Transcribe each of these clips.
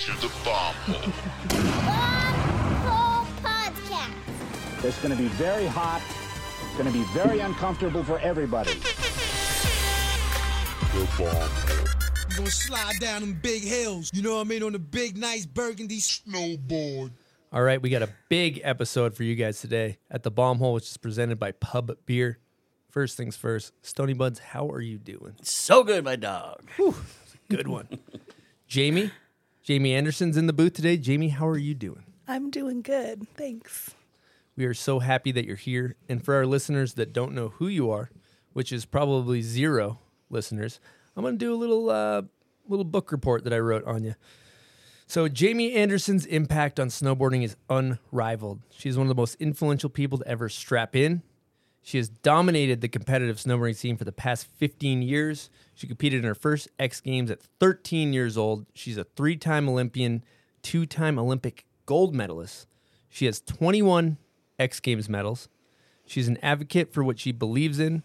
to the bomb hole. Hole Podcast. It's going to be very hot. It's going to be very uncomfortable for everybody. The bomb hole. Gonna slide down them big hills, you know what I mean, on the big, nice burgundy snowboard. All right, we got a big episode for you guys today at the Bomb Hole, which is presented by Pub Beer. First things first, Stony Buds, how are you doing? So good, my dog. Good one. Jamie, Jamie Anderson's in the booth today. Jamie, how are you doing? I'm doing good. Thanks. We are so happy that you're here. And for our listeners that don't know who you are, which is probably zero listeners, I'm going to do a little uh, little book report that I wrote on you. So Jamie Anderson's impact on snowboarding is unrivaled. She's one of the most influential people to ever strap in. She has dominated the competitive snowboarding scene for the past 15 years. She competed in her first X Games at 13 years old. She's a three-time Olympian, two-time Olympic gold medalist. She has 21 X Games medals. She's an advocate for what she believes in.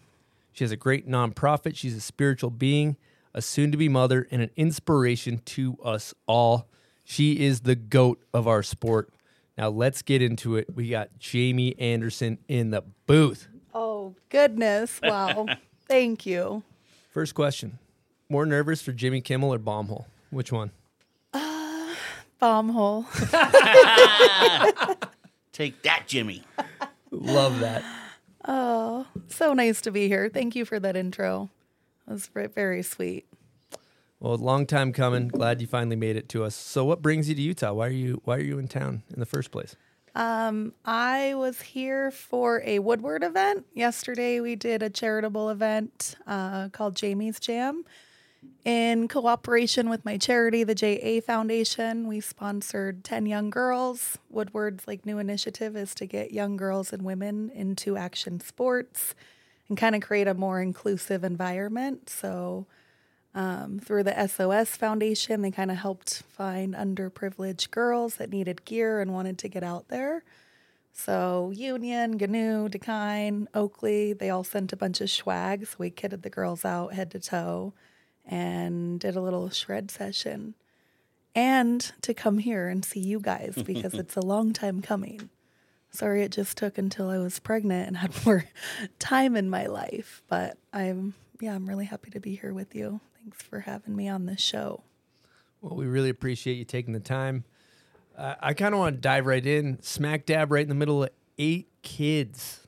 She has a great nonprofit. She's a spiritual being, a soon to be mother, and an inspiration to us all. She is the goat of our sport. Now let's get into it. We got Jamie Anderson in the booth. Oh, goodness. Wow. Thank you. First question More nervous for Jimmy Kimmel or Bombhole? Which one? Uh, Bomb hole. Take that, Jimmy. Love that. Oh, so nice to be here. Thank you for that intro. That was very sweet. Well, long time coming. Glad you finally made it to us. So, what brings you to Utah? Why are you Why are you in town in the first place? I was here for a Woodward event. Yesterday, we did a charitable event uh, called Jamie's Jam. In cooperation with my charity, the JA Foundation, we sponsored 10 young girls. Woodward's like new initiative is to get young girls and women into action sports and kind of create a more inclusive environment. So, um, through the SOS Foundation, they kind of helped find underprivileged girls that needed gear and wanted to get out there. So Union, Gnu, Dakine, Oakley, they all sent a bunch of swag. So we kitted the girls out head to toe and did a little shred session. And to come here and see you guys because it's a long time coming. Sorry it just took until I was pregnant and had more time in my life. But I'm yeah, I'm really happy to be here with you. Thanks for having me on this show. Well, we really appreciate you taking the time. Uh, I kind of want to dive right in, smack dab right in the middle of eight kids.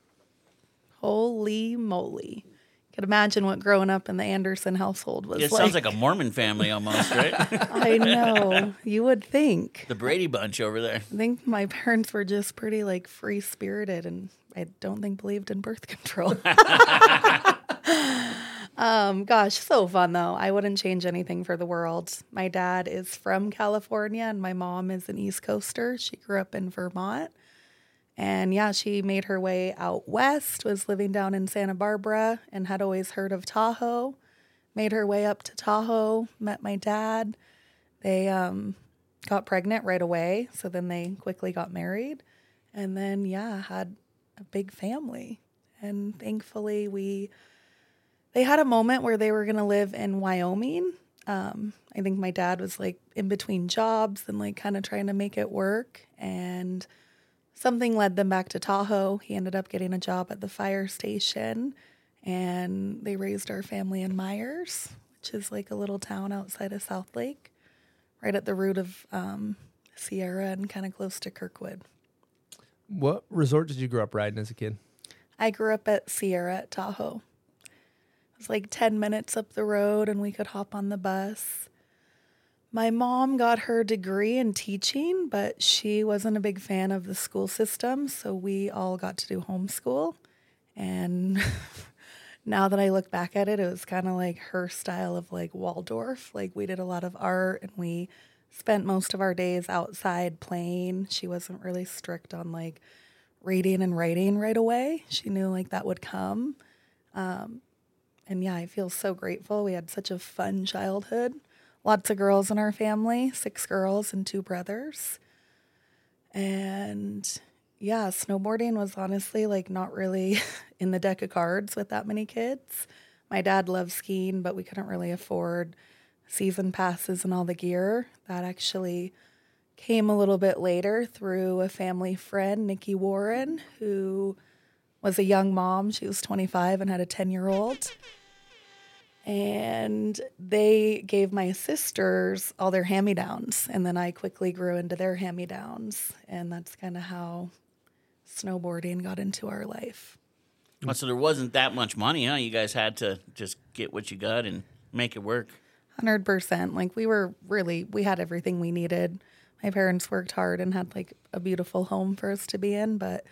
Holy moly. You Could imagine what growing up in the Anderson household was It like. sounds like a Mormon family almost, right? I know. You would think. the Brady Bunch over there. I think my parents were just pretty like free spirited and I don't think believed in birth control. um, gosh, so fun though. I wouldn't change anything for the world. My dad is from California and my mom is an East Coaster. She grew up in Vermont. And yeah, she made her way out west, was living down in Santa Barbara, and had always heard of Tahoe. Made her way up to Tahoe, met my dad. They um, got pregnant right away. So then they quickly got married. And then, yeah, had a big family. And thankfully, we they had a moment where they were going to live in Wyoming. Um, I think my dad was like in between jobs and like kind of trying to make it work. And something led them back to Tahoe. He ended up getting a job at the fire station and they raised our family in Meyers, which is like a little town outside of South Lake, right at the root of um, Sierra and kind of close to Kirkwood. What resort did you grow up riding as a kid? I grew up at Sierra at Tahoe. Was like 10 minutes up the road and we could hop on the bus. My mom got her degree in teaching, but she wasn't a big fan of the school system, so we all got to do homeschool. And now that I look back at it, it was kind of like her style of like Waldorf. Like we did a lot of art and we spent most of our days outside playing. She wasn't really strict on like reading and writing right away. She knew like that would come. Um, and yeah, I feel so grateful. We had such a fun childhood. Lots of girls in our family, six girls and two brothers. And yeah, snowboarding was honestly like not really in the deck of cards with that many kids. My dad loved skiing, but we couldn't really afford season passes and all the gear. That actually came a little bit later through a family friend, Nikki Warren, who was a young mom. She was 25 and had a 10 year old. And they gave my sisters all their hand me downs. And then I quickly grew into their hand me downs. And that's kind of how snowboarding got into our life. Oh, so there wasn't that much money, huh? You guys had to just get what you got and make it work. Hundred percent. Like we were really, we had everything we needed. My parents worked hard and had like a beautiful home for us to be in. But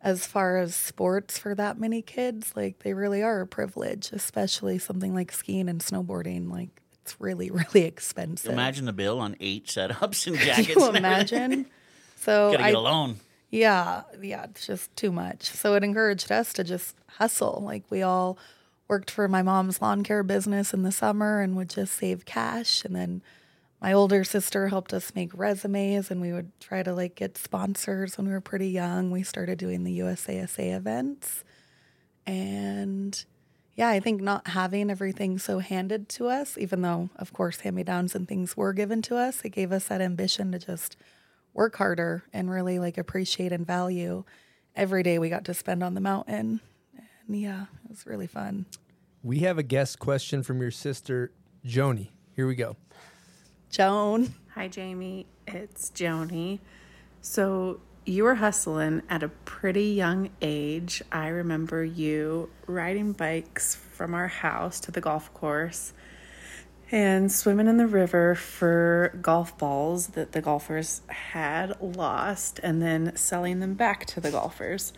as far as sports for that many kids, like they really are a privilege, especially something like skiing and snowboarding. Like it's really, really expensive. Imagine the bill on eight setups and jackets. Can you imagine? So Gotta I, get a loan. yeah, yeah, it's just too much. So it encouraged us to just hustle. Like we all worked for my mom's lawn care business in the summer and would just save cash. And then my older sister helped us make resumes and we would try to like get sponsors when we were pretty young. We started doing the USASA events. And yeah, I think not having everything so handed to us, even though, of course, hand me downs and things were given to us, it gave us that ambition to just work harder and really like appreciate and value every day we got to spend on the mountain. And yeah, it was really fun. We have a guest question from your sister, Joni. Here we go. Joan. Hi, Jamie. It's Joni. So, you were hustling at a pretty young age. I remember you riding bikes from our house to the golf course and swimming in the river for golf balls that the golfers had lost and then selling them back to the golfers.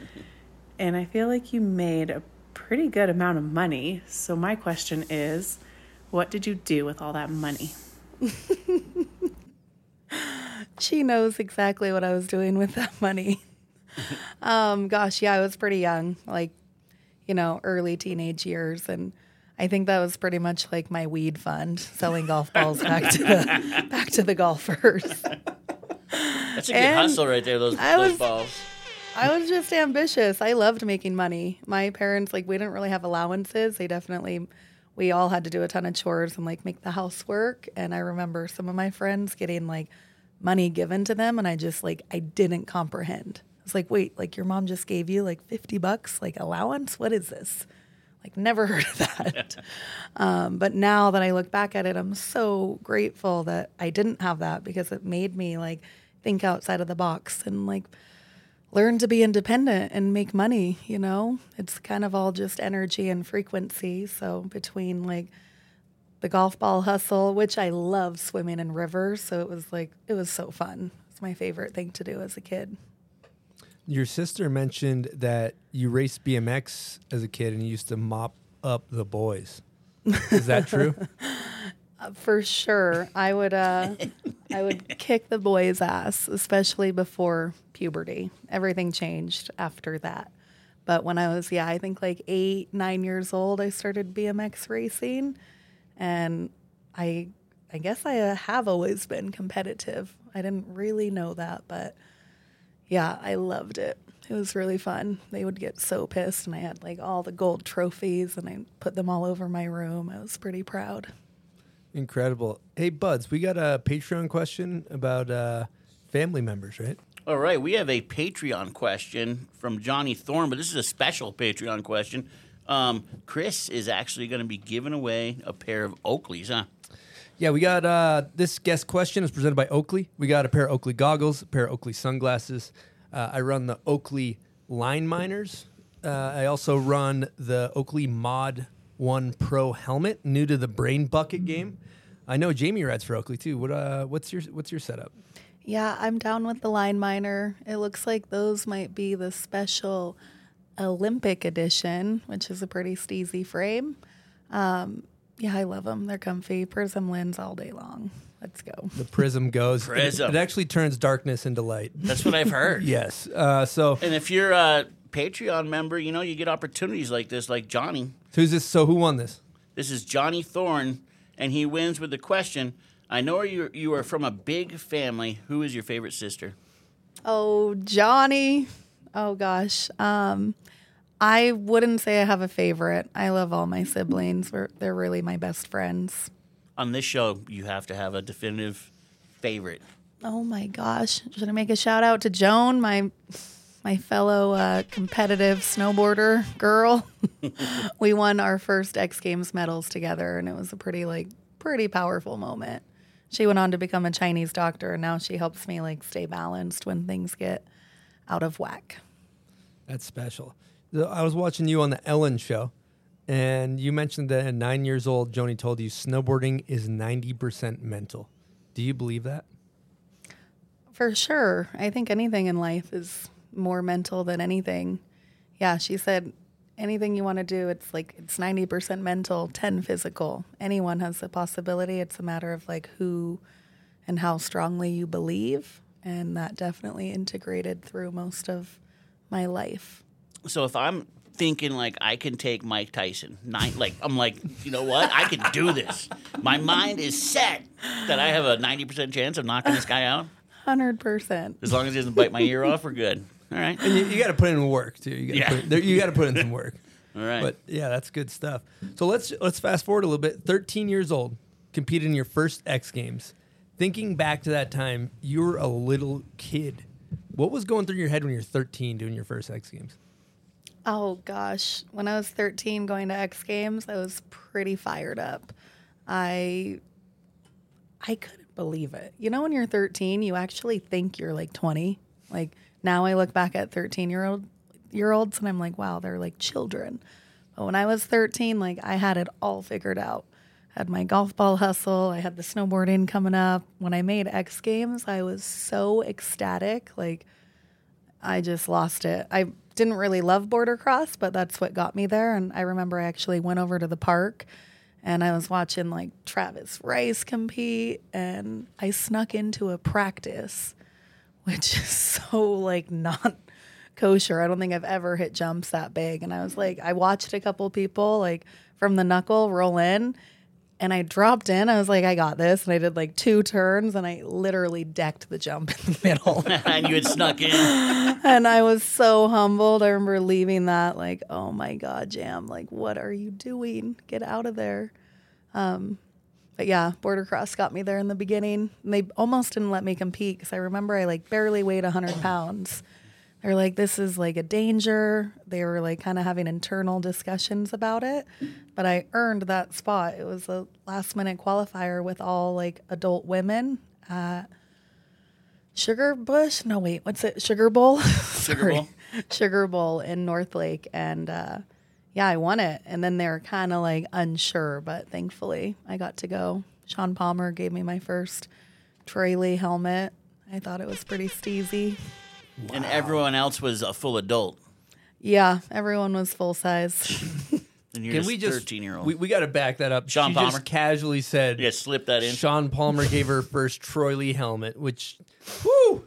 And I feel like you made a pretty good amount of money. So, my question is what did you do with all that money? She knows exactly what I was doing with that money. um, gosh, yeah, I was pretty young, like, you know, early teenage years. And I think that was pretty much like my weed fund, selling golf balls back to the back to the golfers. That's a good And hustle right there, those, I those was- balls. I was just ambitious. I loved making money. My parents, like, we didn't really have allowances. They definitely, we all had to do a ton of chores and like make the house work. And I remember some of my friends getting like money given to them, and I just like, I didn't comprehend. I was like, wait, like your mom just gave you like 50 bucks, like allowance? What is this? Like, never heard of that. um, but now that I look back at it, I'm so grateful that I didn't have that because it made me like think outside of the box and like, learn to be independent and make money, you know? It's kind of all just energy and frequency. So between like the golf ball hustle, which I love swimming in rivers, so it was like it was so fun. It's my favorite thing to do as a kid. Your sister mentioned that you raced BMX as a kid and you used to mop up the boys. Is that true? For sure. I would uh I would kick the boys' ass, especially before puberty. Everything changed after that. But when I was, yeah, I think like eight, nine years old, I started BMX racing. And I I guess I uh, have always been competitive. I didn't really know that, but yeah, I loved it. It was really fun. They would get so pissed, and I had like all the gold trophies, and I put them all over my room. I was pretty proud. Incredible. Hey, Buds, we got a Patreon question about uh, family members, right? All right, we have a Patreon question from Johnny Thorne, but this is a special Patreon question. Um, Chris is actually going to be giving away a pair of Oakleys, huh? Yeah, we got uh, this guest question is presented by Oakley. We got a pair of Oakley goggles, a pair of Oakley sunglasses. Uh, I run the Oakley Line Miners. Uh, I also run the Oakley Mod One Pro helmet, new to the Brain Bucket game. I know Jamie rides for Oakley too. What uh, what's your what's your setup? Yeah, I'm down with the line miner. It looks like those might be the special Olympic edition, which is a pretty steezy frame. Um, yeah, I love them. They're comfy. Prism lens all day long. Let's go. The Prism goes. Prism. It, it actually turns darkness into light. That's what I've heard. yes. Uh, so And if you're a Patreon member, you know, you get opportunities like this, like Johnny. who's this? So who won this? This is Johnny Thorne, and he wins with the question I know you, you are from a big family. Who is your favorite sister? Oh, Johnny. Oh gosh. Um, I wouldn't say I have a favorite. I love all my siblings. We're, they're really my best friends. on this show, you have to have a definitive favorite. Oh my gosh! Should I make a shout out to Joan, my my fellow uh, competitive snowboarder girl? we won our first X Games medals together, and it was a pretty like pretty powerful moment. She went on to become a Chinese doctor, and now she helps me like stay balanced when things get out of whack. That's special. I was watching you on the Ellen show, and you mentioned that at nine years old, Joni told you snowboarding is 90% mental. Do you believe that? For sure. I think anything in life is more mental than anything. Yeah, she said anything you want to do, it's like it's 90% mental, 10 physical. Anyone has the possibility. It's a matter of like who and how strongly you believe. And that definitely integrated through most of my life. So if I'm thinking like I can take Mike Tyson, nine, like I'm like, you know what? I can do this. My mind is set that I have a 90% chance of knocking this guy out. 100%. As long as he doesn't bite my ear off, we're good. All right. And you, you got to put in work too. You got to Yeah. put, there- you got to put in some work. All right. But yeah, that's good stuff. So let's let's fast forward a little bit. 13 years old, competed in your first X Games. Thinking back to that time, you were a little kid. What was going through your head when you were 13 doing your first X Games? Oh gosh, when I was 13 going to X Games, I was pretty fired up. I I couldn't believe it. You know when you're 13, you actually think you're like 20. Like now I look back at 13 year old year olds and I'm like, wow, they're like children. But when I was 13, like I had it all figured out. Had my golf ball hustle, I had the snowboarding coming up. When I made X Games, I was so ecstatic. Like I just lost it. I didn't really love border cross, but that's what got me there. And I remember I actually went over to the park and I was watching like Travis Rice compete and I snuck into a practice, which is so like not kosher. I don't think I've ever hit jumps that big. And I was like, I watched a couple people like from the knuckle roll in and I dropped in. I was like, I got this. And I did like two turns and I literally decked the jump in the middle. and you had snuck in. and I was so humbled. I remember leaving that like, oh my god, Jam, like what are you doing? Get out of there. Um, but yeah, border cross got me there in the beginning. And they almost didn't let me compete because I remember I like barely weighed hundred pounds. They're like, this is like a danger. They were like kind of having internal discussions about it, but I earned that spot. It was a last minute qualifier with all like adult women at Sugar Bush. No, wait, what's it? Sugar Bowl. Sorry. Bowl? Sugar Bowl in North Lake, and uh, yeah, I won it. And then they were kind of like unsure, but thankfully I got to go. Shaun Palmer gave me my first Troy Lee helmet. I thought it was pretty steezy. And everyone else was a full adult. Yeah, everyone was full size. And you're Can just we just 13 year old. We, we got to back that up. Shaun she Palmer? just casually said yeah, slip that in. Shaun Palmer gave her first Troy Lee helmet, which, whoo,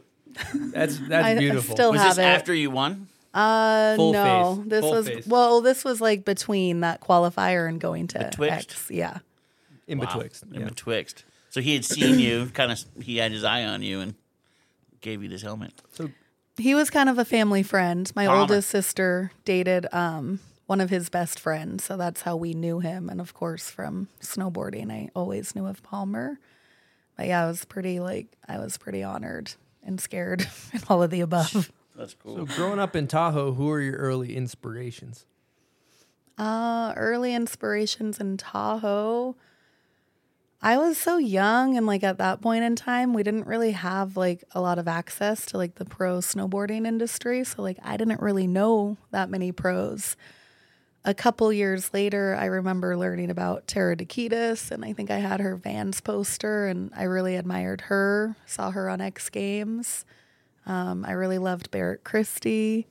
that's that's I- I beautiful. still was have this it. after you won? Uh, Full no, face. this Full was face. well, this was like between that qualifier and going to Betwixt? X. Yeah. in Wow. betwixt. In yeah. betwixt. So he had seen you, kind of, he had his eye on you and gave you this helmet. So He was kind of a family friend. My Palmer. oldest sister dated um, one of his best friends, so that's how we knew him. And of course, from snowboarding, I always knew of Palmer. But yeah, I was pretty like I was pretty honored and scared and all of the above. That's cool. So growing up in Tahoe, who are your early inspirations? Uh, early inspirations in Tahoe. I was so young and like at that point in time, we didn't really have like a lot of access to like the pro snowboarding industry. So like I didn't really know that many pros. A couple years later, I remember learning about Tara Dakides, and I think I had her Vans poster, and I really admired her. Saw her on X Games. Um, I really loved Barrett Christy.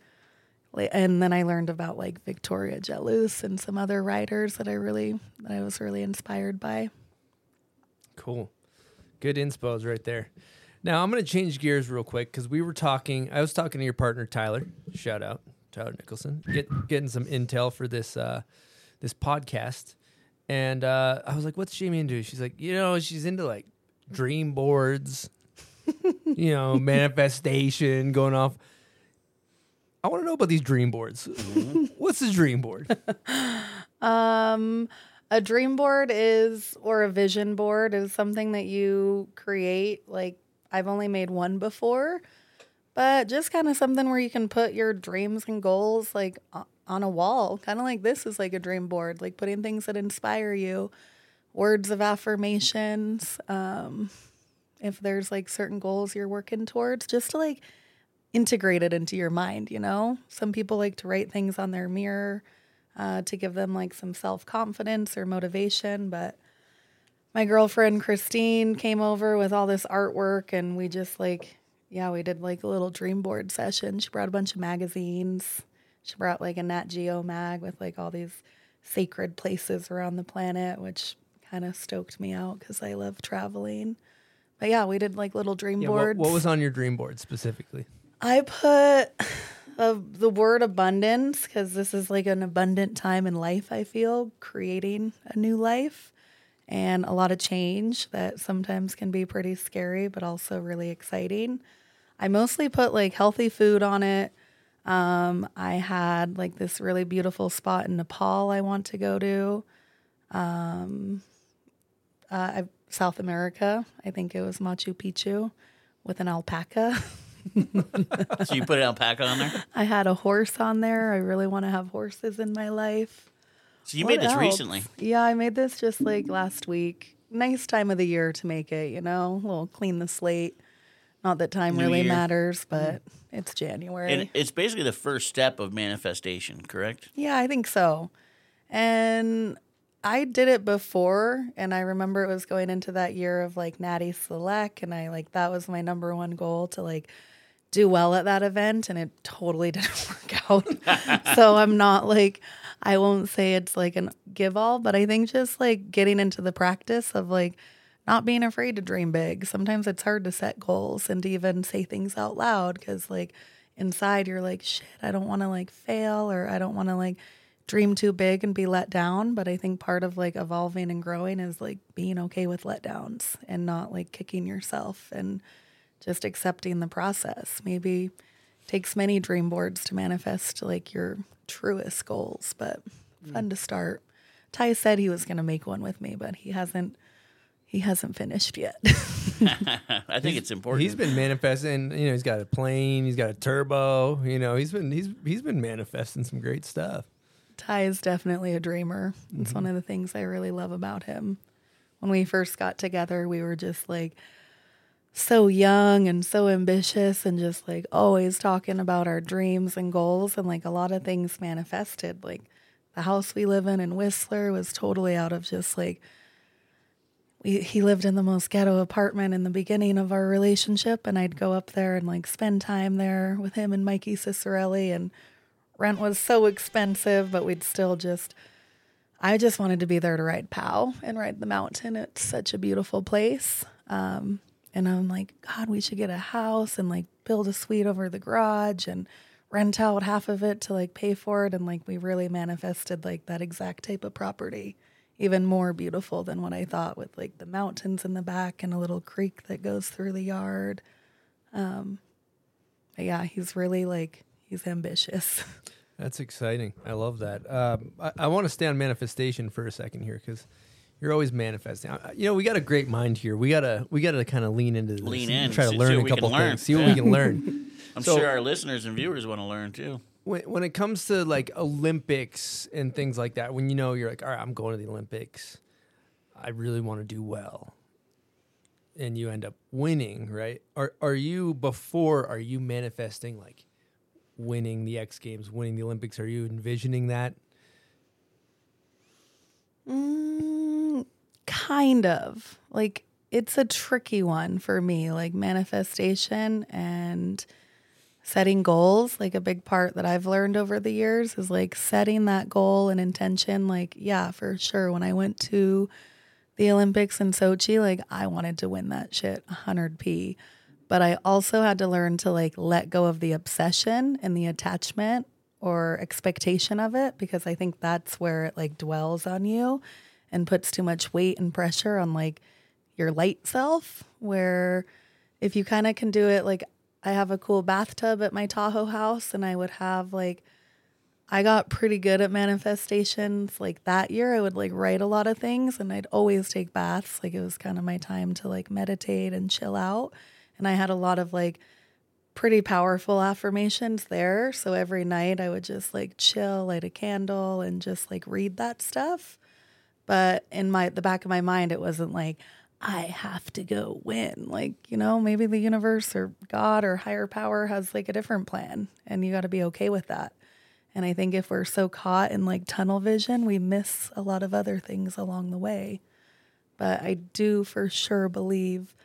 And then I learned about like Victoria Jealouse and some other writers that I really that I was really inspired by. Cool. Good inspos right there. Now I'm going to change gears real quick because we were talking. I was talking to your partner Tyler. Shout out Tyler Nicholson. Get, getting some intel for this uh, this podcast, and uh, I was like, "What's Jamie into?" She's like, "You know, she's into like dream boards, you know, manifestation, going off." I want to know about these dream boards. What's a dream board? Um, A dream board is, or a vision board is something that you create. Like, I've only made one before, but just kind of something where you can put your dreams and goals like on a wall. Kind of like this is like a dream board, like putting things that inspire you, words of affirmations. Um, if there's like certain goals you're working towards, just to like integrate it into your mind, you know? Some people like to write things on their mirror uh, to give them like some self confidence or motivation. But my girlfriend Christine came over with all this artwork, and we just like, yeah, we did like a little dream board session. She brought a bunch of magazines. She brought like a Nat Geo mag with like all these sacred places around the planet, which kind of stoked me out because I love traveling. But yeah, we did like little dream Yeah, what, boards. what was on your dream board specifically? I put uh, the word abundance because this is like an abundant time in life, I feel, creating a new life and a lot of change that sometimes can be pretty scary, but also really exciting. I mostly put like healthy food on it. Um, I had like this really beautiful spot in Nepal I want to go to. Um, uh, I, South America, I think it was Machu Picchu with an alpaca. So you put an alpaca on there. I had a horse on there. I really want to have horses in my life. So you What made this else? recently. Yeah, I made this just like last week. Nice time of the year to make it, you know, a little clean the slate. Not that time New really year. matters, mm-hmm. but it's January. And it's basically the first step of manifestation, correct? Yeah, I think so. And I did it before, and I remember it was going into that year of like Natty Select, and I like that was my number one goal to like do well at that event, and it totally didn't work out. so I'm not like I won't say it's like an give all, but I think just like getting into the practice of like not being afraid to dream big. Sometimes it's hard to set goals and to even say things out loud because like inside you're like shit, I don't want to like fail or I don't want to like dream too big and be let down. But I think part of like evolving and growing is like being okay with letdowns and not like kicking yourself and just accepting the process. Maybe takes many dream boards to manifest like your truest goals, but mm. fun to start. Ty said he was going to make one with me, but he hasn't he hasn't finished yet. I think it's important. He's been manifesting. You know, he's got a plane. He's got a turbo. You know, he's been he's he's been manifesting some great stuff. Ty is definitely a dreamer. It's mm-hmm. one of the things I really love about him. When we first got together, we were just like so young and so ambitious and just like always talking about our dreams and goals and like a lot of things manifested. Like the house we live in in Whistler was totally out of just like we, he lived in the most ghetto apartment in the beginning of our relationship and I'd go up there and like spend time there with him and Mikey Ciccarelli and rent was so expensive, but we'd still just I just wanted to be there to ride POW and ride the mountain. It's such a beautiful place. Um, and I'm like, God, we should get a house and like build a suite over the garage and rent out half of it to like pay for it. And like we really manifested like that exact type of property, even more beautiful than what I thought with like the mountains in the back and a little creek that goes through the yard. Um, but yeah, he's really like, he's ambitious. That's exciting. I love that. Um, I, I want to stay on manifestation for a second here because you're always manifesting. I- You know, we got a great mind here. We gotta we gotta kind of lean into this. Lean and in, try to see- see learn what a we can couple learn. things. See what Yeah. we can learn. I'm So- sure our listeners and viewers want to learn too. when when it comes to like Olympics and things like that, when you know you're like, all right, I'm going to the Olympics, I really want to do well, and you end up winning, right? Are are you before? Are you manifesting like winning the X Games, winning the Olympics? Are you envisioning that? Mm, kind of. Like it's a tricky one for me, like manifestation and setting goals. Like a big part that I've learned over the years is like setting that goal and intention. Like, yeah, for sure. When I went to the Olympics in Sochi, like I wanted to win that shit 100p. But I also had to learn to like let go of the obsession and the attachment or expectation of it because I think that's where it like dwells on you and puts too much weight and pressure on like your light self. Where if you kind of can do it, like I have a cool bathtub at my Tahoe house and I would have like I got pretty good at manifestations. Like that year, I would like write a lot of things and I'd always take baths. Like it was kind of my time to like meditate and chill out. And I had a lot of like pretty powerful affirmations there. So every night I would just like chill, light a candle, and just like read that stuff. But in my the back of my mind, it wasn't like I have to go win. Like you know, maybe the universe or God or higher power has like a different plan, and you got to be okay with that. And I think if we're so caught in like tunnel vision, we miss a lot of other things along the way. But I do for sure believe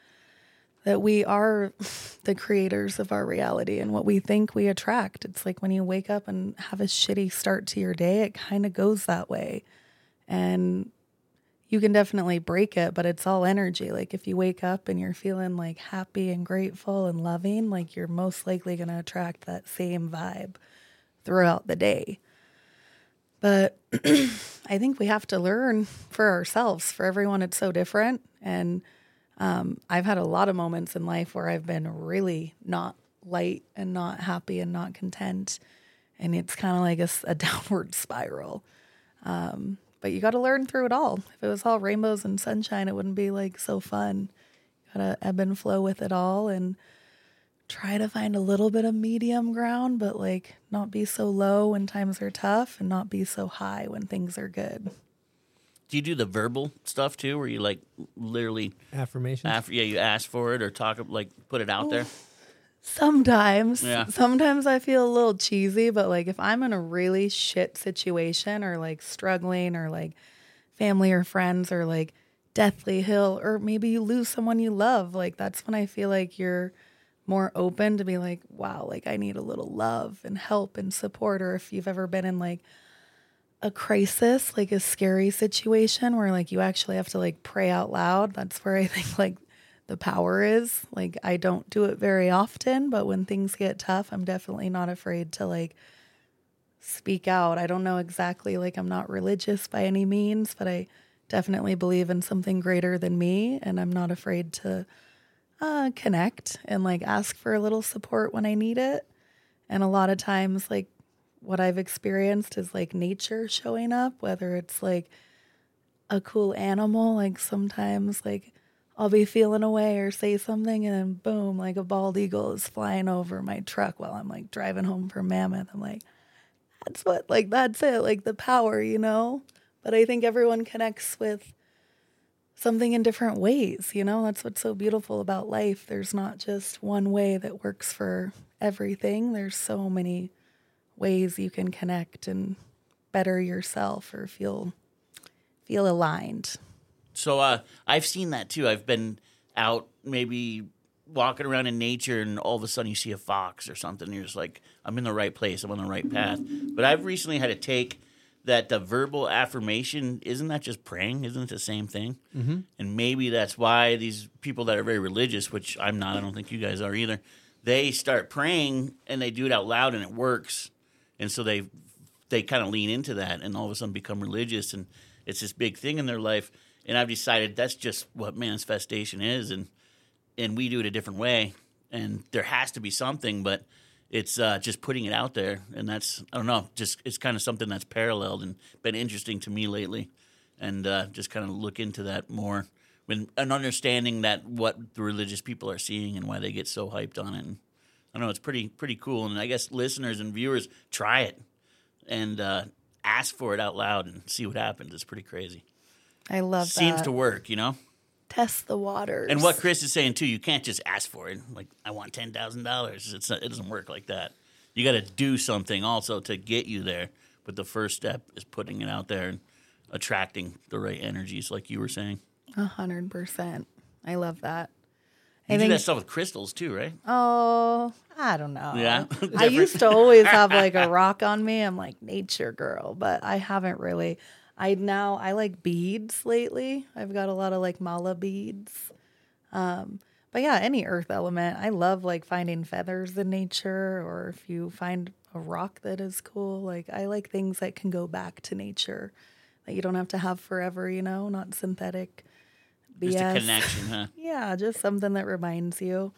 that we are the creators of our reality and what we think we attract. It's like when you wake up and have a shitty start to your day, it kind of goes that way. And you can definitely break it, but it's all energy. Like if you wake up and you're feeling like happy and grateful and loving, like you're most likely going to attract that same vibe throughout the day. But I think we have to learn for ourselves. For everyone, it's so different. And um, I've had a lot of moments in life where I've been really not light and not happy and not content. And it's kind of like a downward spiral. Um, but you got to learn through it all. If it was all rainbows and sunshine, it wouldn't be like so fun. You Got to ebb and flow with it all and try to find a little bit of medium ground, but like not be so low when times are tough and not be so high when things are good. Do you do the verbal stuff too, where you like literally, Affirmations. after yeah, you ask for it or talk like put it out there? Sometimes, Yeah. sometimes I feel a little cheesy, but like if I'm in a really shit situation or like struggling or like family or friends or like deathly hill or maybe you lose someone you love, like that's when I feel like you're more open to be like, wow, like I need a little love and help and support. Or if you've ever been in like a crisis, like a scary situation where like you actually have to like pray out loud, that's where I think like the power is. Like I don't do it very often, but when things get tough, I'm definitely not afraid to like speak out. I don't know exactly like I'm not religious by any means, but I definitely believe in something greater than me and I'm not afraid to uh connect and like ask for a little support when I need it. And a lot of times like what I've experienced is like nature showing up, whether it's like a cool animal, like sometimes like I'll be feeling away or say something and then boom, like a bald eagle is flying over my truck while I'm like driving home from Mammoth. I'm like, that's what like that's it, like the power, you know? But I think everyone connects with something in different ways, you know? That's what's so beautiful about life. There's not just one way that works for everything. There's so many ways you can connect and better yourself or feel feel aligned. So uh, I've seen that too. I've been out maybe walking around in nature, and all of a sudden you see a fox or something. And you're just like, I'm in the right place. I'm on the right path. But I've recently had to take that the verbal affirmation isn't that just praying? Isn't it the same thing? Mm-hmm. And maybe that's why these people that are very religious, which I'm not, I don't think you guys are either. They start praying and they do it out loud, and it works. And so they they kind of lean into that and all of a sudden become religious and it's this big thing in their life. And i've decided that's just what manifestation is and and we do it a different way. And there has to be something but it's uh, just putting it out there. And that's i don't know just it's kind of something that's paralleled and been interesting to me lately. And uh, just kind of look into that more when and understanding that what the religious people are seeing and why they get so hyped on it and i don't know it's pretty pretty cool and i guess listeners and viewers try it and uh, ask for it out loud and see what happens. It's pretty crazy. I love that Seems that. to work, you know. Test the waters. And what Chris is saying too, you can't just ask for it. Like I want ten thousand dollars. It's not, it doesn't work like that. You got to do something also to get you there. But the first step is putting it out there and attracting the right energies, like you were saying. A hundred percent. I love that. You do that stuff with crystals too, right? oh, I don't know. Yeah? I used to always have like a rock on me. I'm like nature girl, but I haven't really. I now I like beads lately. I've got a lot of like mala beads. Um, but yeah, any earth element. I love like finding feathers in nature, or if you find a rock that is cool. Like I like things that can go back to nature that you don't have to have forever. You know, not synthetic. BS. Just a connection, huh? Yeah, just something that reminds you.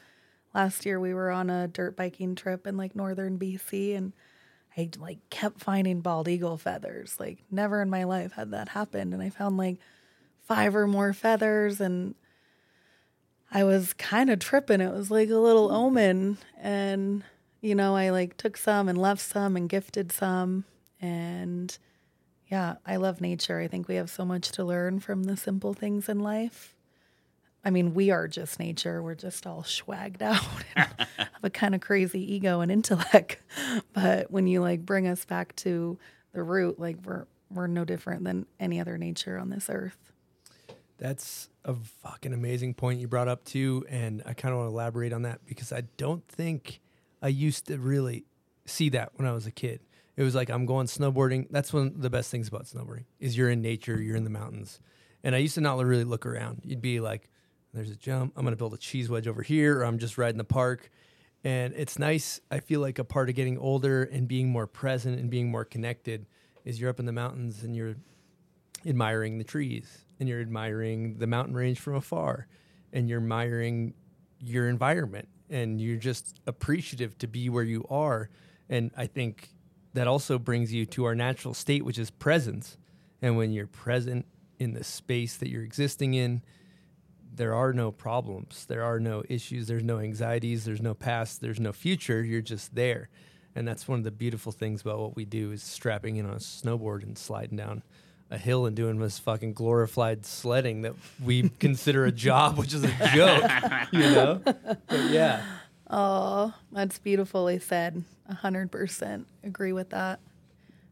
Last year we were on a dirt biking trip in like northern BC and I like kept finding bald eagle feathers. Like never in my life had that happened. And I found like five or more feathers and I was kind of tripping. It was like a little omen. And, you know, I like took some and left some and gifted some. And yeah, I love nature. I think we have so much to learn from the simple things in life. I mean, we are just nature. We're just all swagged out and have a kind of crazy ego and intellect. But when you like bring us back to the root, like we're we're no different than any other nature on this earth. That's a fucking amazing point you brought up too, and I kind of want to elaborate on that because I don't think I used to really see that when I was a kid. It was like I'm going snowboarding. That's one of the best things about snowboarding is you're in nature, you're in the mountains. And I used to not really look around. You'd be like, "There's a jump. I'm going to build a cheese wedge over here, or I'm just riding the park." And it's nice. I feel like a part of getting older and being more present and being more connected is you're up in the mountains and you're admiring the trees and you're admiring the mountain range from afar and you're admiring your environment and you're just appreciative to be where you are and i think that also brings you to our natural state which is presence and when you're present in the space that you're existing in there are no problems there are no issues there's no anxieties there's no past there's no future you're just there and that's one of the beautiful things about what we do is strapping in on a snowboard and sliding down a hill and doing this fucking glorified sledding that we consider a job, which is a joke, you know? But yeah. Oh, that's beautifully said. A hundred percent agree with that.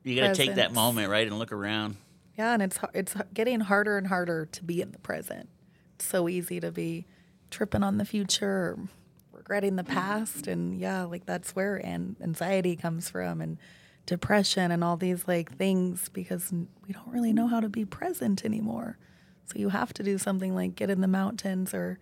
You got to take that moment, right, and look around. Yeah, and it's it's getting harder and harder to be in the present. It's so easy to be tripping on the future or regretting the past, and yeah, like that's where an- anxiety comes from and depression and all these like things because we don't really know how to be present anymore. So you have to do something like get in the mountains or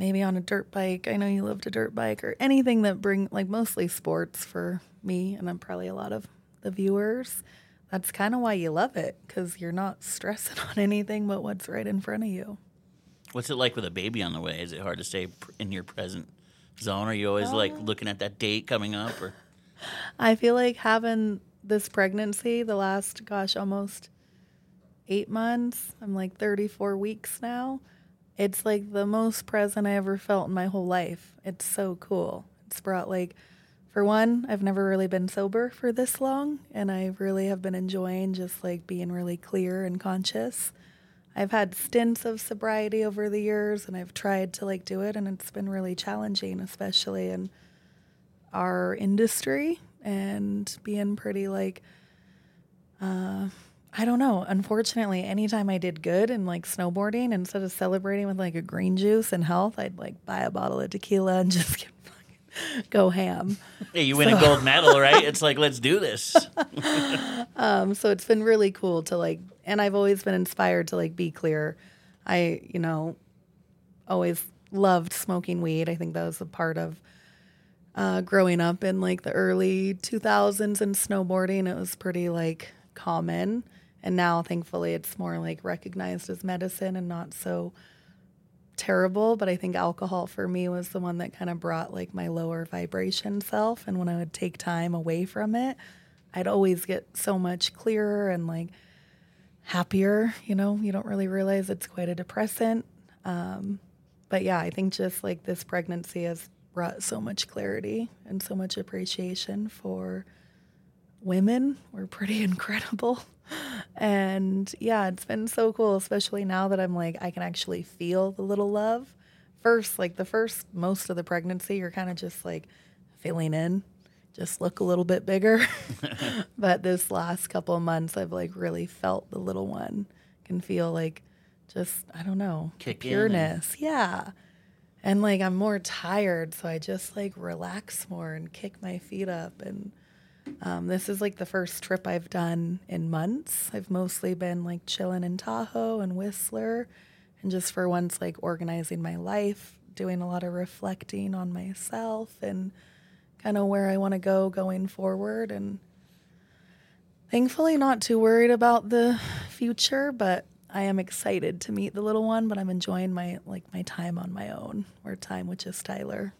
maybe on a dirt bike. I know you loved a dirt bike or anything that bring like mostly sports for me and I'm probably a lot of the viewers. That's kind of why you love it because you're not stressing on anything but what's right in front of you. What's it like with a baby on the way? Is it hard to stay in your present zone? Are you always like um. looking at that date coming up? Or I feel like having this pregnancy the last, gosh, almost eight months. I'm like 34 weeks now. It's like the most present I ever felt in my whole life. It's so cool. It's brought like, for one, I've never really been sober for this long, and I really have been enjoying just like being really clear and conscious. I've had stints of sobriety over the years, and I've tried to like do it, and it's been really challenging, especially in our industry and being pretty like uh I don't know. Unfortunately, anytime I did good in like snowboarding, instead of celebrating with like a green juice and health, I'd like buy a bottle of tequila and just get fucking go ham. hey, you win a gold medal, right? It's like let's do this. Um, so it's been really cool to like, and I've always been inspired to like be clear. I, you know, always loved smoking weed. I think that was a part of uh, growing up in like the early 2000s and snowboarding. It was pretty like common. And now, thankfully, it's more like recognized as medicine and not so terrible. But I think alcohol for me was the one that kind of brought like my lower vibration self. And when I would take time away from it, I'd always get so much clearer and like happier. You know, you don't really realize it's quite a depressant. Um, but yeah, I think just like this pregnancy has brought so much clarity and so much appreciation for women. We're pretty incredible. And yeah, it's been so cool, especially now that I'm like, I can actually feel the little love. First, like the first most of the pregnancy, you're kind of just like filling in, just look a little bit bigger. but this last couple of months, I've like really felt the little one. Can feel like just, I don't know, Kick in and- pureness. Yeah. And like I'm more tired, so I just like relax more and kick my feet up. And um, this is like the first trip I've done in months. I've mostly been like chilling in Tahoe and Whistler, and just for once, like organizing my life, doing a lot of reflecting on myself and kind of where I want to go going forward. And thankfully, not too worried about the future, but I am excited to meet the little one, but I'm enjoying my like my time on my own or time with just Tyler.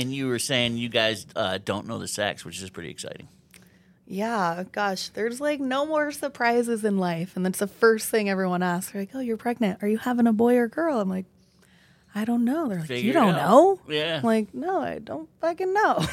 And you were saying you guys uh, don't know the sex, which is pretty exciting. Yeah, gosh, there's like no more surprises in life. And that's the first thing everyone asks. They're like, oh, you're pregnant. Are you having a boy or girl? I'm like, I don't know. They're like, Figure you don't know? Yeah. I'm like, no, I don't fucking know.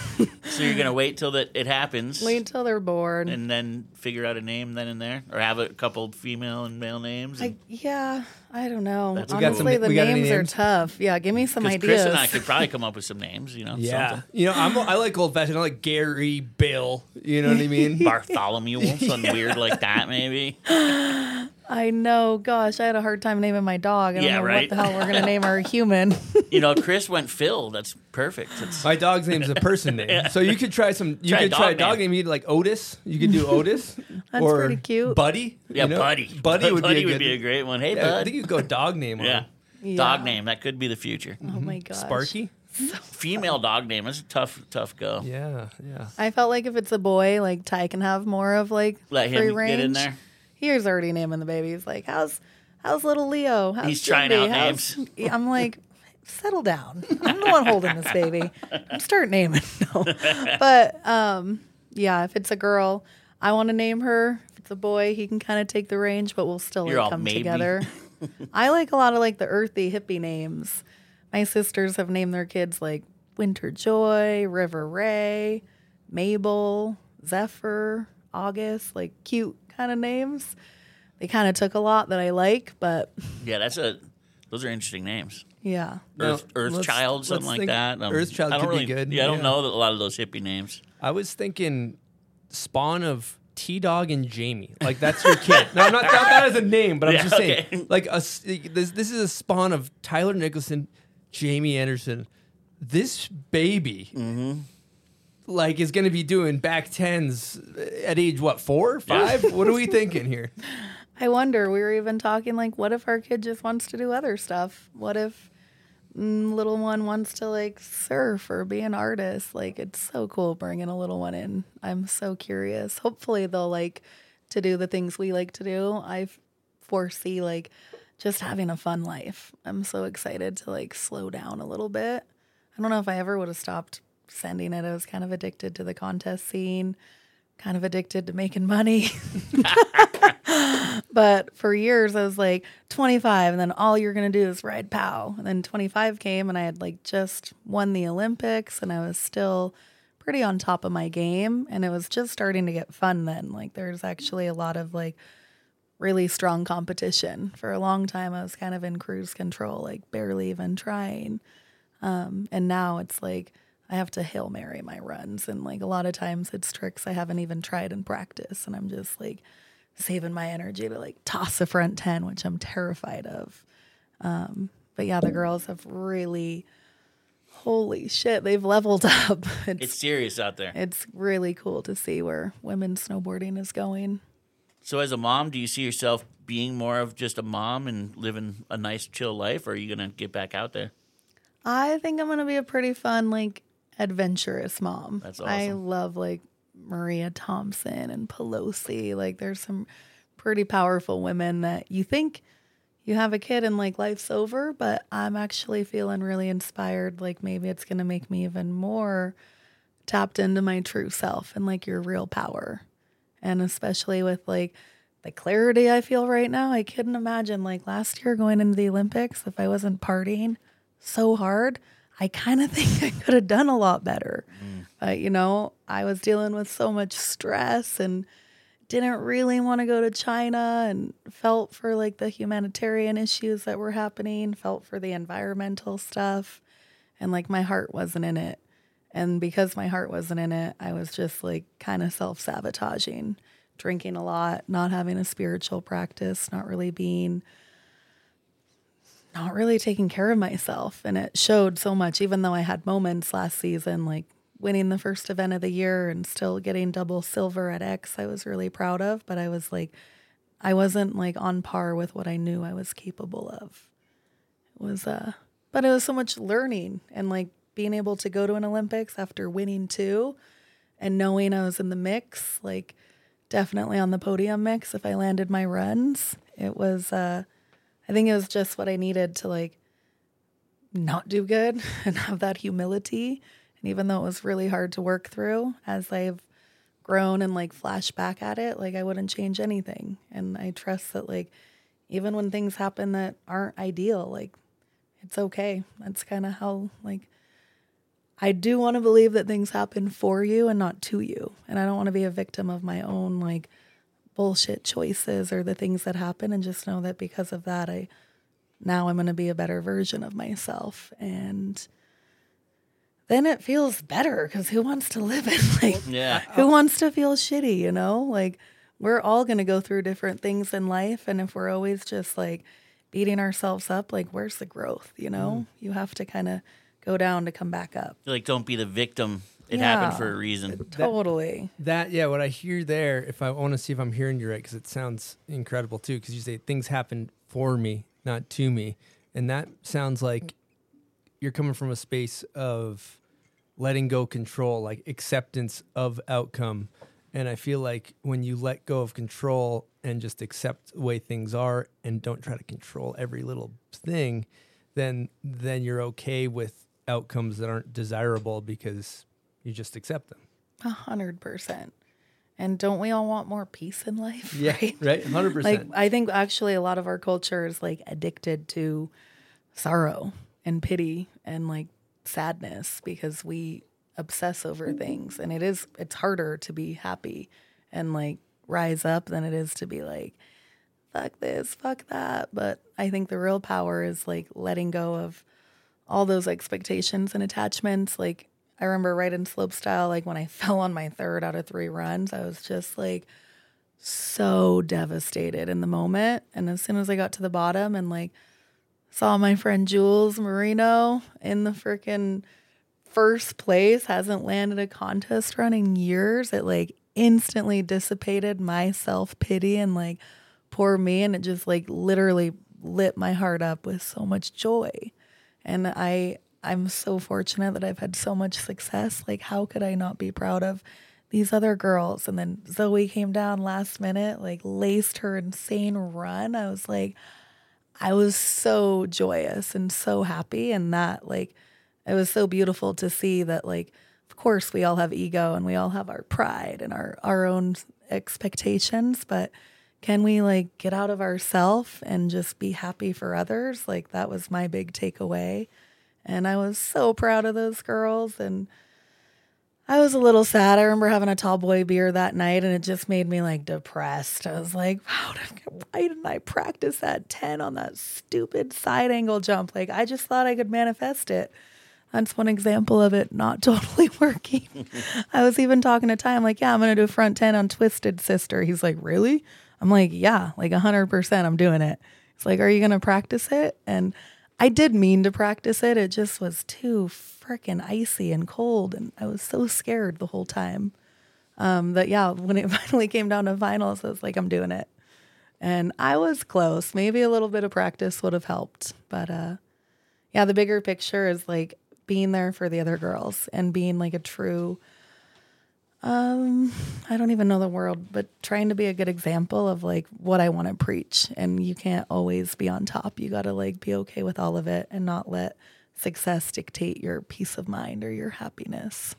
So you're gonna wait till that it happens, Wait until they're born. and then figure out a name then and there, or have a couple female and male names. I, yeah, I don't know. That's We got some- Honestly, the we got any names, are tough. Yeah, give me some ideas. Chris and I could probably come up with some names. You know, Yeah, something. you know, I'm I like old fashioned. I like Gary, Bill. You know what I mean? Bartholomew, something weird like that, maybe. I know. Gosh, I had a hard time naming my dog. I don't Yeah, know right. what the hell we're gonna name our human. You know, Chris went Phil. That's perfect. It's, My dog's name's a person name, so you could try some. You Try a could try a dog dog name. name. You'd like Otis. You could do Otis. That's or pretty cute. Buddy. yeah, you know? Buddy. Buddy would be a good. a great one. Hey, yeah, I think you could go dog name. on yeah. Yeah. Dog name. That could be the future. Oh my gosh, Sparky. Female dog name. That's a tough, tough go. Yeah, yeah. I felt like if it's a boy, like Ty can have more of like Let free him range. get in there. He was already naming the baby. He's like, "How's how's little Leo? How's He's trying Jimmy? out How's-" I'm like, settle down. I'm the one holding this baby. I'm Start naming. No, but um, yeah, if it's a girl, I want to name her. If it's a boy, he can kind of take the range, but we'll still like, come maybe. together. I like a lot of like the earthy hippie names. My sisters have named their kids like Winter Joy, River Ray, Mabel, Zephyr, August, like cute kind of names. They kind of took a lot that I like, but Yeah, that's a. Those are interesting names. yeah. Earth, Now, Earth Child, something like that. Um, Earthchild I don't could be good, Yeah, I don't yeah. know a lot of those hippie names. I was thinking spawn of T Dog and Jamie. Like that's your kid. no, I'm not, not that as a name, but I'm Yeah, just saying. okay. Like a, s- this, this is a spawn of Tyler Nicholson, Jamie Anderson. This baby, Mm-hmm. like, is going to be doing back tens at age what four, five? what are we thinking here? I wonder. We were even talking like, what if our kid just wants to do other stuff? What if little one wants to like surf or be an artist? Like, it's so cool bringing a little one in. I'm so curious. Hopefully, they'll like to do the things we like to do. I foresee like just having a fun life. I'm so excited to like slow down a little bit. I don't know if I ever would have stopped sending it. I was kind of addicted to the contest scene, kind of addicted to making money. But for years, I was like 25, and then all you're going to do is ride POW. And then 25 came, and I had like just won the Olympics, and I was still pretty on top of my game. And it was just starting to get fun then. Like, there's actually a lot of like really strong competition. For a long time, I was kind of in cruise control, like barely even trying. Um, and now it's like, I have to hail Mary my runs. And like a lot of times it's tricks I haven't even tried in practice. And I'm just like saving my energy to like toss a front 10, which I'm terrified of. Um, but yeah, the girls have really, holy shit, they've leveled up. It's It's, serious out there. it's really cool to see where women's snowboarding is going. So, as a mom, do you see yourself being more of just a mom and living a nice, chill life, or are you gonna get back out there? I think I'm gonna be a pretty fun, like adventurous mom. That's I love like Maria Thompson and Pelosi. Like there's some pretty powerful women that you think you have a kid and like life's over, but I'm actually feeling really inspired. Like maybe it's gonna make me even more tapped into my true self and like your real power. And especially with like the clarity I feel right now, I couldn't imagine like last year going into the Olympics if I wasn't partying so hard. I kind of think I could have done a lot better. Mm. But, you know, I was dealing with so much stress and didn't really want to go to China and felt for like the humanitarian issues that were happening, felt for the environmental stuff. And like my heart wasn't in it. And because my heart wasn't in it, I was just like kind of self sabotaging, drinking a lot, not having a spiritual practice, not really being not really taking care of myself. And it showed so much, even though I had moments last season, like winning the first event of the year and still getting double silver at X, I was really proud of. But I was like, I wasn't like on par with what I knew I was capable of. It was, uh, but it was so much learning and like being able to go to an Olympics after winning two and knowing I was in the mix, like definitely on the podium mix if I landed my runs. It was, uh, I think it was just what I needed to like not do good and have that humility And even though it was really hard to work through, as I've grown and like flash back at it, like I wouldn't change anything. And I trust that like even when things happen that aren't ideal, like it's okay. That's kind of how like I do want to believe that things happen for you and not to you. And I don't want to be a victim of my own like bullshit choices or the things that happen and just know that because of that I now I'm going to be a better version of myself and then it feels better cuz who wants to live it like Yeah. who wants to feel shitty, you know? Like we're all going to go through different things in life and if we're always just like beating ourselves up, like where's the growth, you know? Mm. You have to kind of go down to come back up. Like, don't be the victim. It happened for a reason. Totally. That yeah, what I hear there, if I want to see if I'm hearing you right, because it sounds incredible too. Because you say things happen for me, not to me, and that sounds like you're coming from a space of letting go control, like acceptance of outcome. And I feel like when you let go of control and just accept the way things are and don't try to control every little thing, then then you're okay with outcomes that aren't desirable because you just accept them. A hundred percent. And don't we all want more peace in life? Yeah, Right. right, hundred percent. Like. I think actually a lot of our culture is like addicted to sorrow and pity and like sadness because we obsess over things and it is it's harder to be happy and like rise up than it is to be like fuck this, fuck that. But I think the real power is like letting go of all those expectations and attachments. Like I remember right in slopestyle, like when I fell on my third out of three runs, I was just like so devastated in the moment. And as soon as I got to the bottom and like saw my friend Jules Marino in the freaking first place, hasn't landed a contest run in years, it like instantly dissipated my self pity and like poor me. And it just like literally lit my heart up with so much joy. And I, I'm so fortunate that I've had so much success. Like, how could I not be proud of these other girls? And then Zoi came down last minute, like laced her insane run. I was like, I was so joyous and so happy. And that, like, it was so beautiful to see that, like, of course, we all have ego and we all have our pride and our, our own expectations, but can we like get out of ourself and just be happy for others? Like, that was my big takeaway. And I was so proud of those girls. And I was a little sad. I remember having a tall boy beer that night and it just made me like depressed. I was like, why didn't I practice that 10 on that stupid side angle jump? Like, I just thought I could manifest it. That's one example of it not totally working. I was even talking to Ty. I'm like, yeah, I'm going to do a front 10 on Twisted Sister. He's like, really? I'm like, yeah, like 100%. I'm doing it. He's like, are you going to practice it? And I did mean to practice it. It just was too freaking icy and cold. And I was so scared the whole time. Um, that, yeah, when it finally came down to finals, I was like, I'm doing it. And I was close. Maybe a little bit of practice would have helped. But uh, yeah, the bigger picture is like being there for the other girls and being like a true um i don't even know the word but trying to be a good example of like what i want to preach and you can't always be on top. You got to like be okay with all of it and not let success dictate your peace of mind or your happiness.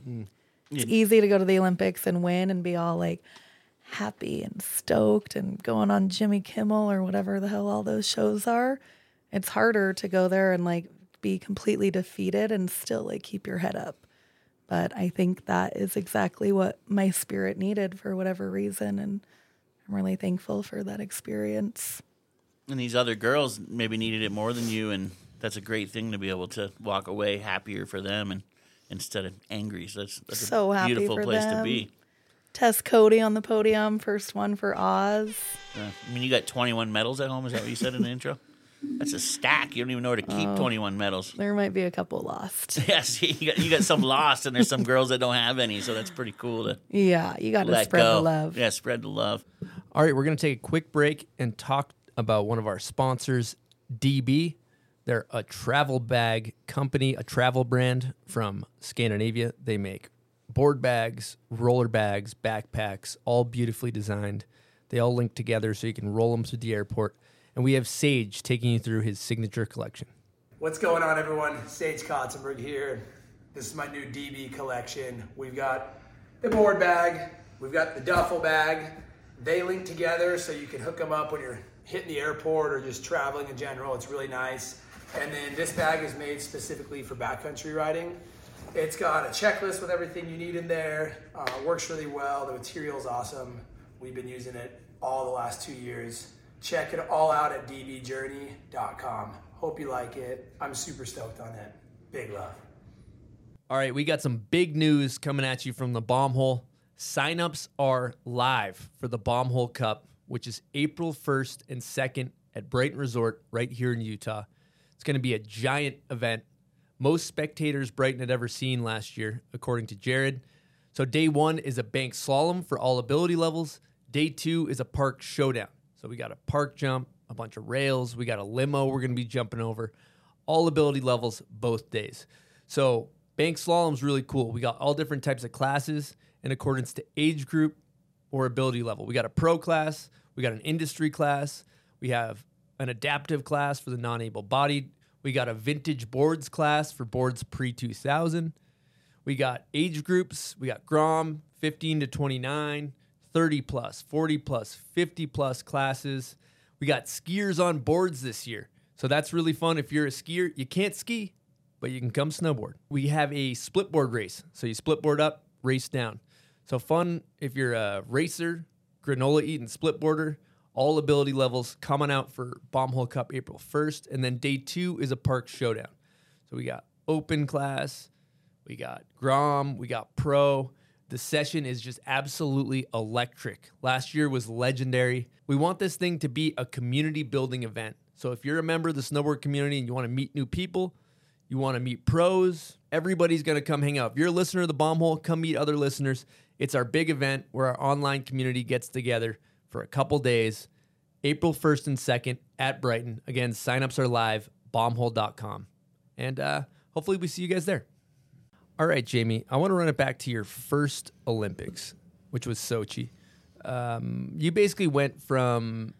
It's easy to go to the olympics and win and be all like happy and stoked and going on jimmy kimmel or whatever the hell all those shows are. It's harder to go there and like be completely defeated and still like keep your head up but I think that is exactly what my spirit needed for whatever reason. And I'm really thankful for that experience. And these other girls maybe needed it more than you, and that's a great thing to be able to walk away happier for them and instead of angry. So that's, that's So a happy beautiful for place to be. Tess Coady on the podium, first one for Oz. Uh, I mean, you got 21 medals at home. Is that what you said in the intro? That's a stack. You don't even know where to keep Oh. 21 medals. There might be a couple lost. Yes, you got, you got some lost, and there's some girls that don't have any. So that's pretty cool to Yeah, you got to spread go. the love. Yeah, spread the love. All right, we're going to take a quick break and talk about one of our sponsors, DB. They're a travel bag company, a travel brand from Scandinavia. They make board bags, roller bags, backpacks, all beautifully designed. They all link together so you can roll them to the airport. And we have Sage taking you through his signature collection. What's going on, everyone? Sage Kotsenburg here. This is my new DB collection. We've got the board bag, we've got the duffel bag. They link together so you can hook them up when you're hitting the airport or just traveling in general. It's really nice. And then this bag is made specifically for backcountry riding. It's got a checklist with everything you need in there. Uh, works really well. The material's awesome. We've been using it all the last two years. Check it all out at dbjourney.com. Hope you like it. I'm super stoked on it. Big love. All right, we got some big news coming at you from the Bomb Hole. Signups are live for the Bomb Hole Cup, which is April 1st and 2nd at Brighton Resort right here in Utah. It's going to be a giant event. Most spectators Brighton had ever seen last year, according to Jared. So, day one is a bank slalom for all ability levels. Day two is a park showdown. So, we got a park jump, a bunch of rails, we got a limo we're going to be jumping over. All ability levels both days. So, bank slalom's really cool. We got all different types of classes in accordance to age group or ability level. We got a pro class, we got an industry class, we have an adaptive class for the non able bodied, we got a vintage boards class for boards pre 2000. We got age groups, we got Grom 15 to 29, 30 plus, 40 plus, 50 plus classes. We got skiers on boards this year. So that's really fun. If you're a skier, you can't ski, but you can come snowboard. We have a split board race. So you split board up, race down. So fun if you're a racer, granola eating split boarder, all ability levels coming out for Bomb Hole Cup April 1st. And then day two is a park showdown. So we got open class, we got Grom, we got pro. The session is just absolutely electric. Last year was legendary. We want this thing to be a community building event. So if you're a member of the snowboard community and you want to meet new people, you want to meet pros, everybody's going to come hang out. If you're a listener of the Bomb Hole, come meet other listeners. It's our big event where our online community gets together for a couple days, April 1st and 2nd at Brighton. Again, signups are live, bombhole.com. And uh, hopefully we see you guys there. All right, Jamie, I want to run it back to your first Olympics, which was Sochi. Um, you basically went from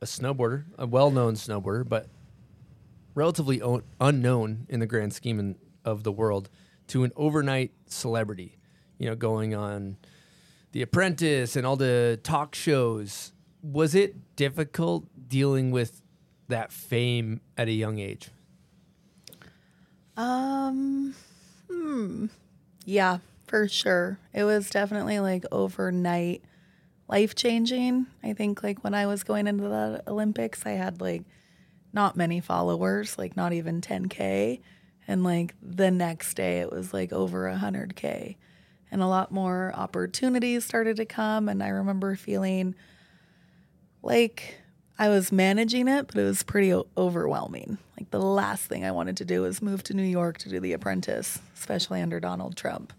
a snowboarder, a well known snowboarder, but relatively unknown in the grand scheme in, of the world, to an overnight celebrity, you know, going on The Apprentice and all the talk shows. Was it difficult dealing with that fame at a young age? Um, hmm. Yeah, for sure. It was definitely like overnight life changing. I think like when I was going into the Olympics, I had like not many followers, like not even 10K. And like the next day, it was like over 100K. And a lot more opportunities started to come. And I remember feeling like I was managing it, but it was pretty overwhelming. Like the last thing I wanted to do was move to New York to do The Apprentice, especially under Donald Trump.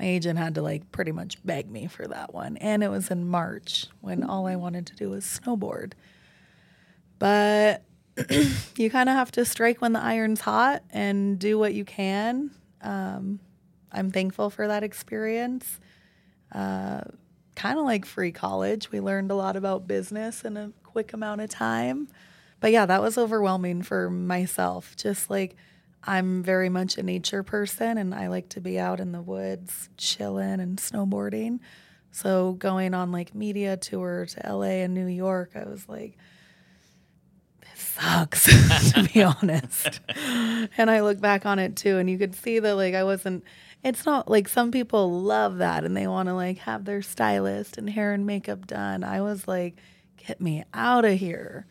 My agent had to like pretty much beg me for that one. And it was in March when all I wanted to do was snowboard. But you kind of have to strike when the iron's hot and do what you can. Um, I'm thankful for that experience. Uh, kind of like free college. We learned a lot about business in quick amount of time. But yeah, that was overwhelming for myself. Just like I'm very much a nature person and I like to be out in the woods, chilling and snowboarding. So going on like media tour to LA and New York, I was like, this sucks, to be honest. And I look back on it too, and you could see that like I wasn't it's not like some people love that and they want to like have their stylist and hair and makeup done. I was like, get me out of here.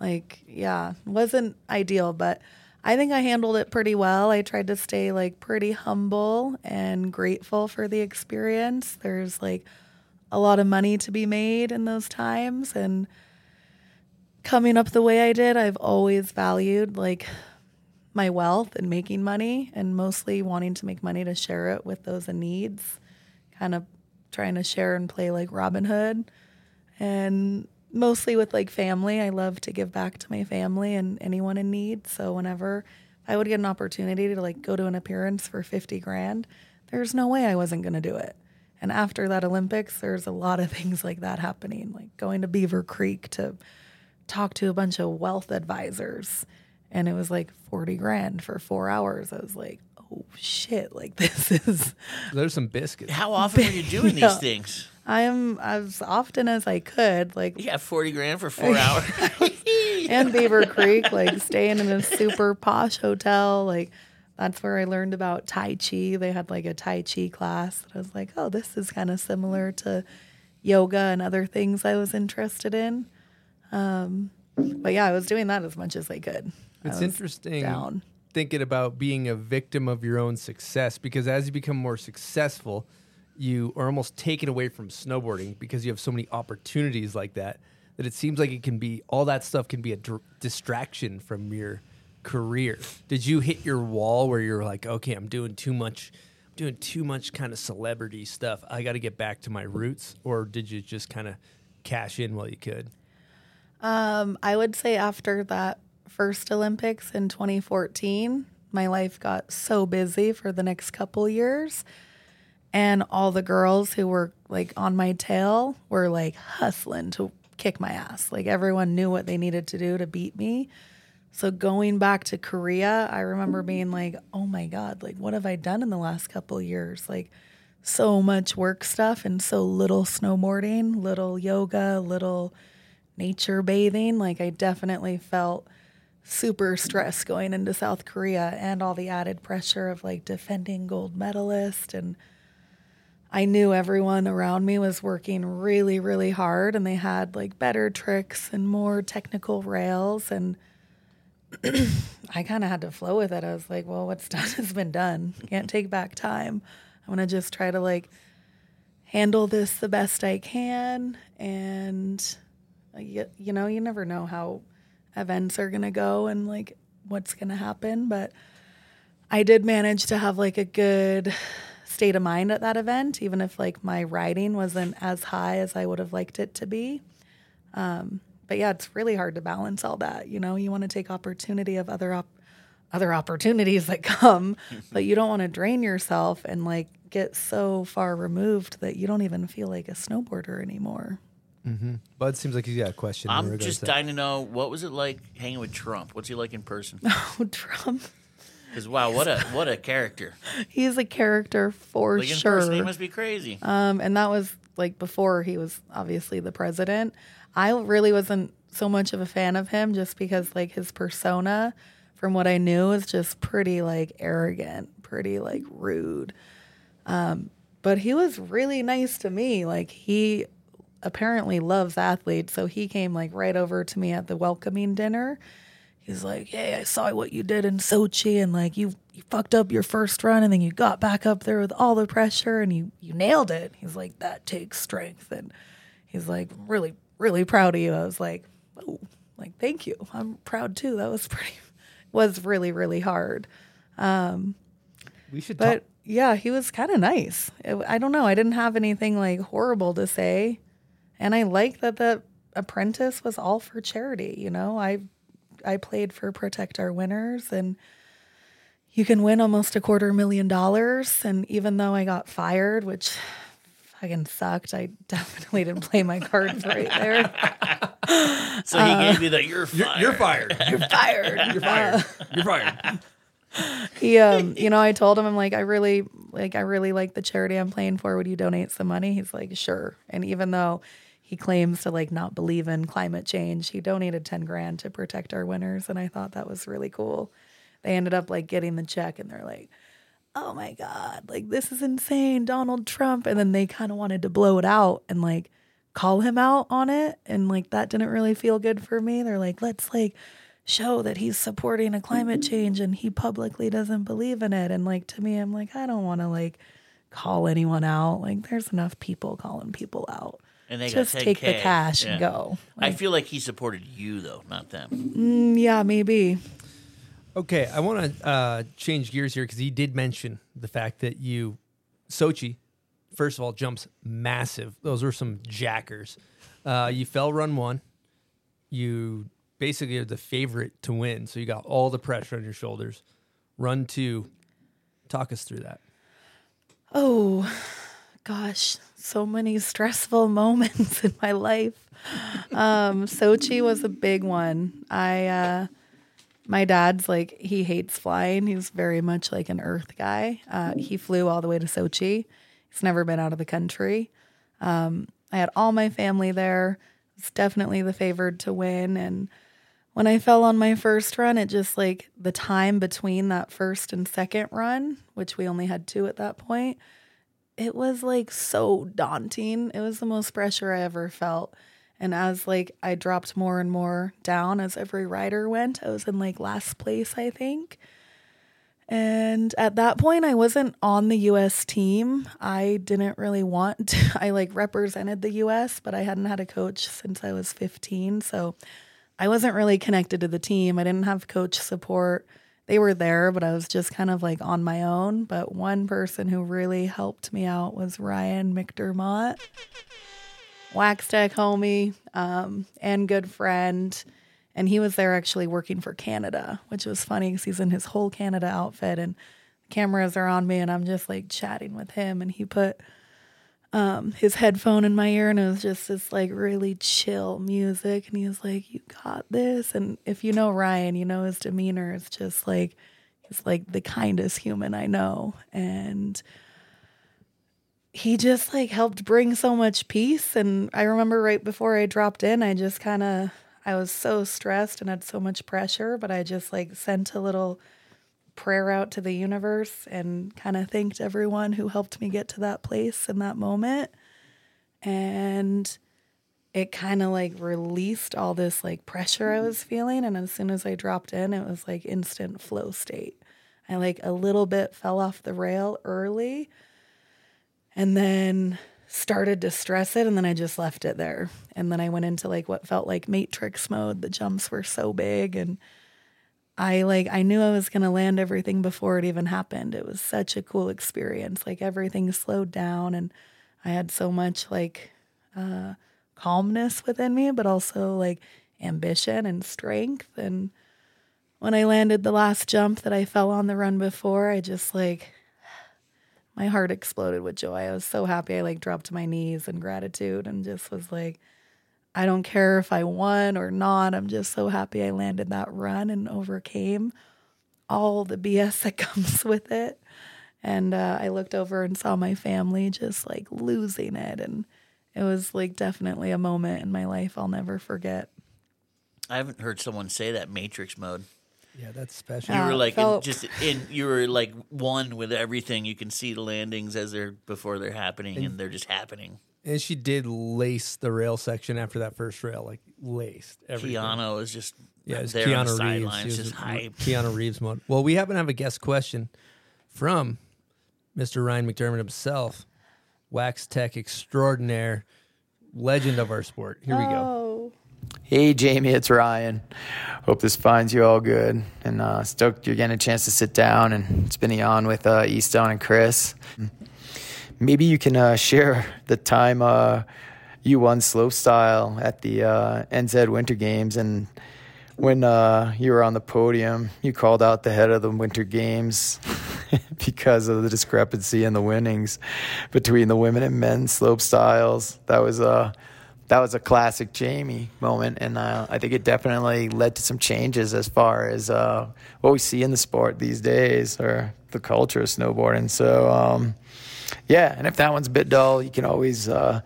Like, yeah, wasn't ideal, but I think I handled it pretty well. I tried to stay like pretty humble and grateful for the experience. There's like a lot of money to be made in those times and coming up the way I did, I've always valued like my wealth and making money and mostly wanting to make money to share it with those in needs, kind of trying to share and play like Robin Hood. And mostly with like family, I love to give back to my family and anyone in need. So whenever I would get an opportunity to like go to an appearance for 50 grand, there's no way I wasn't going to do it. And after that Olympics, there's a lot of things like that happening, like going to Beaver Creek to talk to a bunch of wealth advisors and it was like 40 grand for four hours. I was like, oh shit, like this is. There's some biscuits. How often are you doing Yeah. these things? I am as often as I could, like yeah, 40 grand for four hours. and Beaver Creek, like staying in a super posh hotel. Like that's where I learned about Tai Chi. They had like a Tai Chi class. I was like, oh, this is kind of similar to yoga and other things I was interested in. Um, but yeah, I was doing that as much as I could. I It's was interesting Down. thinking about being a victim of your own success because as you become more successful, you are almost taken away from snowboarding because you have so many opportunities like that that it seems like it can be all that stuff can be a dr- distraction from your career. Did you hit your wall where you're like, okay, I'm doing too much, I'm doing too much kind of celebrity stuff. I got to get back to my roots, or did you just kind of cash in while you could? Um, I would say after that first Olympics in 2014, my life got so busy for the next couple years. And all the girls who were like on my tail were like hustling to kick my ass. Like everyone knew what they needed to do to beat me. So going back to Korea, I remember being like, "Oh my god, like what have I done in the last couple years? Like so much work stuff and so little snowboarding, little yoga, little nature bathing. Like I definitely felt super stressed going into South Korea and all the added pressure of like defending gold medalist and I knew everyone around me was working really really hard and they had like better tricks and more technical rails and I kind of had to flow with it. I was like, well, what's done has been done. Can't take back time. I'm going to just try to like handle this the best I can and uh, you, you know, you never know how events are going to go and like what's going to happen, but I did manage to have like a good state of mind at that event even if like my riding wasn't as high as I would have liked it to be. Um, but yeah, it's really hard to balance all that. You know, you want to take opportunity of other op- other opportunities that come, but you don't want to drain yourself and like get so far removed that you don't even feel like a snowboarder anymore. Bud seems like he's got a question. I'm just to dying to know what was it like hanging with Trump? What's he like in person? Oh, Trump, Because wow, what a what a character! he's a character for in sure. person, he must be crazy. Um, and that was like before he was obviously the president. I really wasn't so much of a fan of him just because like his persona, from what I knew, was just pretty like arrogant, pretty like rude. Um, but he was really nice to me. Like he apparently loves athletes, so he came like right over to me at the welcoming dinner. He's like, "Hey, I saw what you did in Sochi, and like you, you fucked up your first run, and then you got back up there with all the pressure, and you, you nailed it." He's like, "That takes strength," and he's like, "Really, really proud of you." I was like, "Oh, like thank you. I'm proud too. That was pretty, was really, really hard." Um, we should But talk. yeah, he was kind of nice. I don't know. I didn't have anything like horrible to say, and I like that the apprentice was all for charity. You know, I I played for Protect Our Winners, and you can win almost a quarter million dollars. And even though I got fired, which fucking sucked, I definitely didn't play my cards right there. So he gave you the you're fired. You're fired. You're fired. You're fired. You're fired. he um you know i told him i'm like i really like i really like the charity i'm playing for would you donate some money he's like sure and even though he claims to like not believe in climate change. He donated 10 grand to protect our winners and i thought that was really cool. They ended up like getting the check and they're like oh my god like this is insane donald trump. And then they kind of wanted to blow it out and like call him out on it and like that didn't really feel good for me. They're like let's like show that he's supporting a climate mm-hmm. change and he publicly doesn't believe in it. And like to me i'm like i don't want to like call anyone out. Like there's enough people calling people out And they just take the cash and Yeah. go I feel like he supported you though, not them. Mm, yeah maybe Okay, I want to uh, change gears here because he did mention the fact that you, Sochi, first of all, jumps massive. Those were some jackers. Uh, you fell run one. You basically are the favorite to win, so you got all the pressure on your shoulders. Run two, talk us through that. Oh, gosh, so many stressful moments in my life. Um, Sochi was a big one. I uh, my dad's like he hates flying. He's very much like an earth guy. Uh, he flew all the way to Sochi. He's never been out of the country. Um, I had all my family there. It's definitely the favored to win. And when I fell on my first run, it just like the time between that first and second run, which we only had two at that point, it was like so daunting. It was the most pressure I ever felt. And as like I dropped more and more down as every rider went, I was in like last place, I think. And at that point, I wasn't on the US team. I didn't really want to. I like represented the US, but I hadn't had a coach since I was 15. So I wasn't really connected to the team. I didn't have coach support. They were there, but I was just kind of like on my own. But one person who really helped me out was Ryan McDermott, Wax Tech homie um, and good friend. And he was there actually working for Canada, which was funny because he's in his whole Canada outfit and cameras are on me and I'm just like chatting with him. And he put um, his headphone in my ear and it was just this like really chill music. And he was like, You got this. And if you know Ryan, you know his demeanor is just like, he's like the kindest human I know. And he just like helped bring so much peace. And I remember right before I dropped in, I just kind of, I was so stressed and had so much pressure, but I just like sent a little prayer out to the universe and kind of thanked everyone who helped me get to that place in that moment. And it kind of like released all this like pressure I was feeling. And as soon as I dropped in, it was like instant flow state. I like a little bit fell off the rail early and then started to stress it and then I just left it there. And then I went into like what felt like matrix mode. The jumps were so big and I like I knew I was going to land everything before it even happened. It was such a cool experience. Like everything slowed down and I had so much like uh calmness within me but also like ambition and strength and when I landed the last jump that I fell on the run before, I just like my heart exploded with joy. I was so happy. I like dropped to my knees in gratitude and just was like, I don't care if I won or not. I'm just so happy I landed that run and overcame all the BS that comes with it. And uh, I looked over and saw my family just like losing it. And it was like definitely a moment in my life I'll never forget. I haven't heard someone say that Matrix mode. Yeah, that's special. You were like in, felt- just in. You were like one with everything. You can see the landings as they're before they're happening, and they're just happening. And she did lace the rail section after that first rail, like laced everything. Keanu is just Yeah, it's there on the Keanu Reeves. sidelines, just in hype. Keanu Reeves mode. Well, we happen to have a guest question from Mr. Ryan McDermott himself, wax tech extraordinaire, legend of our sport. Here we go. Oh, Hey, Jamie, it's Ryan. Hope this finds you all good. And uh, stoked you're getting a chance to sit down and spinning on with uh, E-Stone and Chris. Maybe you can uh, share the time uh, you won slopestyle at the uh, NZ Winter Games and when uh, you were on the podium, you called out the head of the Winter Games because of the discrepancy in the winnings between the women and men slope styles. That was a that was a classic Jamie moment, and uh, I think it definitely led to some changes as far as uh, what we see in the sport these days or the culture of snowboarding. So, um, yeah, and if that one's a bit dull, you can always uh,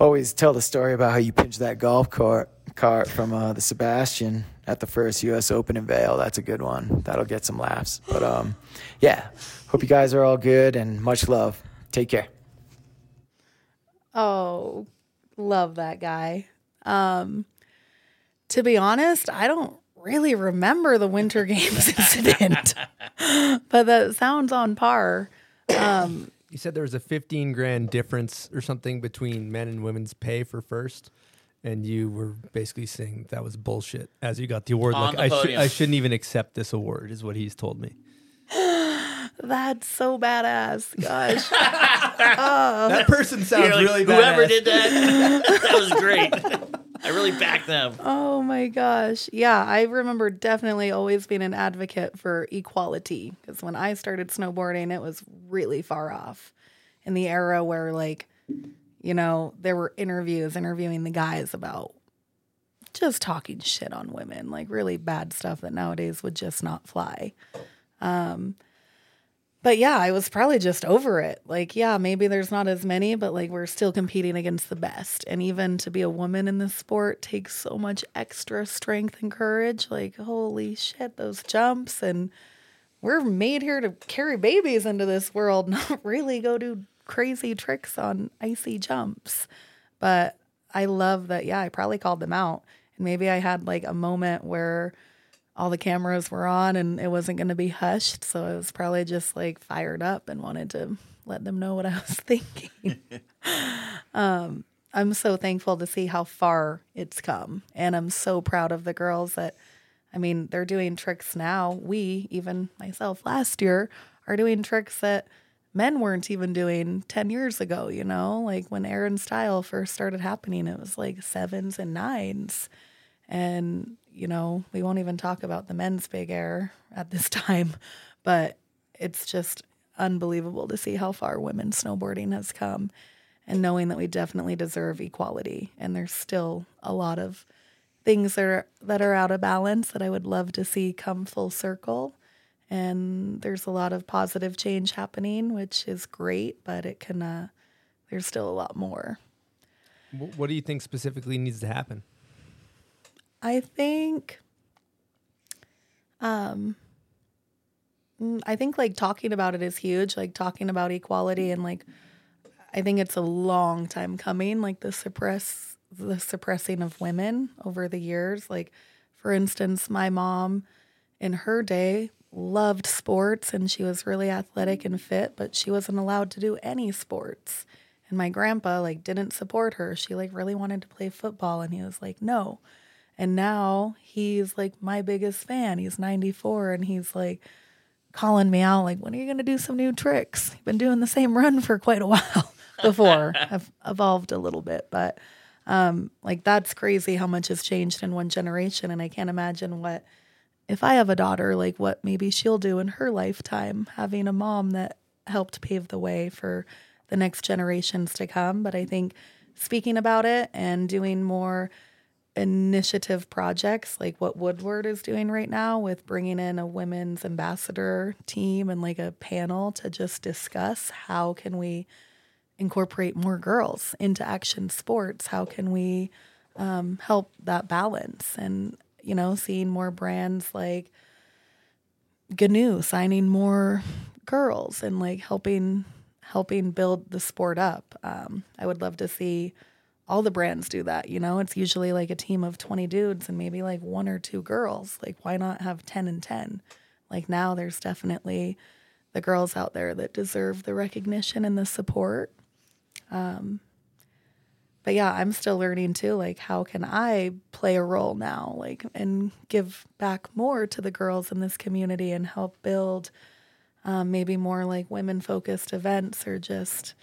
always tell the story about how you pinched that golf cart cart from uh, the Sebastian at the first U.S. Open in Vail. That's a good one. That'll get some laughs. But um, yeah, hope you guys are all good and much love. Take care. oh, love that guy. Um, to be honest, I don't really remember the Winter Games incident, but that sounds on par. Um, You said there was a 15 grand difference or something between men and women's pay for first. And you were basically saying that was bullshit as you got the award. On like the I, should, podium. I shouldn't even accept this award, is what he's told me. that's so badass. Gosh. Oh. That person sounds You're like, really Whoever did that, that was great. I really back them. Oh my gosh. Yeah, I remember definitely always being an advocate for equality because when I started snowboarding, it was really far off in the era where, like, you know, there were interviews interviewing the guys about just talking shit on women, like really bad stuff that nowadays would just not fly. Um, but yeah, I was probably just over it. Like, yeah, maybe there's not as many, but like we're still competing against the best. And even to be a woman in this sport takes so much extra strength and courage. Like, holy shit, those jumps. And we're made here to carry babies into this world, not really go do crazy tricks on icy jumps. But I love that, yeah, I probably called them out. And maybe I had like a moment where all the cameras were on and it wasn't going to be hushed. So I was probably just like fired up and wanted to let them know what I was thinking. um, I'm so thankful to see how far it's come. And I'm so proud of the girls that, I mean, they're doing tricks now. We, even myself last year, are doing tricks that men weren't even doing 10 years ago, you know? Like when Air and Style first started happening, it was like sevens and nines. And you know, we won't even talk about the men's big air at this time, but it's just unbelievable to see how far women's snowboarding has come and knowing that we definitely deserve equality. And there's still a lot of things that are that are out of balance that I would love to see come full circle. And there's a lot of positive change happening which is great but it can uh, there's still a lot more. What do you think specifically needs to happen I think um mm, I think like talking about it is huge, like talking about equality and like I think it's a long time coming, like the suppress the suppressing of women over the years. Like for instance, my mom in her day loved sports and she was really athletic and fit, but she wasn't allowed to do any sports. And my grandpa like didn't support her. She like really wanted to play football and he was like, "No." And now he's like my biggest fan. He's 94 and he's like calling me out, like, when are you going to do some new tricks? You've been doing the same run for quite a while before. I've evolved a little bit, but um, like that's crazy how much has changed in one generation. And I can't imagine what, if I have a daughter, like what maybe she'll do in her lifetime, having a mom that helped pave the way for the next generations to come. But I think speaking about it and doing more initiative projects like what Woodward is doing right now with bringing in a women's ambassador team and like a panel to just discuss how can we incorporate more girls into action sports? How can we um, help that balance? And you know seeing more brands like GNU signing more girls and like helping helping build the sport up. Um, i would love to see all the brands do that, you know? It's usually like a team of 20 dudes and maybe like one or two girls. Like why not have 10 and 10? Like now there's definitely the girls out there that deserve the recognition and the support. Um but yeah, I'm still learning too like how can I play a role now like and give back more to the girls in this community and help build um, maybe more like women focused events or just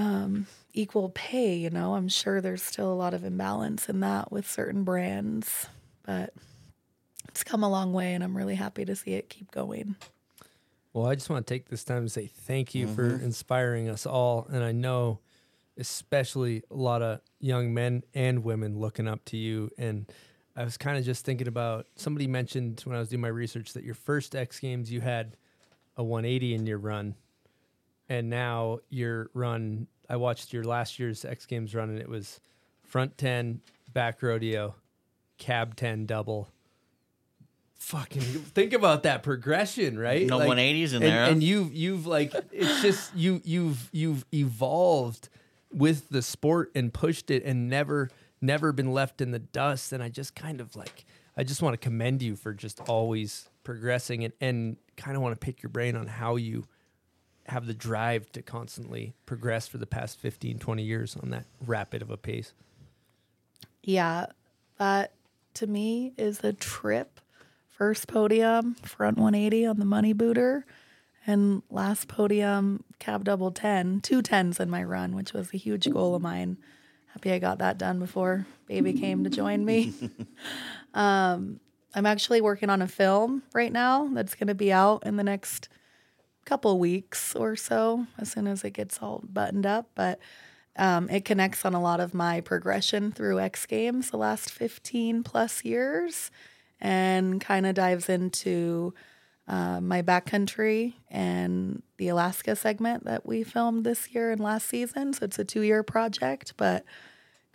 um, equal pay. You know, I'm sure there's still a lot of imbalance in that with certain brands, but it's come a long way, and I'm really happy to see it keep going. Well, I just want to take this time to say thank you mm-hmm. for inspiring us all. And I know, especially a lot of young men and women looking up to you. And I was kind of just thinking about somebody mentioned when I was doing my research that your first X Games, you had a 180 in your run. And now your run I watched your last year's X Games run, and it was front ten, back rodeo, cab ten double. Fucking think about that progression, right? No one eighties in and, there, and you've you've like it's just you you've you've evolved with the sport and pushed it and never never been left in the dust. And I just kind of like I just want to commend you for just always progressing and and kind of want to pick your brain on how you have the drive to constantly progress for the past 15, 20 years on that rapid of a pace? Yeah, that to me is a trip. First podium, front 180 on the money booter, and last podium, cab double 10, two tens in my run, which was a huge goal of mine. Happy I got that done before baby came to join me. um, I'm actually working on a film right now that's going to be out in the next couple weeks or so as soon as it gets all buttoned up. But Um, it connects on a lot of my progression through X Games the last 15 plus years and kind of dives into uh, my backcountry and the Alaska segment that we filmed this year and last season. So it's a two year project, but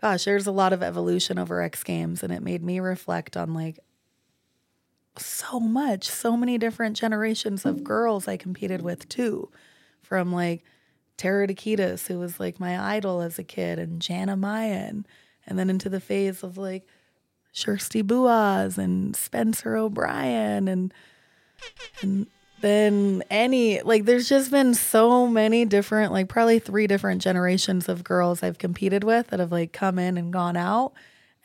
gosh, there's a lot of evolution over X Games, and it made me reflect on like so much, so many different generations of girls I competed with too, from like Tara Dakides, who was like my idol as a kid, and Janna Meyen, and then into the phase of like Kjersti Buaas and Spencer O'Brien and and then any like there's just been so many different like probably three different generations of girls I've competed with that have like come in and gone out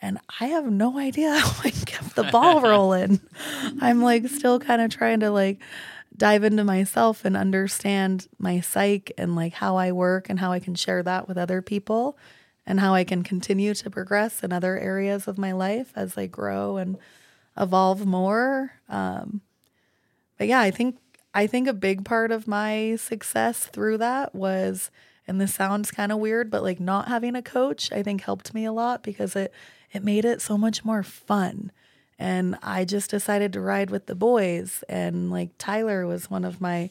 and I have no idea how I kept the ball rolling. I'm like still kind of trying to like dive into myself and understand my psyche and like how I work and how I can share that with other people and how I can continue to progress in other areas of my life as I grow and evolve more. Um, but yeah, I think I think a big part of my success through that was, and this sounds kind of weird, but like not having a coach, I think helped me a lot because it it made it so much more fun. And I just decided to ride with the boys. And like Tyler was one of my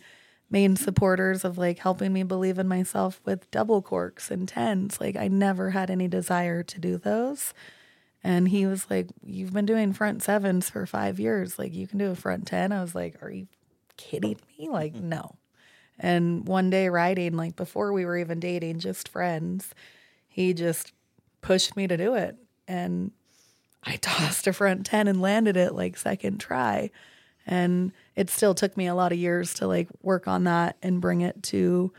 main supporters of like helping me believe in myself with double corks and tens. Like I never had any desire to do those. And he was like, You've been doing front sevens for five years. Like you can do a front 10. I was like, Are you kidding me? Like, no. And one day riding, like before we were even dating, just friends, he just pushed me to do it. And I tossed a front 10 and landed it like second try. And it still took me a lot of years to like work on that and bring it to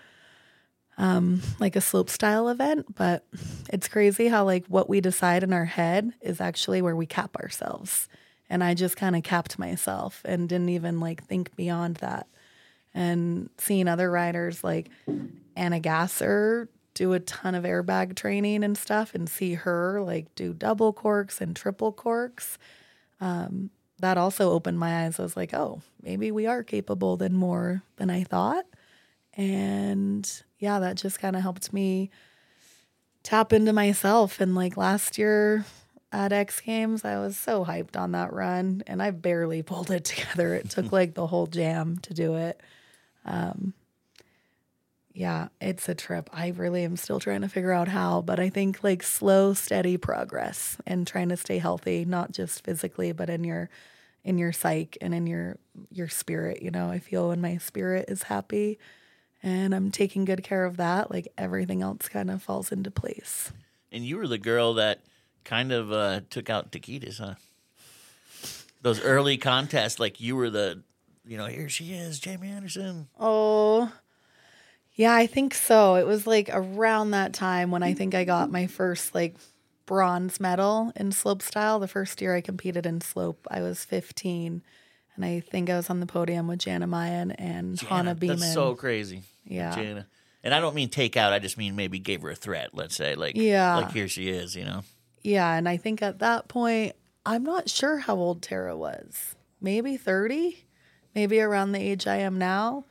um, like a slope style event. But it's crazy how like what we decide in our head is actually where we cap ourselves. And I just kind of capped myself and didn't even like think beyond that. And seeing other riders like Anna Gasser do a ton of airbag training and stuff and see her like do double corks and triple corks. Um, that also opened my eyes. I was like, oh, maybe we are capable than more than I thought. And yeah, that just kind of helped me tap into myself. And like last year at X Games, I was so hyped on that run and I barely pulled it together. It took like the whole jam to do it. Um, yeah, it's a trip. I really am still trying to figure out how, but I think like slow, steady progress and trying to stay healthy, not just physically, but in your in your psyche and in your your spirit. You know, I feel when my spirit is happy and I'm taking good care of that, like everything else kind of falls into place. And you were the girl that kind of uh, took out Dakides, huh? Those early contests, like you were the, you know, here she is, Jamie Anderson. Oh, yeah, I think so. It was like around that time when I think I got my first like bronze medal in slope style. The first year I competed in slope, I was 15. And I think I was on the podium with Janna Meyen and Hana Beaman. That's so crazy. Yeah. Janna. And I don't mean take out, I just mean maybe gave her a threat, let's say. Like, Yeah. like here she is, you know? Yeah, and I think at that point, I'm not sure how old Tara was. Maybe 30, maybe around the age I am now.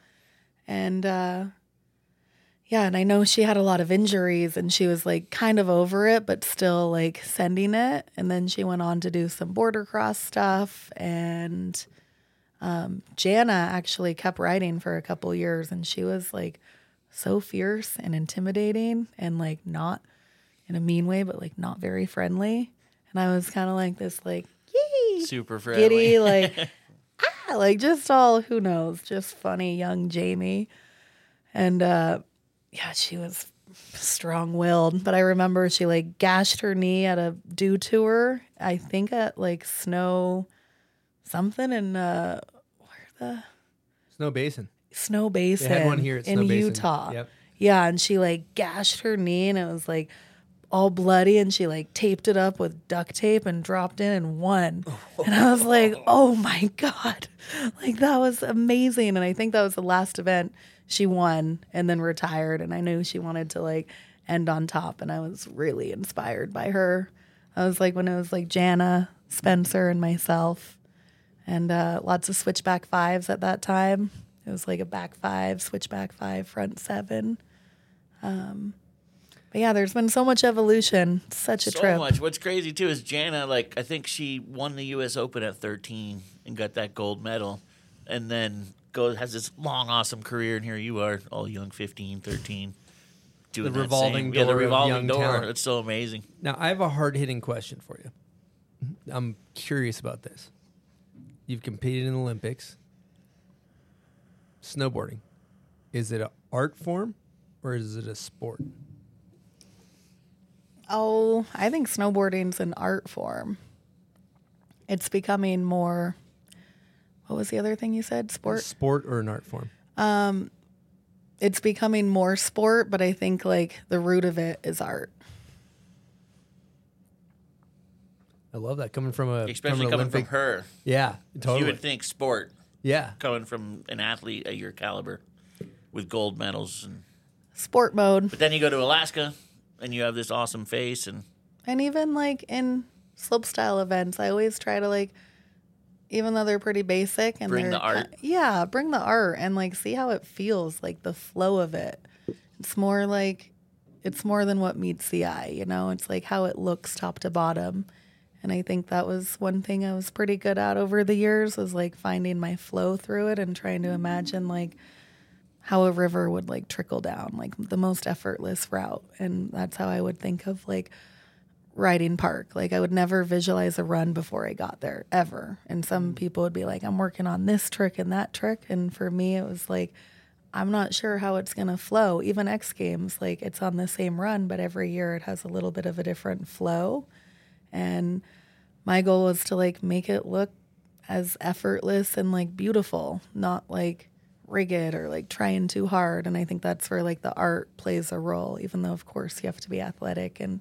And uh yeah, and I know she had a lot of injuries and she was like kind of over it, but still like sending it. And then she went on to do some border cross stuff. And um, Janna actually kept riding for a couple years and she was like so fierce and intimidating and like not in a mean way, but like not very friendly. And I was kind of like this, like, yee, Super friendly. giddy, like, ah, like just all, who knows, just funny young Jamie. And uh, yeah, she was strong willed. But I remember she like gashed her knee at a Dew Tour, I think at like snow something in uh, where the Snowbasin. Snow Basin. They had one here at in Snowbasin. Utah. Yep. Yeah, and she like gashed her knee and it was like all bloody and she like taped it up with duct tape and dropped in and won. And I was like, "Oh my god." Like that was amazing and I think that was the last event she won and then retired and I knew she wanted to like end on top and I was really inspired by her. I was like when it was like Janna, Spencer and myself and uh, lots of switchback fives at that time. It was like a back five, switchback five, front seven. Um, But yeah, there's been so much evolution. Such a so trip. much. What's crazy too is Janna. Like I think she won the U.S. Open at 13 and got that gold medal, and then goes has this long, awesome career. And here you are, all young, 15, 13, doing The that revolving same, yeah, the door of revolving young door. talent. It's so amazing. Now, I have a hard hitting question for you. I'm curious about this. You've competed in the Olympics. Snowboarding. Is it an art form or is it a sport? Oh, I think snowboarding's an art form. It's becoming more. What was the other thing you said? Sport. Sport or an art form? Um, it's becoming more sport, but I think like the root of it is art. I love that coming from a Especially from an coming Olympic. from her. Yeah, totally. You would think sport. Yeah. Coming from an athlete at your caliber with gold medals. And, Sport mode. but then you go to Alaska and you have this awesome face. And And even like in slopestyle events, I always try to like, even though they're pretty basic and Bring they're the art. yeah, bring the art and like see how it feels, like the flow of it. It's more like, it's more than what meets the eye, you know. It's like how it looks top to bottom, and I think that was one thing I was pretty good at over the years was like finding my flow through it and trying to imagine like how a river would like trickle down, like the most effortless route. And that's how I would think of like riding park. Like I would never visualize a run before I got there ever. And some mm. people would be like, I'm working on this trick and that trick. And for me, it was like, I'm not sure how it's going to flow. Even X Games, like it's on the same run, but every year it has a little bit of a different flow. And my goal was to like make it look as effortless and like beautiful, not like rigid or like trying too hard. And I think that's where like the art plays a role, even though of course you have to be athletic and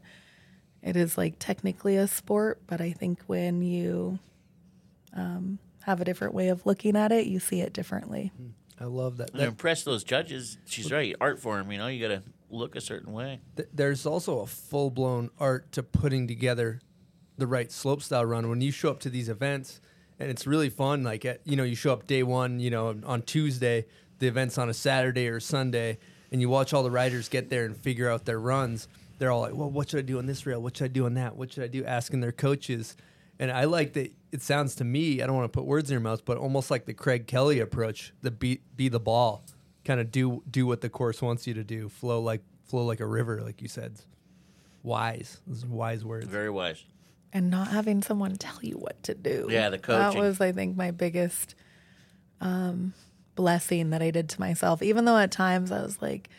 it is like technically a sport. But I think when you um, have a different way of looking at it, you see it differently. I love that. to impress those judges, she's right. Art form, you know, you got to look a certain way. Th- there's also a full blown art to putting together the right slope style run. When you show up to these events, and it's really fun. Like at, you know, you show up day one, you know, on Tuesday, the event's on a Saturday or Sunday, and you watch all the riders get there and figure out their runs. They're all like, "Well, what should I do on this rail? What should I do on that? What should I do?" Asking their coaches. And I like that. It sounds to me, I don't want to put words in your mouth, but almost like the Craig Kelly approach, the be be the ball, kind of do do what the course wants you to do, flow like flow like a river, like you said. Wise, those are wise words. Very wise. and not having someone tell you what to do. Yeah, the That was, I think, my biggest um, blessing that I did to myself. Even though at times I was like,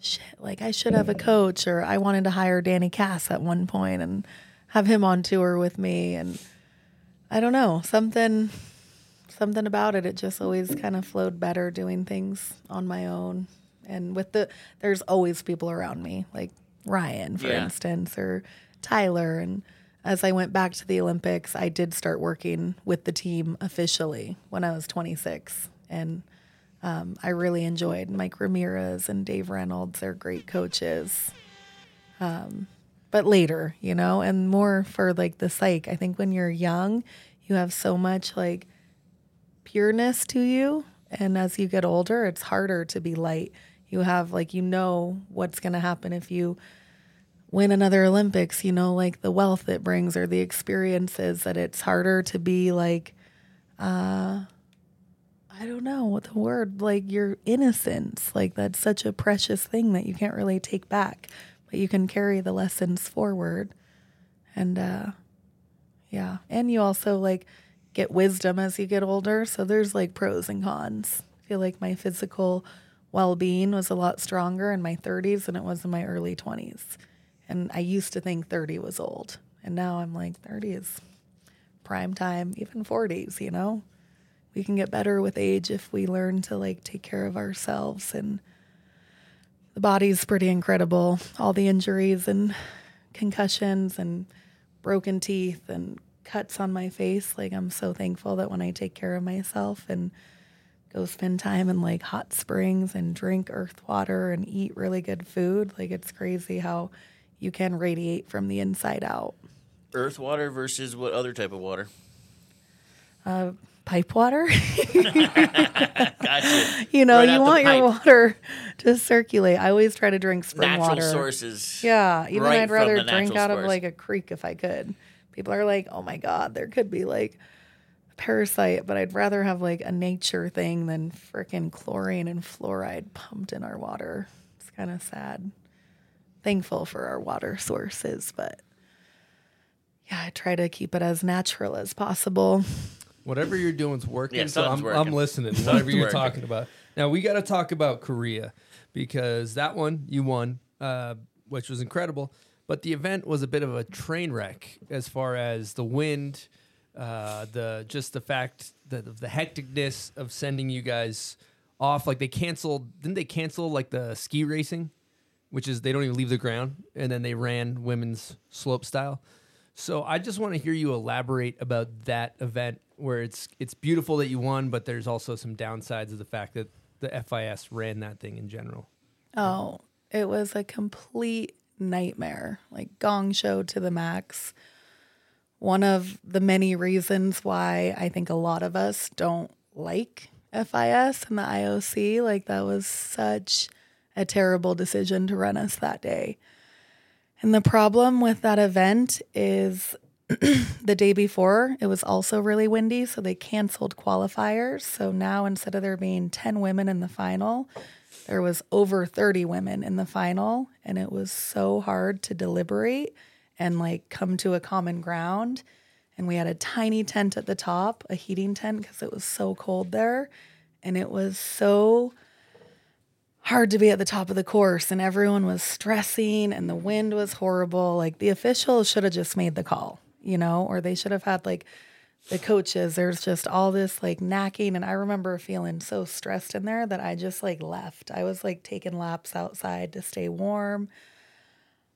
shit, like I should have a coach, or I wanted to hire Danny Kass at one point and have him on tour with me. And I don't know, something, something about it. It just always kind of flowed better doing things on my own. And with the, there's always people around me, like Ryan, for Yeah. instance, or Tyler. And as I went back to the Olympics, I did start working with the team officially when I was 26. And um, I really enjoyed Mike Ramirez and Dave Reynolds. They're great coaches. Um, but later, you know, and more for like the psych. I think when you're young, you have so much like pureness to you. And as you get older, it's harder to be light. You have like, you know, what's going to happen if you win another Olympics, you know, like the wealth it brings or the experiences that it's harder to be like, uh, I don't know what the word, like your innocence. Like that's such a precious thing that you can't really take back, but you can carry the lessons forward. And, uh, yeah. And you also like get wisdom as you get older. So there's like pros and cons. I feel like my physical well being was a lot stronger in my 30s than it was in my early 20s. And I used to think 30 was old. And now I'm like, 30 is prime time, even 40s, you know? We can get better with age if we learn to like take care of ourselves. And the body's pretty incredible. All the injuries and concussions and broken teeth and cuts on my face. Like, I'm so thankful that when I take care of myself and go spend time in like hot springs and drink earth water and eat really good food, like, it's crazy how you can radiate from the inside out. Earth water versus what other type of water? Uh, pipe water. Gotcha. you know, Right you want your water to circulate. I always try to drink spring Natural water. sources. Yeah, even right I'd rather drink out of like a creek if I could. People are like, "Oh my god, there could be like a parasite," but I'd rather have like a nature thing than freaking chlorine and fluoride pumped in our water. It's kind of sad. Thankful for our water sources, but yeah, I try to keep it as natural as possible. Whatever you're doing's working. Yeah, so I'm, something's I'm listening. Something's Whatever you're working. talking about. Now we got to talk about Korea because that one you won, uh, which was incredible. But the event was a bit of a train wreck as far as the wind, uh, the just the fact that the hecticness of sending you guys off. Like they canceled, didn't they cancel like the ski racing, which is they don't even leave the ground, and then they ran women's slope style. So I just want to hear you elaborate about that event where it's it's beautiful that you won, but there's also some downsides of the fact that the FIS ran that thing in general. Oh, it was a complete nightmare, like gong show to the max. One of the many reasons why I think a lot of us don't like FIS and the IOC, like that was such a terrible decision to run us that day. And the problem with that event is the day before, it was also really windy, so they canceled qualifiers. So now instead of there being 10 women in the final, there was over 30 women in the final, and it was so hard to deliberate and like come to a common ground. And we had a tiny tent at the top, a heating tent because it was so cold there. And it was so hard to be at the top of the course and everyone was stressing and the wind was horrible. Like the officials should have just made the call, you know, or they should have had like the coaches. There's just all this like knacking. And I remember feeling so stressed in there that I just like left. I was like taking laps outside to stay warm.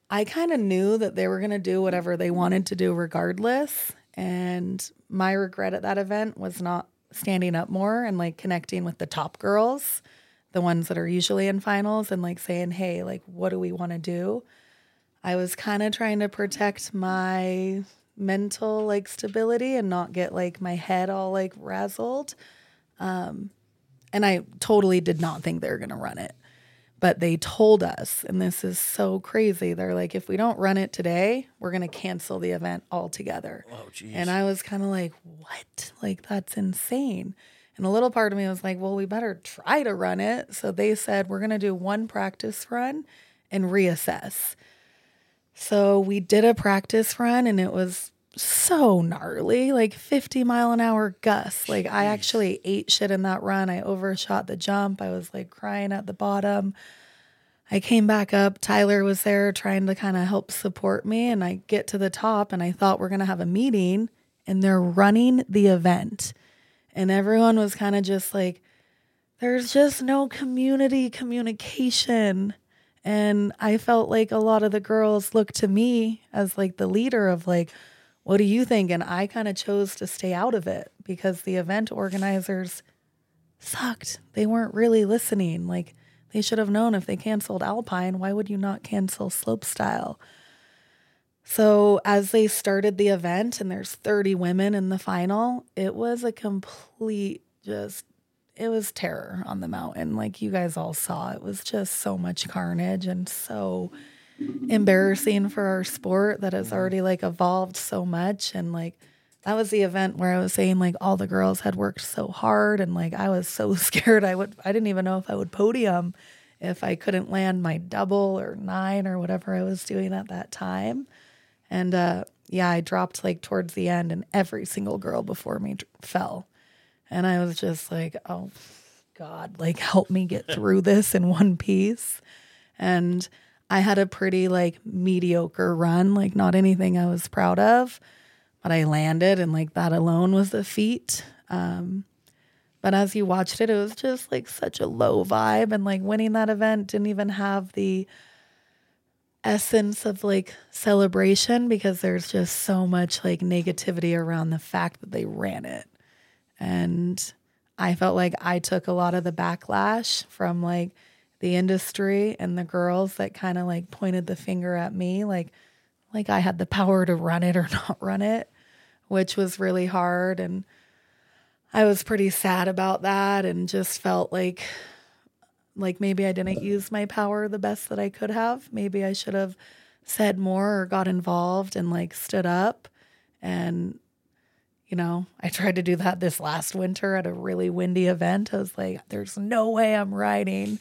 I kind of knew that they were going to do whatever they wanted to do regardless. And my regret at that event was not standing up more and like connecting with the top girls, the ones that are usually in finals, and like saying, hey, like, what do we want to do? I was kind of trying to protect my mental like stability and not get like my head all like razzled. Um, and I totally did not think they were going to run it. But they told us, and this is so crazy. They're like, if we don't run it today, we're going to cancel the event altogether. Oh, jeez. And I was kind of like, what? Like, that's insane. And a little part of me was like, well, we better try to run it. So they said, we're going to do one practice run and reassess. So we did a practice run and it was so gnarly, like 50 mile an hour gusts. Like I actually ate shit in that run. I overshot the jump. I was like crying at the bottom. I came back up. Tyler was there trying to kind of help support me. And I get to the top and I thought we're going to have a meeting and they're running the event. And everyone was kind of just like, there's just no community communication. And I felt like a lot of the girls looked to me as like the leader of like, what do you think? And I kind of chose to stay out of it because the event organizers sucked. They weren't really listening. Like they should have known if they canceled Alpine, why would you not cancel slopestyle? So as they started the event and there's 30 women in the final, it was a complete just it was terror on the mountain. Like you guys all saw, it was just so much carnage and so embarrassing for our sport that has already like evolved so much and like that was the event where I was saying like all the girls had worked so hard and like I was so scared I would I didn't even know if I would podium if I couldn't land my double or nine or whatever I was doing at that time. And uh yeah, I dropped like towards the end and every single girl before me d- fell. And I was just like, "Oh god, like help me get through this in one piece." And I had a pretty like mediocre run, like not anything I was proud of, but I landed and like that alone was a feat. Um, but as you watched it, it was just like such a low vibe and like winning that event didn't even have the essence of like celebration because there's just so much like negativity around the fact that they ran it. And I felt like I took a lot of the backlash from like the industry and the girls that kind of like pointed the finger at me like like I had the power to run it or not run it, which was really hard and I was pretty sad about that and just felt like like maybe I didn't use my power the best that I could have. Maybe I should have said more or got involved and like stood up and you know, I tried to do that this last winter at a really windy event. I was like, there's no way I'm riding.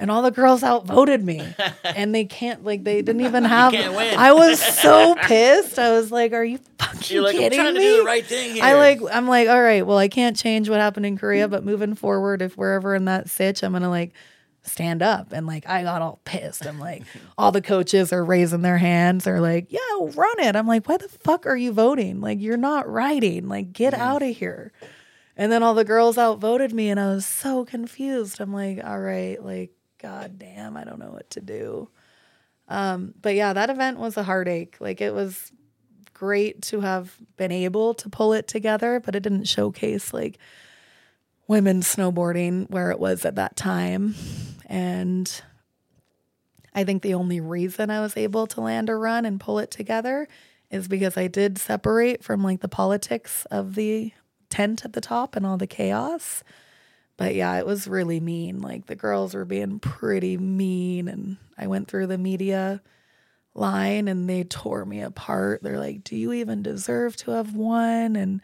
And all the girls outvoted me. and they can't like they didn't even have. I was so pissed. I was like, are you fucking You're like, I'm kidding trying to me? do the right thing here. I like I'm like, all right, well, I can't change what happened in Korea, but moving forward, if we're ever in that sitch, I'm gonna like stand up. And like I got all pissed. I'm like, all the coaches are raising their hands. They're like, yeah, run it. I'm like, why the fuck are you voting? Like, you're not riding. Like, get mm. out of here. And then all the girls outvoted me, and I was so confused. I'm like, all right, like, god damn, I don't know what to do. Um, but yeah, that event was a heartache. Like, it was great to have been able to pull it together, but it didn't showcase like women snowboarding where it was at that time. And I think the only reason I was able to land a run and pull it together is because I did separate from like the politics of the tent at the top and all the chaos. But yeah, it was really mean. Like the girls were being pretty mean and I went through the media line and they tore me apart. They're like, "Do you even deserve to have won?" and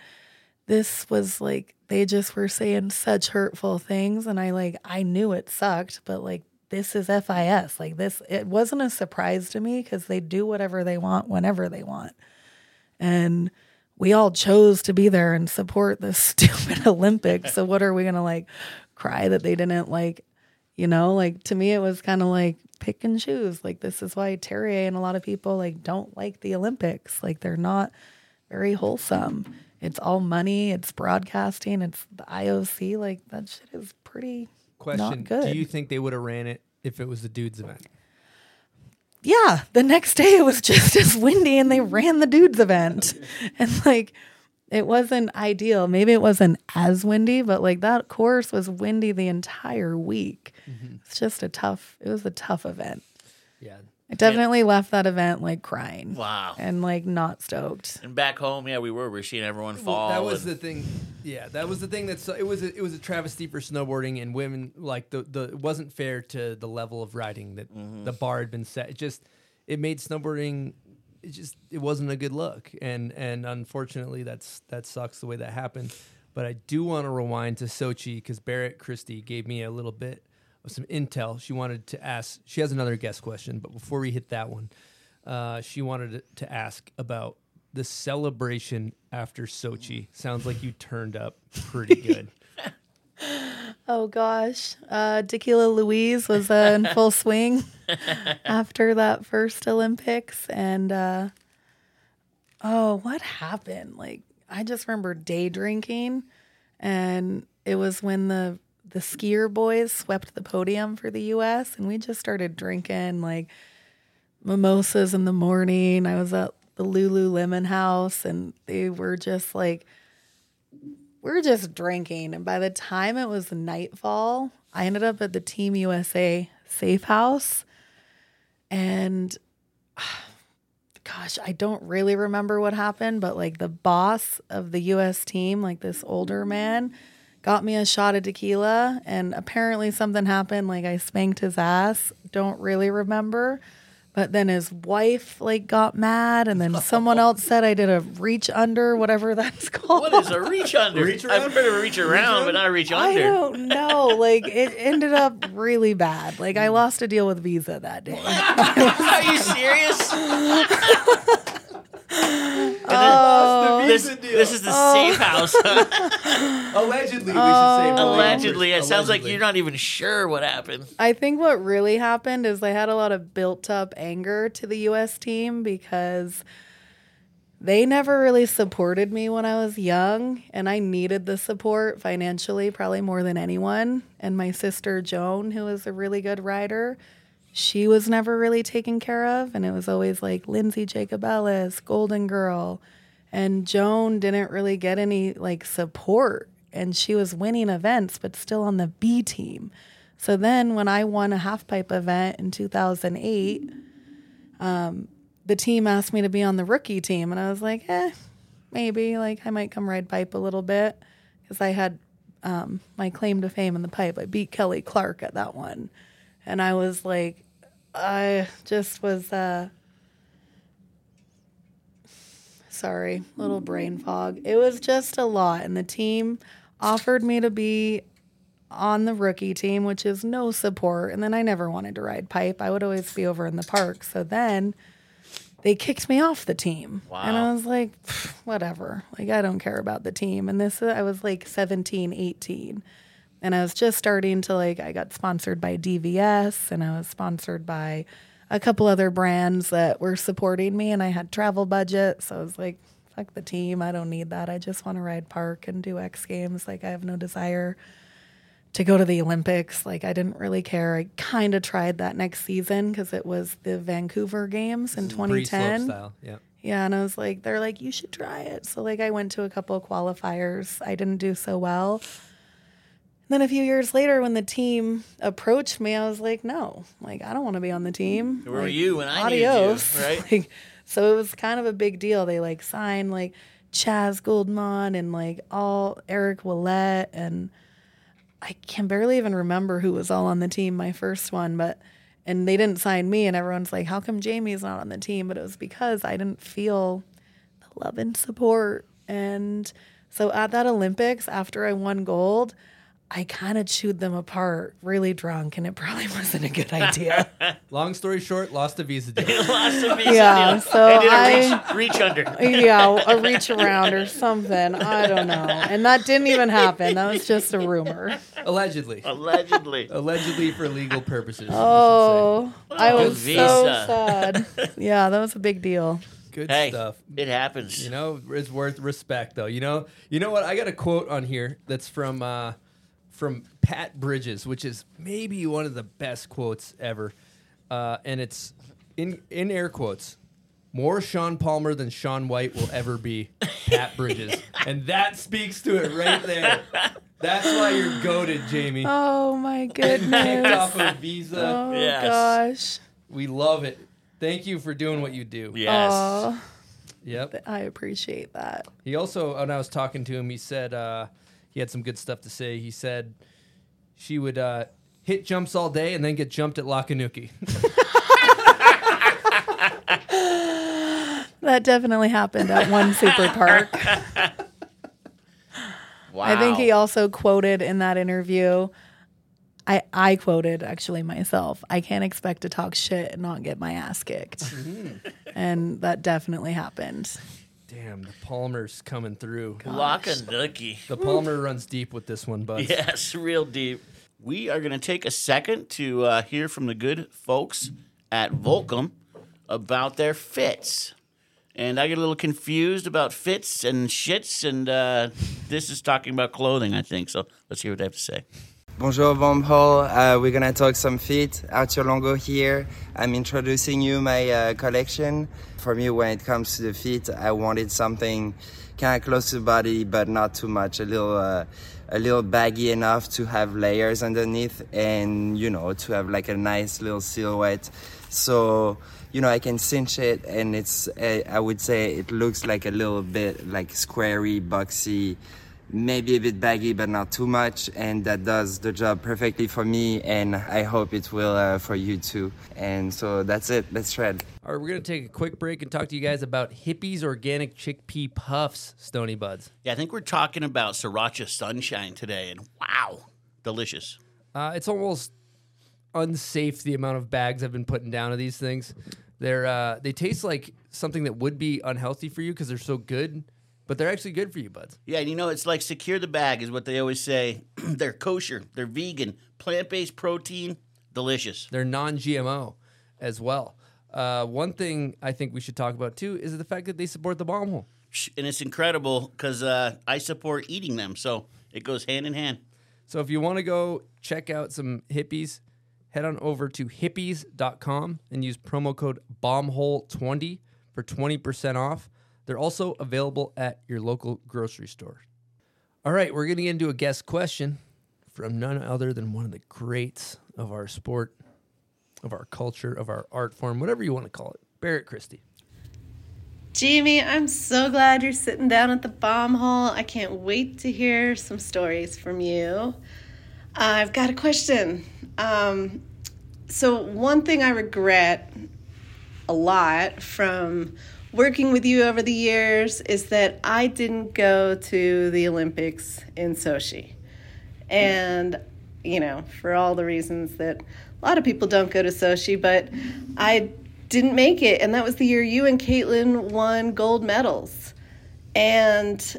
this was like they just were saying such hurtful things and I like I knew it sucked, but like this is FIS. Like this it wasn't a surprise to me cuz they do whatever they want whenever they want. And we all chose to be there and support the stupid Olympics. So what are we going to like cry that they didn't like you know, like to me it was kind of like pick and choose. Like this is why Terje and a lot of people like don't like the Olympics. Like they're not very wholesome. It's all money, it's broadcasting, it's the IOC. Like that shit is pretty Question: not good. Do you think they would have ran it if it was the dudes event? Yeah, the next day it was just as windy and they ran the dudes event. And like it wasn't ideal. Maybe it wasn't as windy, but like that course was windy the entire week. Mm-hmm. It's just a tough it was a tough event. Yeah. I definitely left that event like crying. Wow. And like not stoked. And back home, yeah, we were. We are seeing everyone fall. Well, that was and- the thing. Yeah, that was the thing. That's it was a, it was a travesty for snowboarding and women. Like the the it wasn't fair to the level of riding that Mm-hmm. the bar had been set. It just it made snowboarding. It just it wasn't a good look, and and unfortunately that's that sucks the way that happened. But I do want to rewind to Sochi because Barrett Christy gave me a little bit of some intel. She wanted to ask. She has another guest question, but before we hit that one, uh, she wanted to ask about the celebration after Sochi. Sounds like you turned up pretty good. Oh gosh. Uh, Tequila Louise was uh, in full swing after that first Olympics. And uh, oh, what happened? Like, I just remember day drinking, and it was when the the skier boys swept the podium for the US, and we just started drinking like mimosas in the morning. I was at the Lululemon house, and they were just like, we were just drinking. And by the time it was nightfall, I ended up at the Team USA safe house. And gosh, I don't really remember what happened, but like the boss of the US team, like this older man, got me a shot of tequila. And apparently something happened. Like I spanked his ass. Don't really remember. But then his wife like got mad, and then someone else said I did a reach under, whatever that's called. What is a reach under? Reach I've around? heard of a reach around, but not a reach under. I under. don't know. Like it ended up really bad. Like I lost a deal with Visa that day. Are you serious? Oh, this, this is the oh. safe house. Allegedly, we should Oh. say. for Allegedly, it purposes. sounds like you're not even sure what happened. I think what really happened is I had a lot of built up anger to the US team because they never really supported me when I was young and I needed the support financially probably more than anyone and my sister Joan who is a really good rider she was never really taken care of and it was always like Lindsey Jacobellis, Golden Girl. And Joan didn't really get any like support and she was winning events but still on the B team. So then when I won a half pipe event in 2008, um, the team asked me to be on the rookie team and I was like, "Eh, maybe like I might come ride pipe a little bit." because I had um, my claim to fame in the pipe. I beat Kelly Clark at that one, and I was like, I just was. Uh, sorry, little brain fog. It was just a lot, and the team offered me to be on the rookie team, which is no support. And then I never wanted to ride pipe. I would always be over in the park. So then they kicked me off the team. And I was like, whatever. Like, I don't care about the team. And this, I was like 17, 18. And I was just starting to like, I got sponsored by DVS and I was sponsored by a couple other brands that were supporting me. And I had travel budget. So I was like, fuck the team. I don't need that. I just want to ride park and do X Games. Like, I have no desire to go to the Olympics. Like I didn't really care. I kind of tried that next season because it was the Vancouver Games in 2010. style. Yeah. Yeah, and I was like, they're like, you should try it. So like, I went to a couple of qualifiers. I didn't do so well. Then a few years later, when the team approached me, I was like, no, like I don't want to be on the team. Where were you when I needed you, adios. right? Like, so it was kind of a big deal. They like signed like Chas Guldemond and like all Eric Willett and I can barely even remember who was all on the team my first one, but and they didn't sign me and everyone's like, How come Jamie's not on the team? But it was because I didn't feel the love and support. And so at that Olympics, after I won gold, I kind of chewed them apart really drunk, and it probably wasn't a good idea. Long story short, lost a Visa deal. Lost a Visa Yeah, deal. so I did a I- reach, reach under. yeah, a reach around or something. I don't know. And that didn't even happen. That was just a rumor. Allegedly. Allegedly. Allegedly for legal purposes. Oh, I was so sad. Yeah, that was a big deal. Good Hey, stuff. it happens. You know, it's worth respect though. You know, you know what? I got a quote on here that's from uh, from Pat Bridges, which is maybe one of the best quotes ever, uh, and it's in in air quotes. More Shaun Palmer than Shaun White will ever be, Pat Bridges, and that speaks to it right there. That's why you're goaded, Jamie. Oh my Kicked goodness. off a Visa. Oh Yes. gosh. We love it. Thank you for doing what you do. Yes. Oh, Yep. I appreciate that. He also, when I was talking to him, he said uh, he had some good stuff to say. He said she would uh, hit jumps all day and then get jumped at Lakanuki. That definitely happened at one super park. wow. I think he also quoted in that interview. I, I quoted actually myself. I can't expect to talk shit and not get my ass kicked. Mm-hmm. and that definitely happened. Damn, the Palmer's coming through. Lock and nookie. The Palmer runs deep with this one, bud. Yes, real deep. We are going to take a second to uh, hear from the good folks at Volcom about their fits. And I get a little confused about fits and shits, and uh, this is talking about clothing, I think. So let's hear what they have to say. Bonjour Paul, uh, we're gonna talk some feet. Arthur Longo here. I'm introducing you my uh, collection. For me, when it comes to the feet, I wanted something kind of close to the body, but not too much. A little, uh, a little baggy enough to have layers underneath, and you know, to have like a nice little silhouette. So you know, I can cinch it, and it's. Uh, I would say it looks like a little bit like squarey, boxy maybe a bit baggy but not too much and that does the job perfectly for me and i hope it will uh, for you too and so that's it let's shred All right, we're going to take a quick break and talk to you guys about Hippeas Organic Chickpea Puffs, Stony Buds. Yeah, I think we're talking about Sriracha Sunshine today, and wow, delicious. Uh, it's almost unsafe the amount of bags I've been putting down of these things. They're uh, they taste like something that would be unhealthy for you because they're so good, but they're actually good for you, buds. Yeah, and you know, it's like secure the bag is what they always say. they're kosher, they're vegan, plant based protein, delicious. They're non-GMO as well. Uh, one thing I think we should talk about too is the fact that they support the bomb hole. And it's incredible because uh, I support eating them, so it goes hand in hand. So if you want to go check out some Hippeas, head on over to hippeas.com and use promo code bombhole20 for 20% off. They're also available at your local grocery store. All right, we're going to get into a guest question from none other than one of the greats of our sport, of our culture, of our art form, whatever you want to call it, Barrett Christy. Jamie, I'm so glad you're sitting down at the bomb hole. I can't wait to hear some stories from you. I've got a question. Um, so, one thing I regret a lot from working with you over the years is that I didn't go to the Olympics in Sochi. And, you know, for all the reasons that a lot of people don't go to Sochi, but I didn't make it. And that was the year you and Kaitlyn won gold medals. And,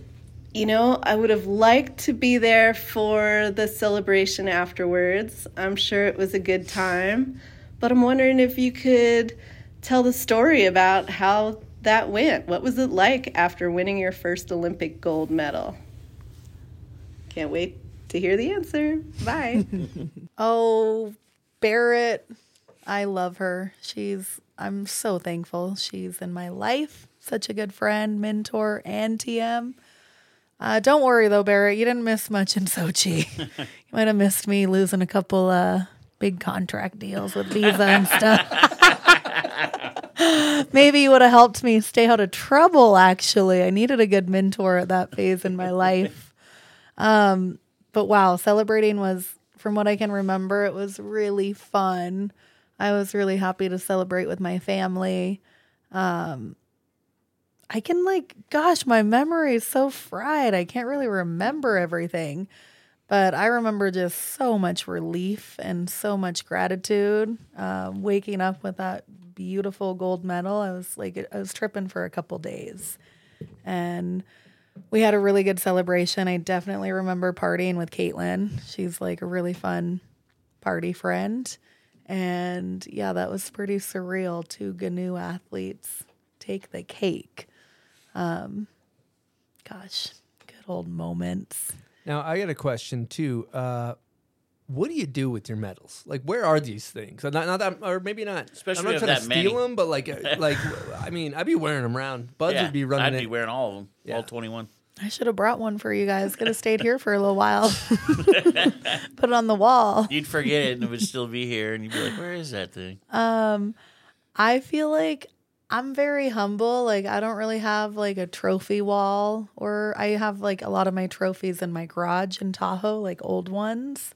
you know, I would have liked to be there for the celebration afterwards. I'm sure it was a good time. But I'm wondering if you could tell the story about how that went. What was it like after winning your first Olympic gold medal? Can't wait to hear the answer. Bye. oh, Barrett, I love her. She's, I'm so thankful she's in my life. Such a good friend, mentor, and TM. Uh, don't worry though, Barrett. You didn't miss much in Sochi. you might have missed me losing a couple uh, big contract deals with Visa and stuff. Maybe you would have helped me stay out of trouble. Actually, I needed a good mentor at that phase in my life. Um, but wow, celebrating was, from what I can remember, it was really fun. I was really happy to celebrate with my family. Um, I can like, gosh, my memory is so fried. I can't really remember everything, but I remember just so much relief and so much gratitude. Uh, waking up with that beautiful gold medal, I was like, I was tripping for a couple days, and we had a really good celebration. I definitely remember partying with Kaitlyn. She's like a really fun party friend. And yeah, that was pretty surreal. Two GNU athletes take the cake. Um, gosh, good old moments. Now I got a question too. Uh, what do you do with your medals? Like, where are these things? Not, not that, or maybe not. Especially I'm not trying to that steal many. them, but like, uh, like, I mean, I'd be wearing them around. Buds Yeah, would be running. I'd it. be wearing all of them, Yeah. all 21. I should have brought one for you guys. Could have stayed here for a little while. Put it on the wall. You'd forget it and it would still be here, and you'd be like, "Where is that thing?" Um, I feel like I'm very humble. Like I don't really have like a trophy wall, or I have like a lot of my trophies in my garage in Tahoe, like old ones.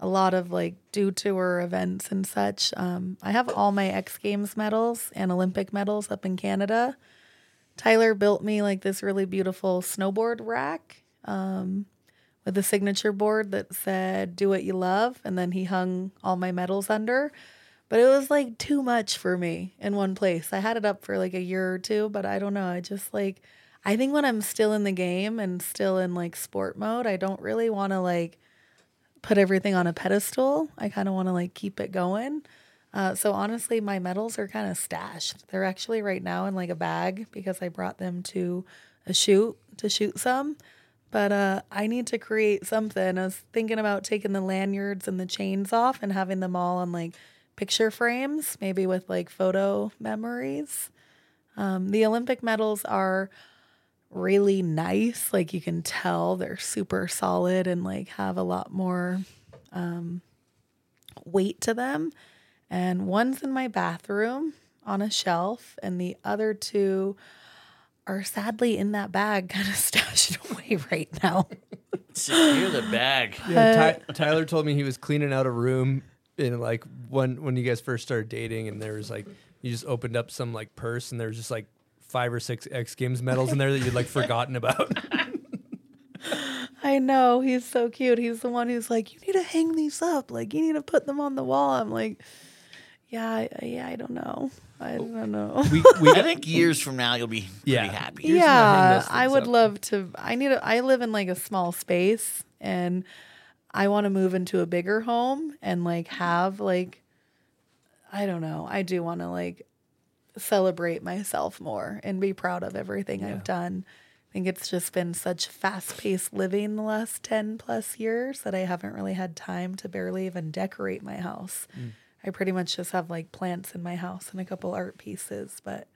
A lot of like Dew Tour events and such. Um, I have all my X Games medals and Olympic medals up in Canada. Tyler built me like this really beautiful snowboard rack um, with a signature board that said "Do what you love," and then he hung all my medals under. But it was like too much for me in one place. I had it up for like a year or two, but I don't know. I just like, I think when I'm still in the game and still in like sport mode, I don't really want to like put everything on a pedestal. I kind of want to like keep it going. Uh, so honestly, my medals are kind of stashed. They're actually right now in like a bag because I brought them to a shoot to shoot some. But uh, I need to create something. I was thinking about taking the lanyards and the chains off and having them all on like picture frames, maybe with like photo memories. Um, the Olympic medals are really nice. Like you can tell they're super solid and like have a lot more um, weight to them. And one's in my bathroom on a shelf, and the other two are sadly in that bag, kind of stashed away right now. Secure the bag. Yeah, Ty- Tyler told me he was cleaning out a room in like when when you guys first started dating, and there was like you just opened up some like purse, and there was just like five or six X Games medals in there that you'd like forgotten about. I know he's so cute. He's the one who's like, "You need to hang these up. Like, you need to put them on the wall." I'm like, "Yeah, I, yeah, I don't know. I don't know." we, we I think years from now you'll be pretty Yeah. happy. Here's yeah, I would up. love to. I need. A, I live in like a small space, and I want to move into a bigger home and like have like, I don't know. I do want to like celebrate myself more and be proud of everything I've done. I think it's just been such fast paced living the last 10 plus years that I haven't really had time to barely even decorate my house. Mm. I pretty much just have like plants in my house and a couple art pieces, but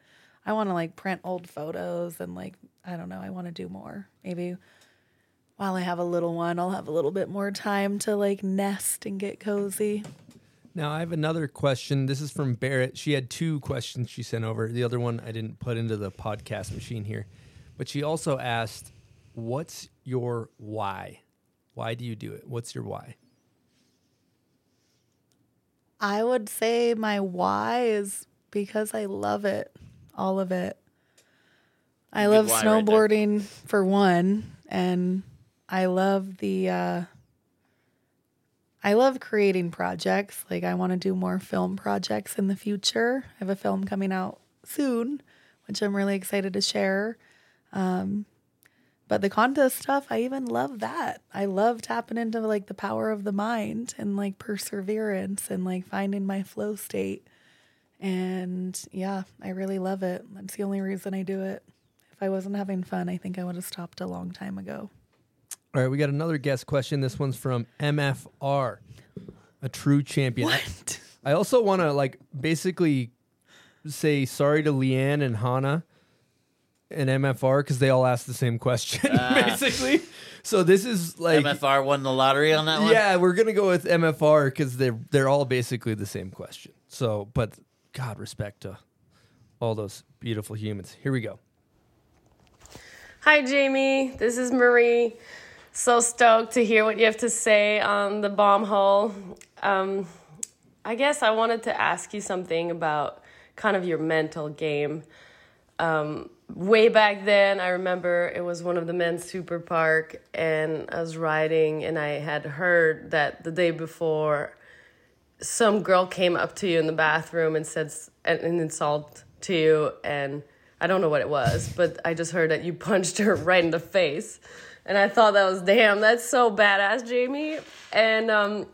I want to like print old photos and like, I don't know, I want to do more. Maybe while I have a little one, I'll have a little bit more time to like nest and get cozy. Now I have another question. This is from Barrett. She had two questions she sent over. The other one I didn't put into the podcast machine here, but she also asked, "What's your why? Why do you do it? What's your why?" I would say my why is because I love it, all of it. I Good love why right snowboarding for one, and I love the uh I love creating projects. Like I want to do more film projects in the future. I have a film coming out soon, which I'm really excited to share. Um but the contest stuff, I even love that. I love tapping into like the power of the mind and like perseverance and like finding my flow state. And yeah, I really love it. That's the only reason I do it. If I wasn't having fun, I think I would have stopped a long time ago. All right, we got another guest question. This one's from MFR, a true champion. What? I also want to like basically say sorry to Leanne and Hannah and MFR because they all asked the same question, Ah. basically. So this is like MFR won the lottery on that one. Yeah, we're gonna go with MFR because they're they're all basically the same question. So, but God, respect to all those beautiful humans. Here we go. Hi, Jamie. This is Marie. So stoked to hear what you have to say on the bomb hole. Um, I guess I wanted to ask you something about kind of your mental game. Um, way back then, I remember it was one of the men's super park, and I was riding, and I had heard that the day before, some girl came up to you in the bathroom and said an, an insult to you, and I don't know what it was, but I just heard that you punched her right in the face, and I thought that was damn, that's so badass, Jamie. And um,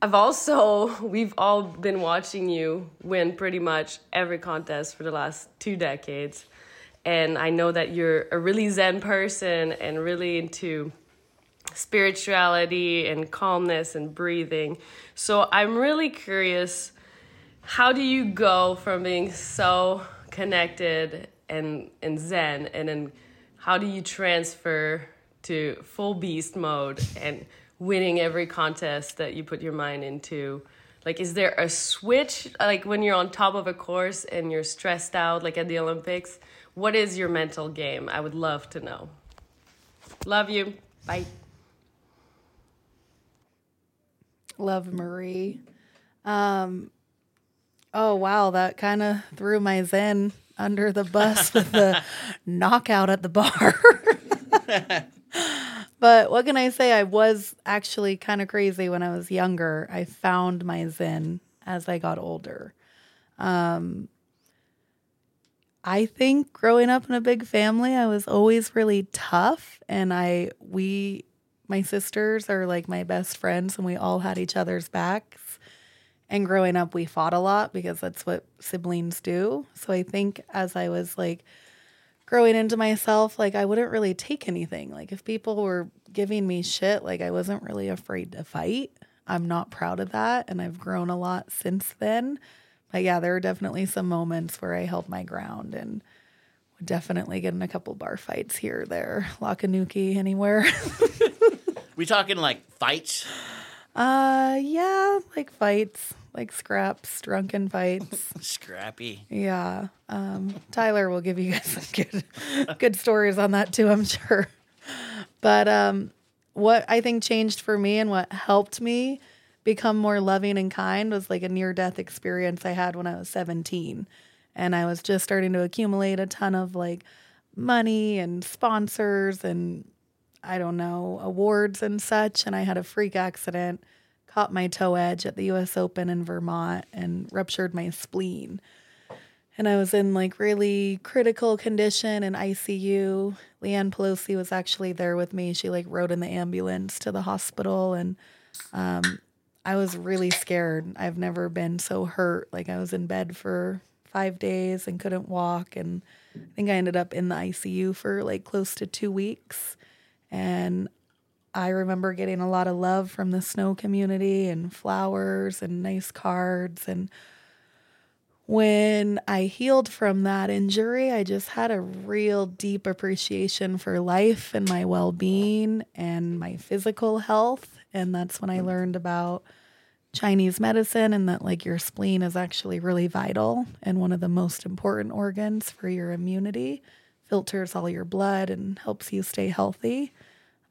I've also we've all been watching you win pretty much every contest for the last two decades, and I know that you're a really zen person and really into spirituality and calmness and breathing. So I'm really curious how do you go from being so connected and and zen and then how do you transfer to full beast mode and winning every contest that you put your mind into. Like is there a switch like when you're on top of a course and you're stressed out like at the olympics what is your mental game? I would love to know. Love you. Bye. Love Marie. Um, oh wow, that kind of threw my zen under the bus with the knockout at the bar. but what can I say? I was actually kind of crazy when I was younger. I found my zen as I got older. Um, I think growing up in a big family, I was always really tough, and I we my sisters are like my best friends, and we all had each other's backs. And growing up, we fought a lot because that's what siblings do. So I think as I was like growing into myself, like I wouldn't really take anything. Like if people were giving me shit, like I wasn't really afraid to fight. I'm not proud of that. And I've grown a lot since then. But yeah, there are definitely some moments where I held my ground and would definitely get in a couple bar fights here or there. Lakanuki anywhere. We talking like fights? uh yeah, like fights, like scraps, drunken fights. Scrappy. Yeah. Um, Tyler will give you guys some good, good stories on that too, I'm sure. But um, what I think changed for me and what helped me become more loving and kind was like a near death experience I had when I was 17. And I was just starting to accumulate a ton of like money and sponsors and I don't know, awards and such. And I had a freak accident, caught my toe edge at the US Open in Vermont and ruptured my spleen. And I was in like really critical condition in ICU. Leanne Pelosi was actually there with me. She like rode in the ambulance to the hospital and um, I was really scared. I've never been so hurt. Like I was in bed for five days and couldn't walk. And I think I ended up in the ICU for like close to two weeks. And I remember getting a lot of love from the snow community and flowers and nice cards. And when I healed from that injury, I just had a real deep appreciation for life and my well being and my physical health. And that's when I learned about Chinese medicine and that like your spleen is actually really vital and one of the most important organs for your immunity. Filters all your blood and helps you stay healthy.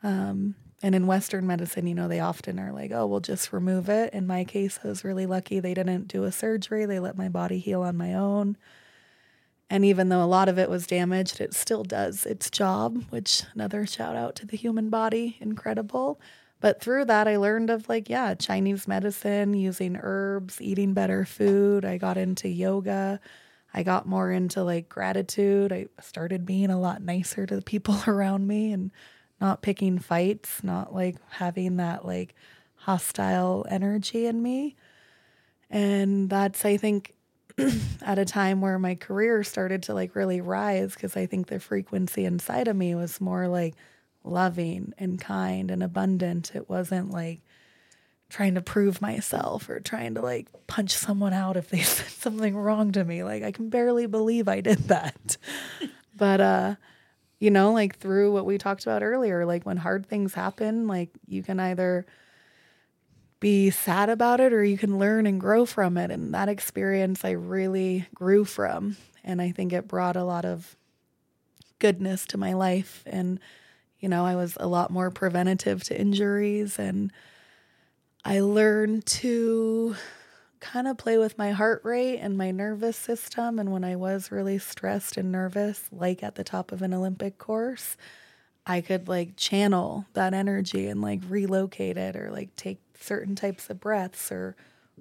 Um, and in Western medicine, you know, they often are like, oh, we'll just remove it. In my case, I was really lucky they didn't do a surgery, they let my body heal on my own. And even though a lot of it was damaged, it still does its job, which another shout out to the human body, incredible. But through that, I learned of like, yeah, Chinese medicine, using herbs, eating better food. I got into yoga. I got more into like gratitude. I started being a lot nicer to the people around me and not picking fights, not like having that like hostile energy in me. And that's, I think, at a time where my career started to like really rise because I think the frequency inside of me was more like loving and kind and abundant. It wasn't like trying to prove myself or trying to like punch someone out if they said something wrong to me. Like I can barely believe I did that. but uh you know, like through what we talked about earlier, like when hard things happen, like you can either be sad about it or you can learn and grow from it. And that experience I really grew from. And I think it brought a lot of goodness to my life. And, you know, I was a lot more preventative to injuries and I learned to kind of play with my heart rate and my nervous system. And when I was really stressed and nervous, like at the top of an Olympic course, I could like channel that energy and like relocate it or like take certain types of breaths or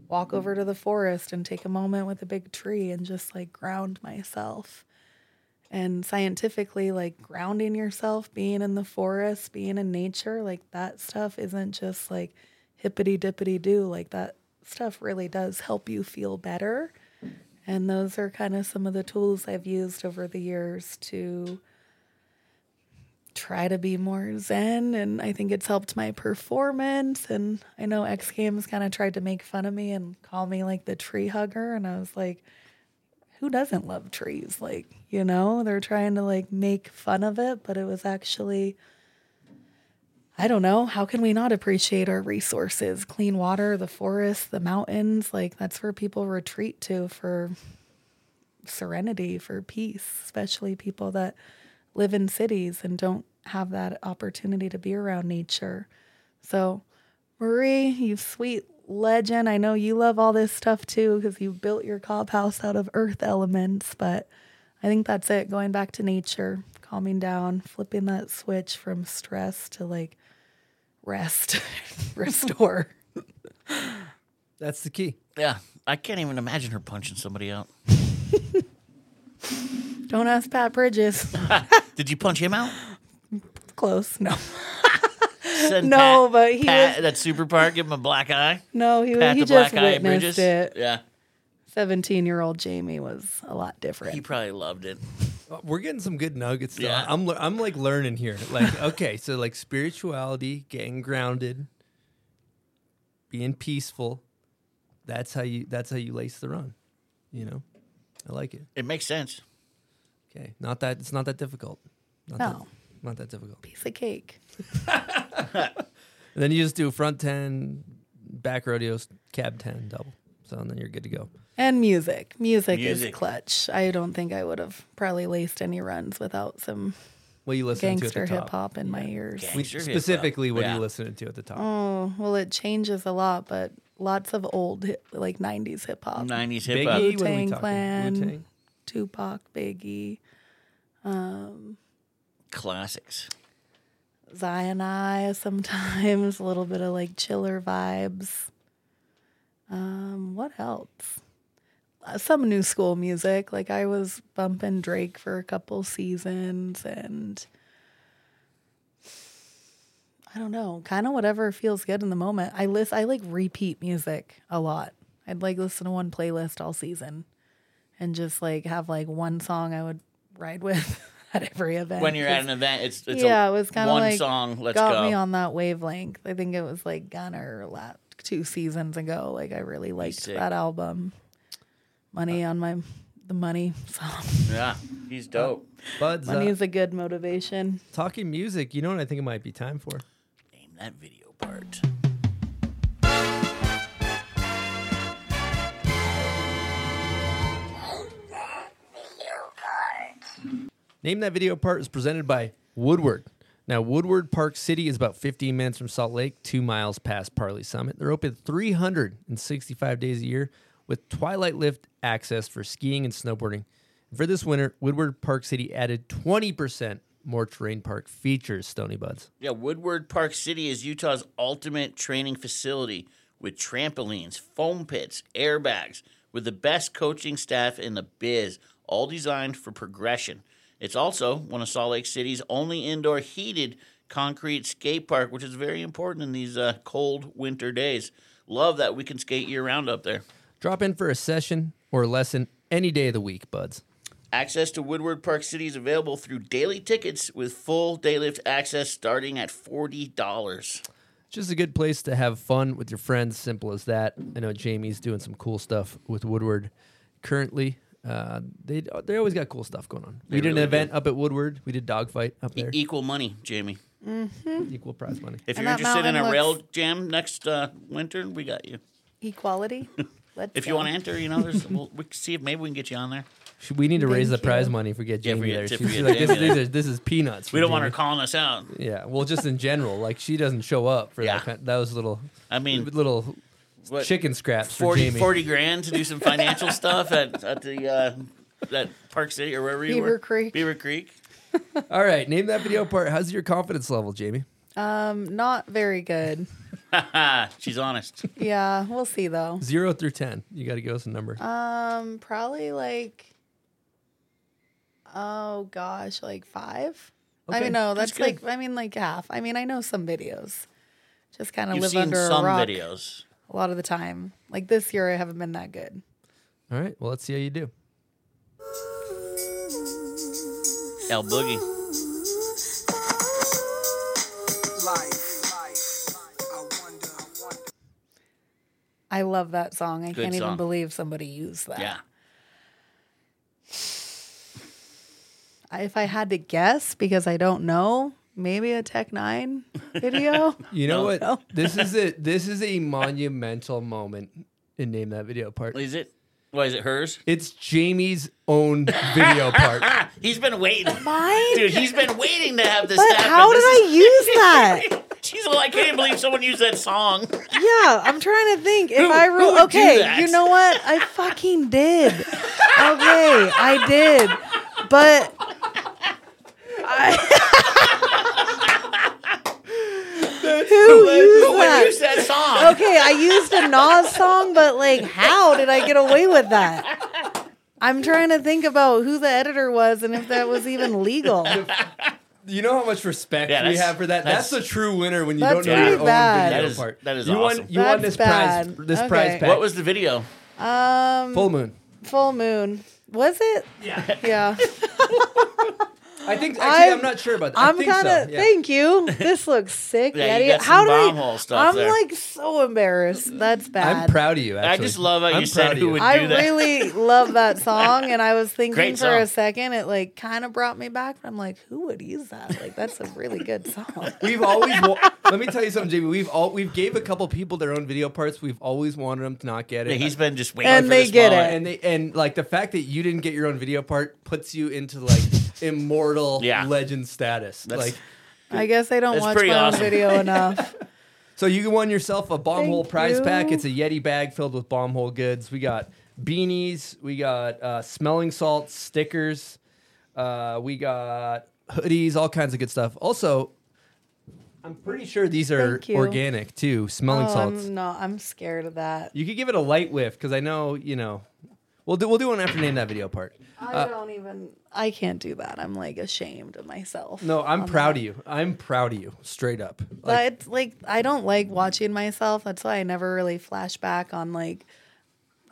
walk over to the forest and take a moment with a big tree and just like ground myself. And scientifically, like grounding yourself, being in the forest, being in nature, like that stuff isn't just like hippity dippity do. Like that stuff really does help you feel better. And those are kind of some of the tools I've used over the years to try to be more zen and I think it's helped my performance and I know X Games kind of tried to make fun of me and call me like the tree hugger and I was like who doesn't love trees like you know they're trying to like make fun of it but it was actually I don't know how can we not appreciate our resources clean water the forests, the mountains like that's where people retreat to for serenity for peace especially people that live in cities and don't have that opportunity to be around nature. So, Marie, you sweet legend. I know you love all this stuff too because you built your cob house out of earth elements, but I think that's it. Going back to nature, calming down, flipping that switch from stress to like rest, restore. That's the key. Yeah, I can't even imagine her punching somebody out. Don't ask Pat Bridges. Did you punch him out? Close. No. Send No, Pat- but he Pat was- at Super Park, give him a black eye. No, he Pat he the just black eye witnessed Bridges. it. Yeah, 17 year old Jamie was a lot different. he probably loved it. We're getting some good nuggets. Though. Yeah. I'm I'm like learning here. Like okay, so like spirituality, getting grounded, being peaceful. That's how you. That's how you lace the run. You know, I like it. It makes sense. Okay, not that it's not that difficult. Not No. that, not that difficult. Piece of cake. And then you just do front ten, back rodeos, cab ten, double. So and then you're good to go. And music. music. Music. is clutch. I don't think I would have probably laced any runs without some What you listen to gangster the hip hop in my ears. We- Gangster hip-hop. specifically, what are you listening to at the top? Oh, well, it changes a lot, but lots of old, hip, like 90s hip hop. 90s hip hop. what are we Wu-Tang? Clan. Wu-Tang? Tupac, Biggie, um, Classics. Zion I sometimes, a little bit of like chiller vibes. Um, what else? Uh, Some new school music. Like I was bumping Drake for a couple seasons and I don't know, kind of whatever feels good in the moment. I list I like repeat music a lot. I'd like listen to one playlist all season and just like have like one song I would ride with at every event. When you're at an event, it's, it's yeah, it was kind of one like song. Let's got go. me on that wavelength. I think it was like Gunna two seasons ago. Like I really liked that album money uh, on my the money. So yeah, he's uh, dope. But money uh, is a good motivation. Talking music, you know what I think it might be time for? Name that video part. Name that video part is presented by Woodward. Now, Woodward Park City is about 15 minutes from Salt Lake, two miles past Parley Summit. They're open 365 days a year, with Twilight Lift access for skiing and snowboarding. For this winter, Woodward Park City added 20% more terrain park features, Stony Buds. Yeah, Woodward Park City is Utah's ultimate training facility with trampolines, foam pits, airbags, with the best coaching staff in the biz, all designed for progression. It's also one of Salt Lake City's only indoor heated concrete skate park, which is very important in these uh, cold winter days. Love that we can skate year round up there. Drop in for a session or a lesson any day of the week, buds. Access to Woodward Park City is available through daily tickets with full day lift access starting at $40. Just a good place to have fun with your friends. Simple as that. I know Jamie's doing some cool stuff with Woodward currently. Uh, they they always got cool stuff going on. They we did really an event do. up at Woodward. We did dogfight up E- there. equal money, Jamie. Mm-hmm. Equal prize money. If And you're interested in a mountain rail jam next uh, winter, we got you. Equality. Let's If you want to enter, you know, there's, we'll, we can see if maybe we can get you on there. Should- We need to raise the Thank prize you. money if we get Yeah, if Jamie we get- there. if She's we get like, this, Jamie these there. are- this is peanuts. We don't want her Jamie. calling us out. Yeah, well, just in general, like she doesn't show up for Yeah. that. Kind, those little, I mean, little what, chicken scraps for 40, Jamie. 40 grand to do some financial stuff at, at the uh, that Park City or wherever you Beaver were. Creek. Beaver Creek. All right, name that video part. How's your confidence level, Jamie? Um, not very good. She's honest. Yeah, we'll see though. Zero through ten. You got to give us a number. Um, probably like, oh gosh, like five. I Okay, mean, no, that's that's, like, I mean, like half. I mean, I know some videos. Just kind of live seen under some a rock videos. a lot of the time. Like this year, I haven't been that good. All right, well, let's see how you do. El Boogie. I love that song. I Good can't even believe somebody used that. Yeah. I- If I had to guess, because I don't know, maybe a Technine video. You know No. what? No. This is a this is a monumental moment in name that video part. Is it? What is it? Hers? It's Jamie's own video part. He's been waiting. Mine? Dude, he's been waiting to have this But happen. how did This I is- use that? She's like, I can't believe someone used that song. Yeah, I'm trying to think. If Who- I who wrote, would do okay, that? you know what? I fucking did. Okay, I did. But I, who used that? that song? Okay, I used a Nas song, but like, how did I get away with that? I'm trying to think about who the editor was and if that was even legal. You know how much respect Yeah, we that's- have for that. That's, that's- the true winner when you That's don't know your pretty own bad. video That is- part. that is you awesome. won. You won That's this bad. prize. This Okay. prize pack. What was the video? Um, full moon? full moon. Was it? Yeah. Yeah. I think actually I'm, I'm- not sure about that. I I'm kind of. so. yeah. Thank you. This looks sick. Yeah, Yeti. you got some How do bomb I? hole stuff I'm there. like so embarrassed. That's bad. I'm proud of you. Actually. I just love how you I'm said proud of who you. would I do that. really love that song, and I was thinking for a second, it like kind of brought me back. I'm like, who would use that? Like, that's a really good song. We've always. Wa- let me tell you something, Jamie. We've all we've gave a couple people their own video parts. We've always wanted them to not get it. Yeah, he's been just waiting And for they this get moment. it. and they and like the fact that you didn't get your own video part puts you into like immortal Yeah. legend status. That's- like I guess I don't That's watch pretty my awesome. video enough. so, you won yourself a bomb Thank hole prize you. pack. It's a Yeti bag filled with bomb hole goods. We got beanies. We got uh, smelling salts, stickers. Uh, we got hoodies, all kinds of good stuff. Also. I'm pretty sure these are organic too. Smelling oh, salts. I'm, no, I'm scared of that. You could give it a light whiff because I know you know. We'll do we'll do one after name that video part. I Uh, don't even. I can't do that. I'm like ashamed of myself. No, I'm on proud that. of you. I'm proud of you, straight up. Like, But it's like I don't like watching myself. That's why I never really flash back on like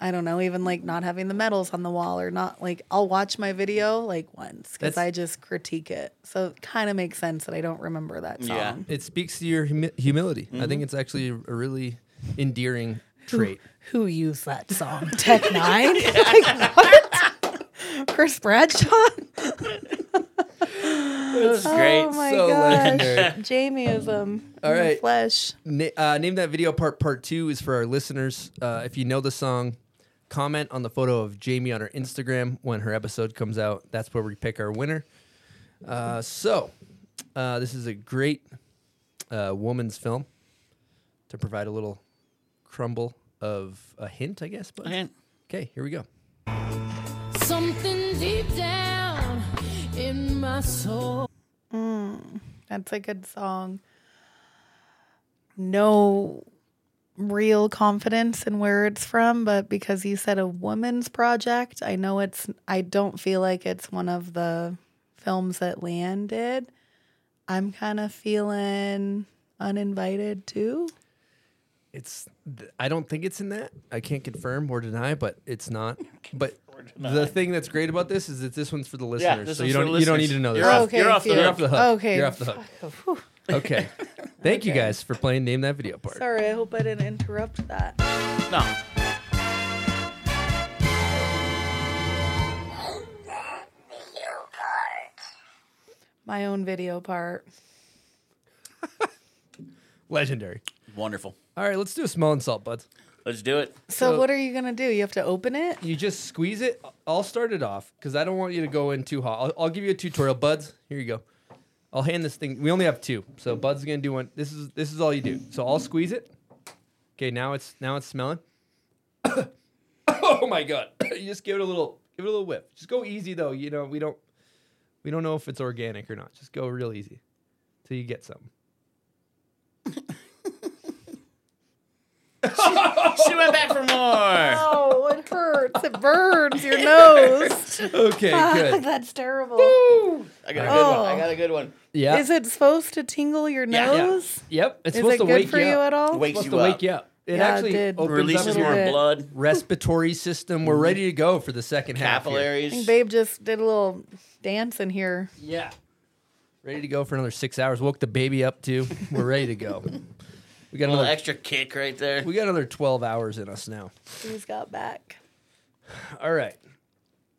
I don't know, even like not having the medals on the wall or not like I'll watch my video like once because That's- I just critique it. So it kind of makes sense that I don't remember that song. Yeah. it speaks to your humi- humility. I Mm-hmm. think it's actually a really endearing trait. Who used that song? Technine? like, what? Chris Bradshaw? That's great. Oh my So gosh. legendary. Jamieism. All the. Flesh. Na- uh, name that video part. Part two is for our listeners. Uh, if you know the song, comment on the photo of Jamie on her Instagram when her episode comes out. That's where we pick our winner. Uh, so, uh, this is a great uh, woman's film to provide a little crumble of a hint, I guess. But A hint. Okay, here we go. Something deep down in my soul. Mm, that's a good song. No real confidence in where it's from, but because you said a woman's project, I know it's, I don't feel like it's one of the films that Leanne did. I'm kind of feeling uninvited too. It's. th- I don't think it's in that. I can't confirm or deny, but it's not. But the thing that's great about this is that this one's for the listeners, this so one's you for don't the you don't need listeners. to know this. You're off- Okay, you're off the You're hook. off the hook. Okay. You're off the hook. Oh, whew. Okay. Thank you guys for playing Name That Video part. Sorry, I hope I didn't interrupt that. No. My own video part. Legendary. Wonderful. All right, let's do a small insult, buds. Let's do it. So, what are you gonna do? You have to open it. You just squeeze it. I'll start it off because I don't want you to go in too hot. I'll, I'll give you a tutorial, buds. Here you go. I'll hand this thing. We only have two, so Bud's is gonna do one. This is this is all you do. So I'll squeeze it. Okay, now it's now it's smelling. oh my god! you just give it a little give it a little whiff. Just go easy though. You know we don't we don't know if it's organic or not. Just go real easy till you get something. she went back for more. Oh, it hurts. It burns your nose. Okay, Fuck, good. That's terrible. I got a good Oh. one. I got a good one. Yeah. Is it supposed to tingle your Yeah. Yeah. nose? Yep. It's Is supposed it to good wake for you you up. at all? Wakes supposed you to wake up. you up. It Yeah, it actually did. opens Releases up Little more bit. blood, respiratory system. We're ready to go for the second half. here. I capillaries. think Babe just did a little dance in here. Yeah. Ready to go for another six hours. Woke the baby up too. We're ready to go. We got A little another. extra kick right there. We got another twelve hours in us now. He's got back. All right,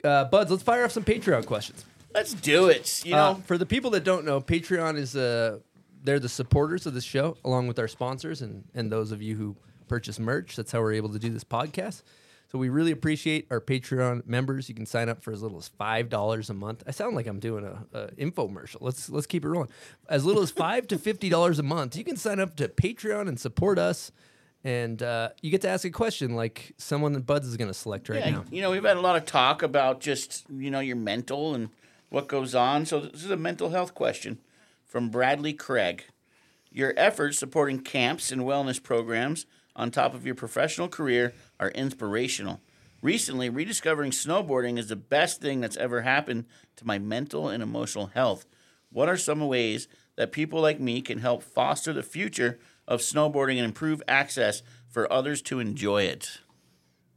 uh, buds. Let's fire off some Patreon questions. Let's do it. You Uh, know, for the people that don't know, Patreon is uh, they're the supporters of the show, along with our sponsors and and those of you who purchase merch. That's how we're able to do this podcast. So we really appreciate our Patreon members. You can sign up for as little as five dollars a month. I sound like I'm doing a, a infomercial. Let's let's keep it rolling. As little as five to fifty dollars a month, you can sign up to Patreon and support us. And uh, you get to ask a question like someone that Buds is going to select right yeah, now. you know, we've had a lot of talk about just you know your mental and what goes on. So this is a mental health question from Bradley Craig. Your efforts supporting camps and wellness programs on top of your professional career are inspirational. Recently, rediscovering snowboarding is the best thing that's ever happened to my mental and emotional health. What are some ways that people like me can help foster the future of snowboarding and improve access for others to enjoy it?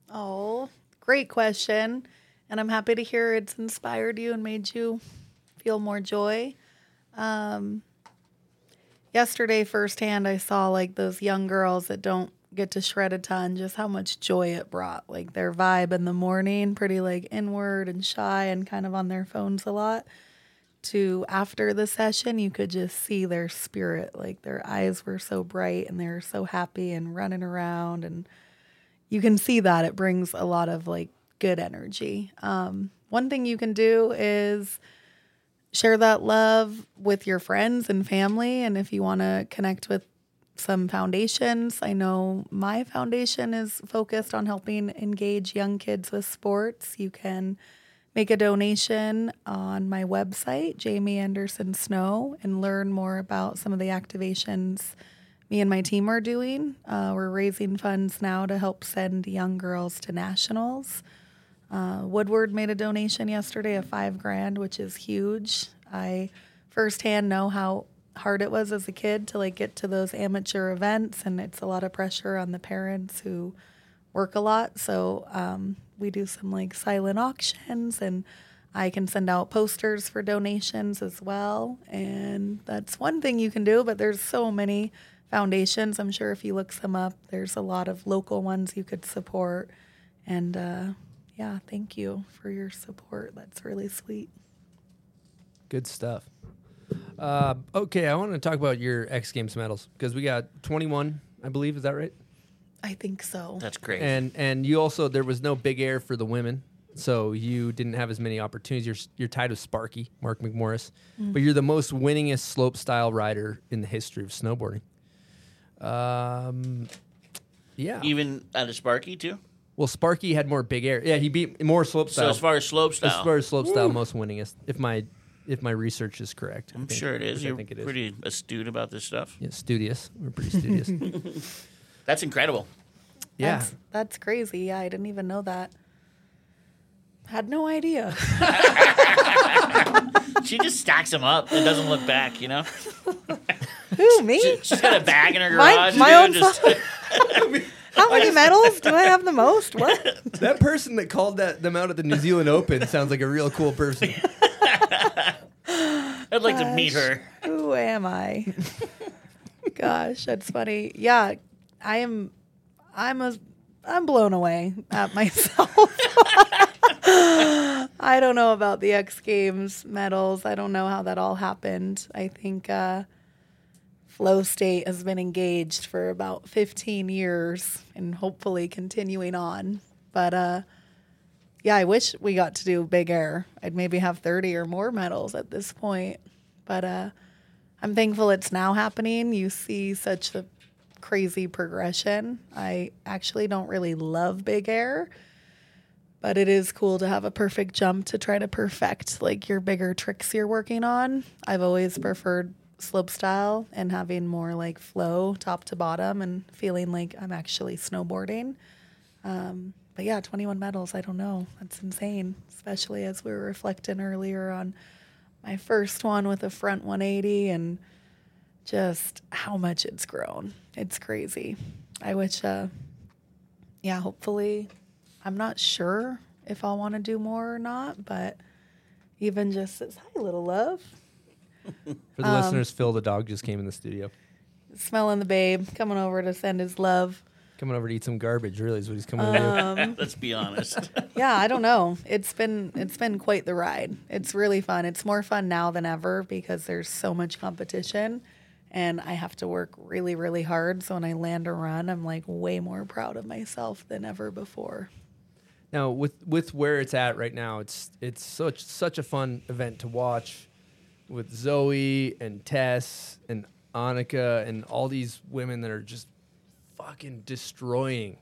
Oh, great question. And I'm happy to hear it's inspired you and made you feel more joy. Um, yesterday, firsthand, I saw like those young girls that don't get to shred a ton, just how much joy it brought. Like their vibe in the morning, pretty like inward and shy and kind of on their phones a lot. To after the session, you could just see their spirit. Like their eyes were so bright and they were so happy and running around and you can see that it brings a lot of like good energy. Um, one thing you can do is share that love with your friends and family. And if you want to connect with some foundations, I know my foundation is focused on helping engage young kids with sports. You can make a donation on my website, Jamie Anderson Snow, and learn more about some of the activations me and my team are doing. Uh, we're raising funds now to help send young girls to nationals. Uh, Woodward made a donation yesterday of five grand, which is huge. I firsthand know how hard it was as a kid to like get to those amateur events, and it's a lot of pressure on the parents who work a lot. So um, we do some like silent auctions, and I can send out posters for donations as well. And that's one thing you can do, but there's so many foundations. I'm sure if you look some up, there's a lot of local ones you could support. And uh, yeah, thank you for your support. That's really sweet. Good stuff. Uh, okay, I want to talk about your X Games medals because we got 21, I believe. Is that right? I think so. That's great. And and you also there was no big air for the women so you didn't have as many opportunities. You're you're tied with Sparky, Mark McMorris, Mm. but you're the most winningest slope style rider in the history of snowboarding. Um, yeah. Even out of Sparky too. Well, Sparky had more big air. Yeah, he beat more slope So style. as far as slope style, as style. far as slope style, Woo. most winningest. If my if my research is correct, I I'm think- sure it is. You're think it is. pretty astute about this stuff. Yeah, studious. We're pretty studious. That's incredible. yeah. That's, that's crazy. Yeah, I didn't even know that. Had no idea. she just stacks them up and doesn't look back. You know. Who me? She, has got a bag in her My- garage. my dude, own just- How many medals do I have the most? What? that person that called that them out at the New Zealand Open sounds like a real cool person. I'd like to meet her. Who am I? Gosh, that's funny. Yeah, I am. I'm a. I'm blown away at myself. I don't know about the X Games medals. I don't know how that all happened. I think uh, Flow State has been engaged for about 15 years and hopefully continuing on. But uh, yeah, I wish we got to do Big Air. I'd maybe have 30 or more medals at this point. But uh, I'm thankful it's now happening. You see such a crazy progression. I actually don't really love Big Air, but it is cool to have a perfect jump to try to perfect like your bigger tricks you're working on. I've always preferred slope style and having more like flow top to bottom and feeling like I'm actually snowboarding. Um, but yeah, 21 medals, I don't know. That's insane, especially as we were reflecting earlier on my first one with a front 180 and just how much it's grown. It's crazy. I wish, uh, yeah, hopefully, I'm not sure if I'll want to do more or not, but even just says, hi, little love. For the Um, listeners, Phil the dog just came in the studio. Smelling the babe, coming over to send his love. Coming over to eat some garbage, really is what he's coming to do. Um, Let's be honest. yeah, I don't know. It's been it's been quite the ride. It's really fun. It's more fun now than ever because there's so much competition and I have to work really really hard. So when I land a run, I'm like way more proud of myself than ever before. Now, with with where it's at right now, it's it's such such a fun event to watch with Zoi and Tess and Annika and all these women that are just fucking destroying.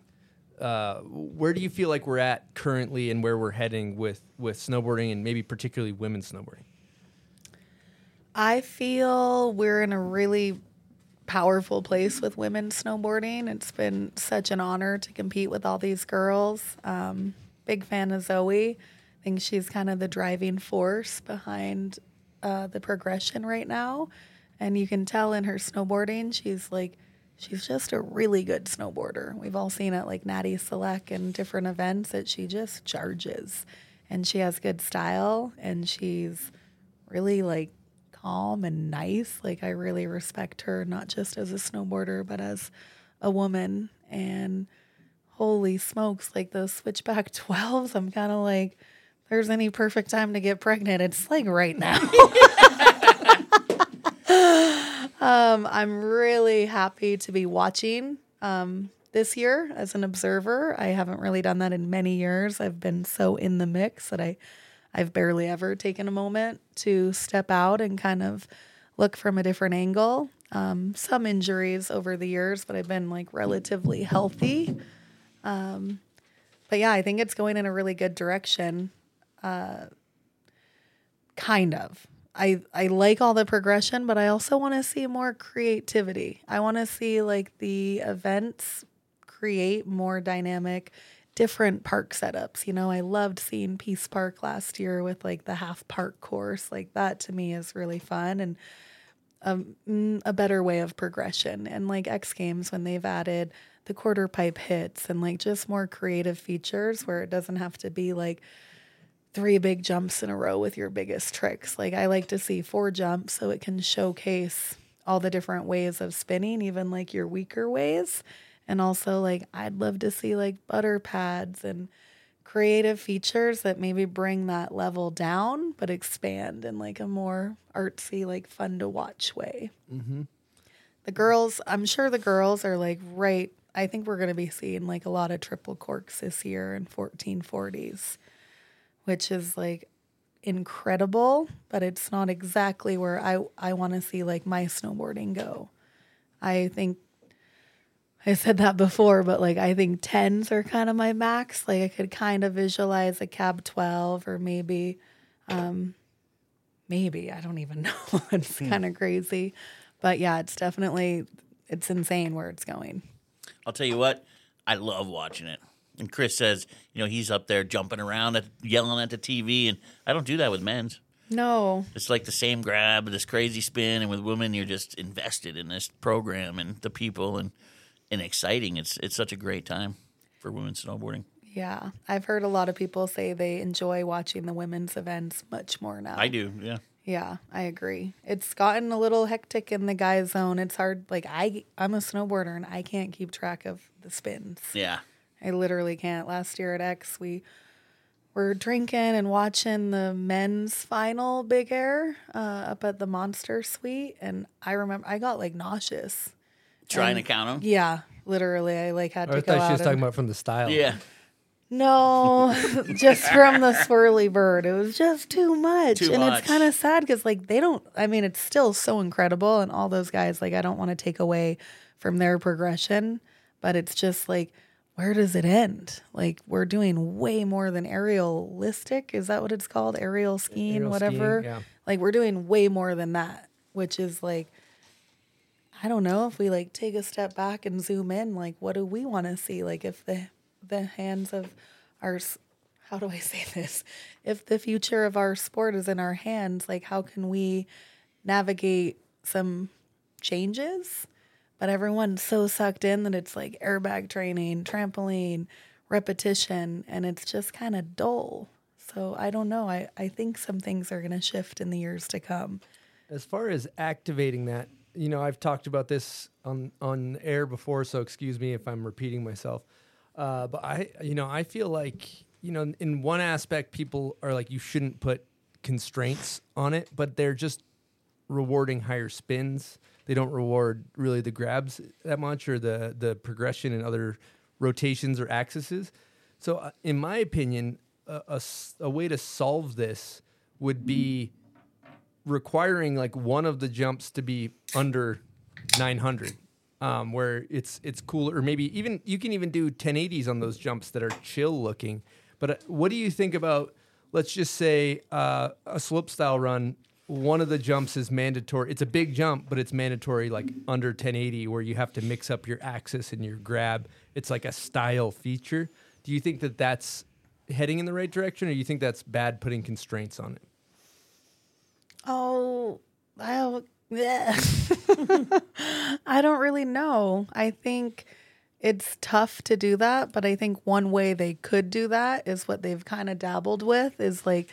Uh, where do you feel like we're at currently, and where we're heading with with snowboarding, and maybe particularly women's snowboarding? I feel we're in a really powerful place with women snowboarding. It's been such an honor to compete with all these girls. Um, big fan of Zoi. I think she's kind of the driving force behind uh, the progression right now. And you can tell in her snowboarding, she's like, she's just a really good snowboarder. We've all seen it like Natty Select and different events that she just charges. And she has good style and she's really like calm and nice. Like I really respect her, not just as a snowboarder, but as a woman. And holy smokes, like those switchback 12s, I'm kind of like, there's any perfect time to get pregnant, it's like right now. um, I'm really happy to be watching um, this year as an observer. I haven't really done that in many years. I've been so in the mix that I I've barely ever taken a moment to step out and kind of look from a different angle. Um, some injuries over the years, but I've been like relatively healthy. Um, but yeah, I think it's going in a really good direction. Uh, kind of. I, I like all the progression, but I also want to see more creativity. I want to see like the events create more dynamic different park setups. You know, I loved seeing Peace Park last year with like the half park course. Like that to me is really fun and um, mm, a better way of progression. And like X Games when they've added the quarter pipe hits and like just more creative features where it doesn't have to be like three big jumps in a row with your biggest tricks. Like I like to see four jumps so it can showcase all the different ways of spinning, even like your weaker ways. And also, like, I'd love to see like butter pads and creative features that maybe bring that level down, but expand in like a more artsy, like fun to watch way. Mm-hmm. The girls, I'm sure the girls are like right. I think we're going to be seeing like a lot of triple corks this year and 1440s. Which is like incredible, but it's not exactly where I I want to see like my snowboarding go. I think I said that before, but like I think tens are kind of my max. Like I could kind of visualize a cab twelve or maybe, um, maybe I don't even know. it's kind of crazy, but yeah, it's definitely it's insane where it's going. I'll tell you what, I love watching it. And Chris says, you know, he's up there jumping around, at, yelling at the TV, and I don't do that with men's. No, It's like the same grab, this crazy spin, and with women, you're just invested in this program and the people, and and exciting. It's it's such a great time for women snowboarding. yeah, I've heard a lot of people say they enjoy watching the women's events much more now. I do, yeah. Yeah, I agree. It's gotten a little hectic in the guy zone. It's hard. Like I, I'm a snowboarder and I can't keep track of the spins. Yeah. I literally can't. Last year at X, we were drinking and watching the men's final big air uh, up at the Monster Suite, and I remember I got like nauseous. Trying And- to them. Yeah, literally, I like had I to go thought she was out talking about from the style. Yeah. no, just from the swirly bird. It was just too much. Too and much. it's kind of sad because, like, they don't, I mean, it's still so incredible. And all those guys, like, I don't want to take away from their progression, but it's just like, where does it end? Like, we're doing way more than aerialistic. Is that what it's called? Aerial skiing, Aerial whatever. skiing, yeah. Like, we're doing way more than that, which is like, I don't know if we like take a step back and zoom in, like what do we want to see? Like if the the hands of our how do I say this? If the future of our sport is in our hands, like how can we navigate some changes? But everyone's so sucked in that it's like airbag training, trampoline, repetition, and it's just kind of dull. So I don't know. I, I think some things are going to shift in the years to come. As far as activating that, you know, I've talked about this on on air before, so excuse me if I'm repeating myself. Uh, but I, you know, I feel like, you know, in one aspect, people are like, you shouldn't put constraints on it, but they're just rewarding higher spins. They don't reward really the grabs that much or the the progression in other rotations or axes. So, uh, in my opinion, a a way to solve this would be requiring like one of the jumps to be under 900 um, where it's it's cooler or maybe even you can even do 1080s on those jumps that are chill looking but uh, what do you think about let's just say uh, a slope style run one of the jumps is mandatory it's a big jump but it's mandatory like under 1080 where you have to mix up your axis and your grab it's like a style feature do you think that that's heading in the right direction or do you think that's bad putting constraints on it Oh, I, yeah. I don't really know. I think it's tough to do that, but I think one way they could do that is what they've kind of dabbled with is like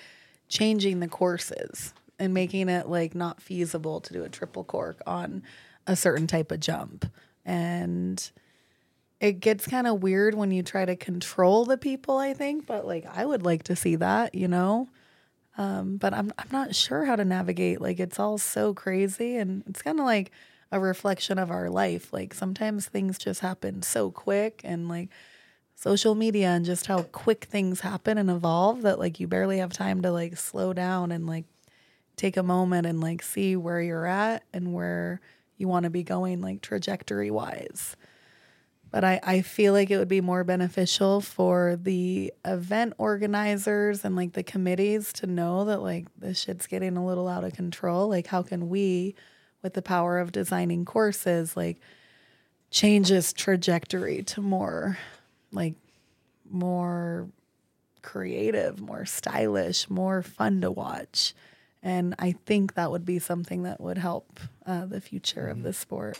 changing the courses and making it like not feasible to do a triple cork on a certain type of jump. And it gets kind of weird when you try to control the people, I think, but like I would like to see that, you know? Um, but I'm I'm not sure how to navigate. Like it's all so crazy, and it's kind of like a reflection of our life. Like sometimes things just happen so quick, and like social media and just how quick things happen and evolve that like you barely have time to like slow down and like take a moment and like see where you're at and where you want to be going like trajectory wise. But I, I feel like it would be more beneficial for the event organizers and like the committees to know that like this shit's getting a little out of control. Like, how can we, with the power of designing courses, like change this trajectory to more like more creative, more stylish, more fun to watch? And I think that would be something that would help uh, the future of the sport.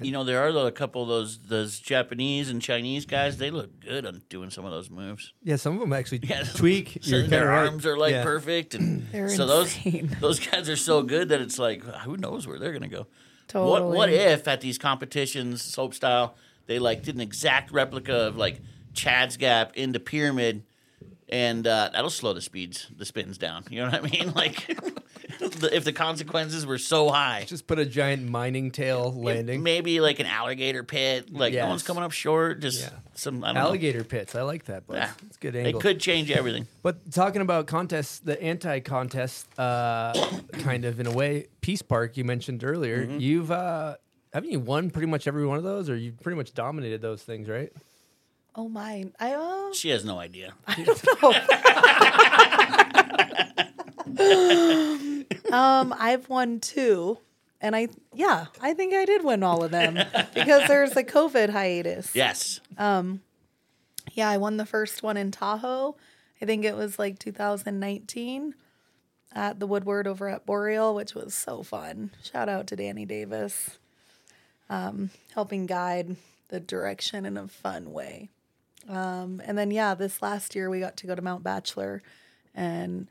You know, there are a couple of those those Japanese and Chinese guys. They look good on doing some of those moves. Yeah, some of them actually Yeah, tweak. So You're their kinda right. arms are like Yeah. perfect, and They're so those those guys are so good that it's like who knows where they're gonna go. Totally. What what if at these competitions, slope style, they like did an exact replica of like Chad's Gap into Pyramid, and uh, that'll slow the speeds, the spins down. You know what I mean? Like the, if the consequences were so high. Just put a giant mining tail landing. Maybe like an alligator pit. Like no one's coming up short. Just some I don't Alligator pits. I like that. But Yeah. it's good It could change everything. But talking about contests, the anti-contest, uh, kind of in a way, Peace Park you mentioned earlier. Mm-hmm. You've uh, haven't you won pretty much every one of those, or you've pretty much dominated those things, right? Oh my! I uh. She has no idea. I don't um, I've won two, and I yeah, I think I did win all of them because there's a COVID hiatus. Yes. Um, yeah, I won the first one in Tahoe. I think it was like 2019 at the Woodward over at Boreal, which was so fun. Shout out to Danny Davis, um, helping guide the direction in a fun way. Um, and then yeah, this last year we got to go to Mount Bachelor, and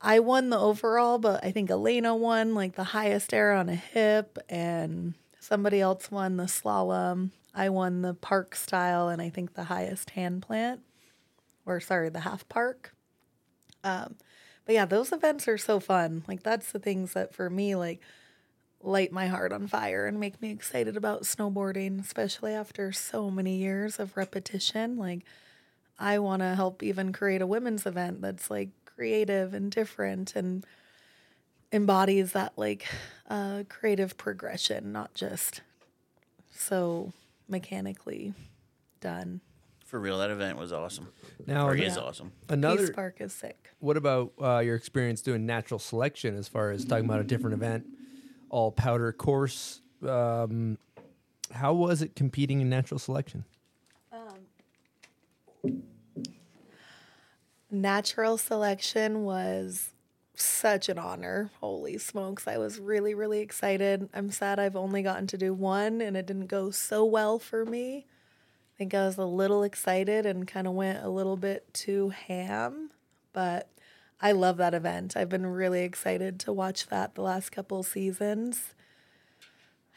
I won the overall, but I think Elena won like the highest air on a hip, and somebody else won the slalom. I won the park style, and I think the highest hand plant, or sorry, the half park. Um, but yeah, those events are so fun. Like that's the things that for me like light my heart on fire and make me excited about snowboarding, especially after so many years of repetition. Like I want to help even create a women's event that's like creative and different and embodies that like uh, creative progression, not just so mechanically done. For real, that event was awesome. Now or Yeah. is awesome. Another Peace Park is sick. What about uh, your experience doing natural selection as far as talking about a different event, all powder course? Um, how was it competing in natural selection? Natural selection was such an honor. Holy smokes. I was really, really excited. I'm sad I've only gotten to do one and it didn't go so well for me. I think I was a little excited and kind of went a little bit too ham, but I love that event. I've been really excited to watch that the last couple seasons.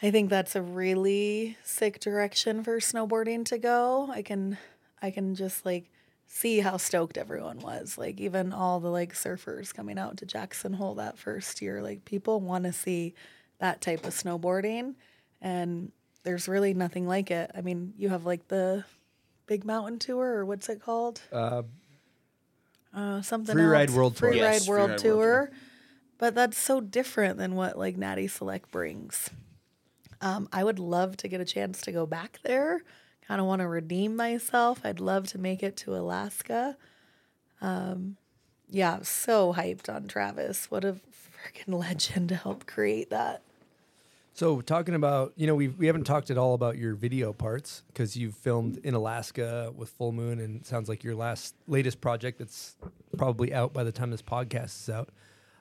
I think that's a really sick direction for snowboarding to go. I can I can just like see how stoked everyone was. Like even all the like surfers coming out to Jackson Hole that first year, like people want to see that type of snowboarding and there's really nothing like it. I mean, you have like the Big Mountain Tour or what's it called? Uh, uh, something Free Ride else. World Tour. Free Yes, Ride Free World Ride World Tour. But that's so different than what like Natty Select brings. Um, I would love to get a chance to go back there. Kind of want to redeem myself. I'd love to make it to Alaska. Um, yeah, so hyped on Travis. What a freaking legend to help create that. So talking about, you know, we we haven't talked at all about your video parts because you've filmed in Alaska with Full Moon, and sounds like your last latest project that's probably out by the time this podcast is out.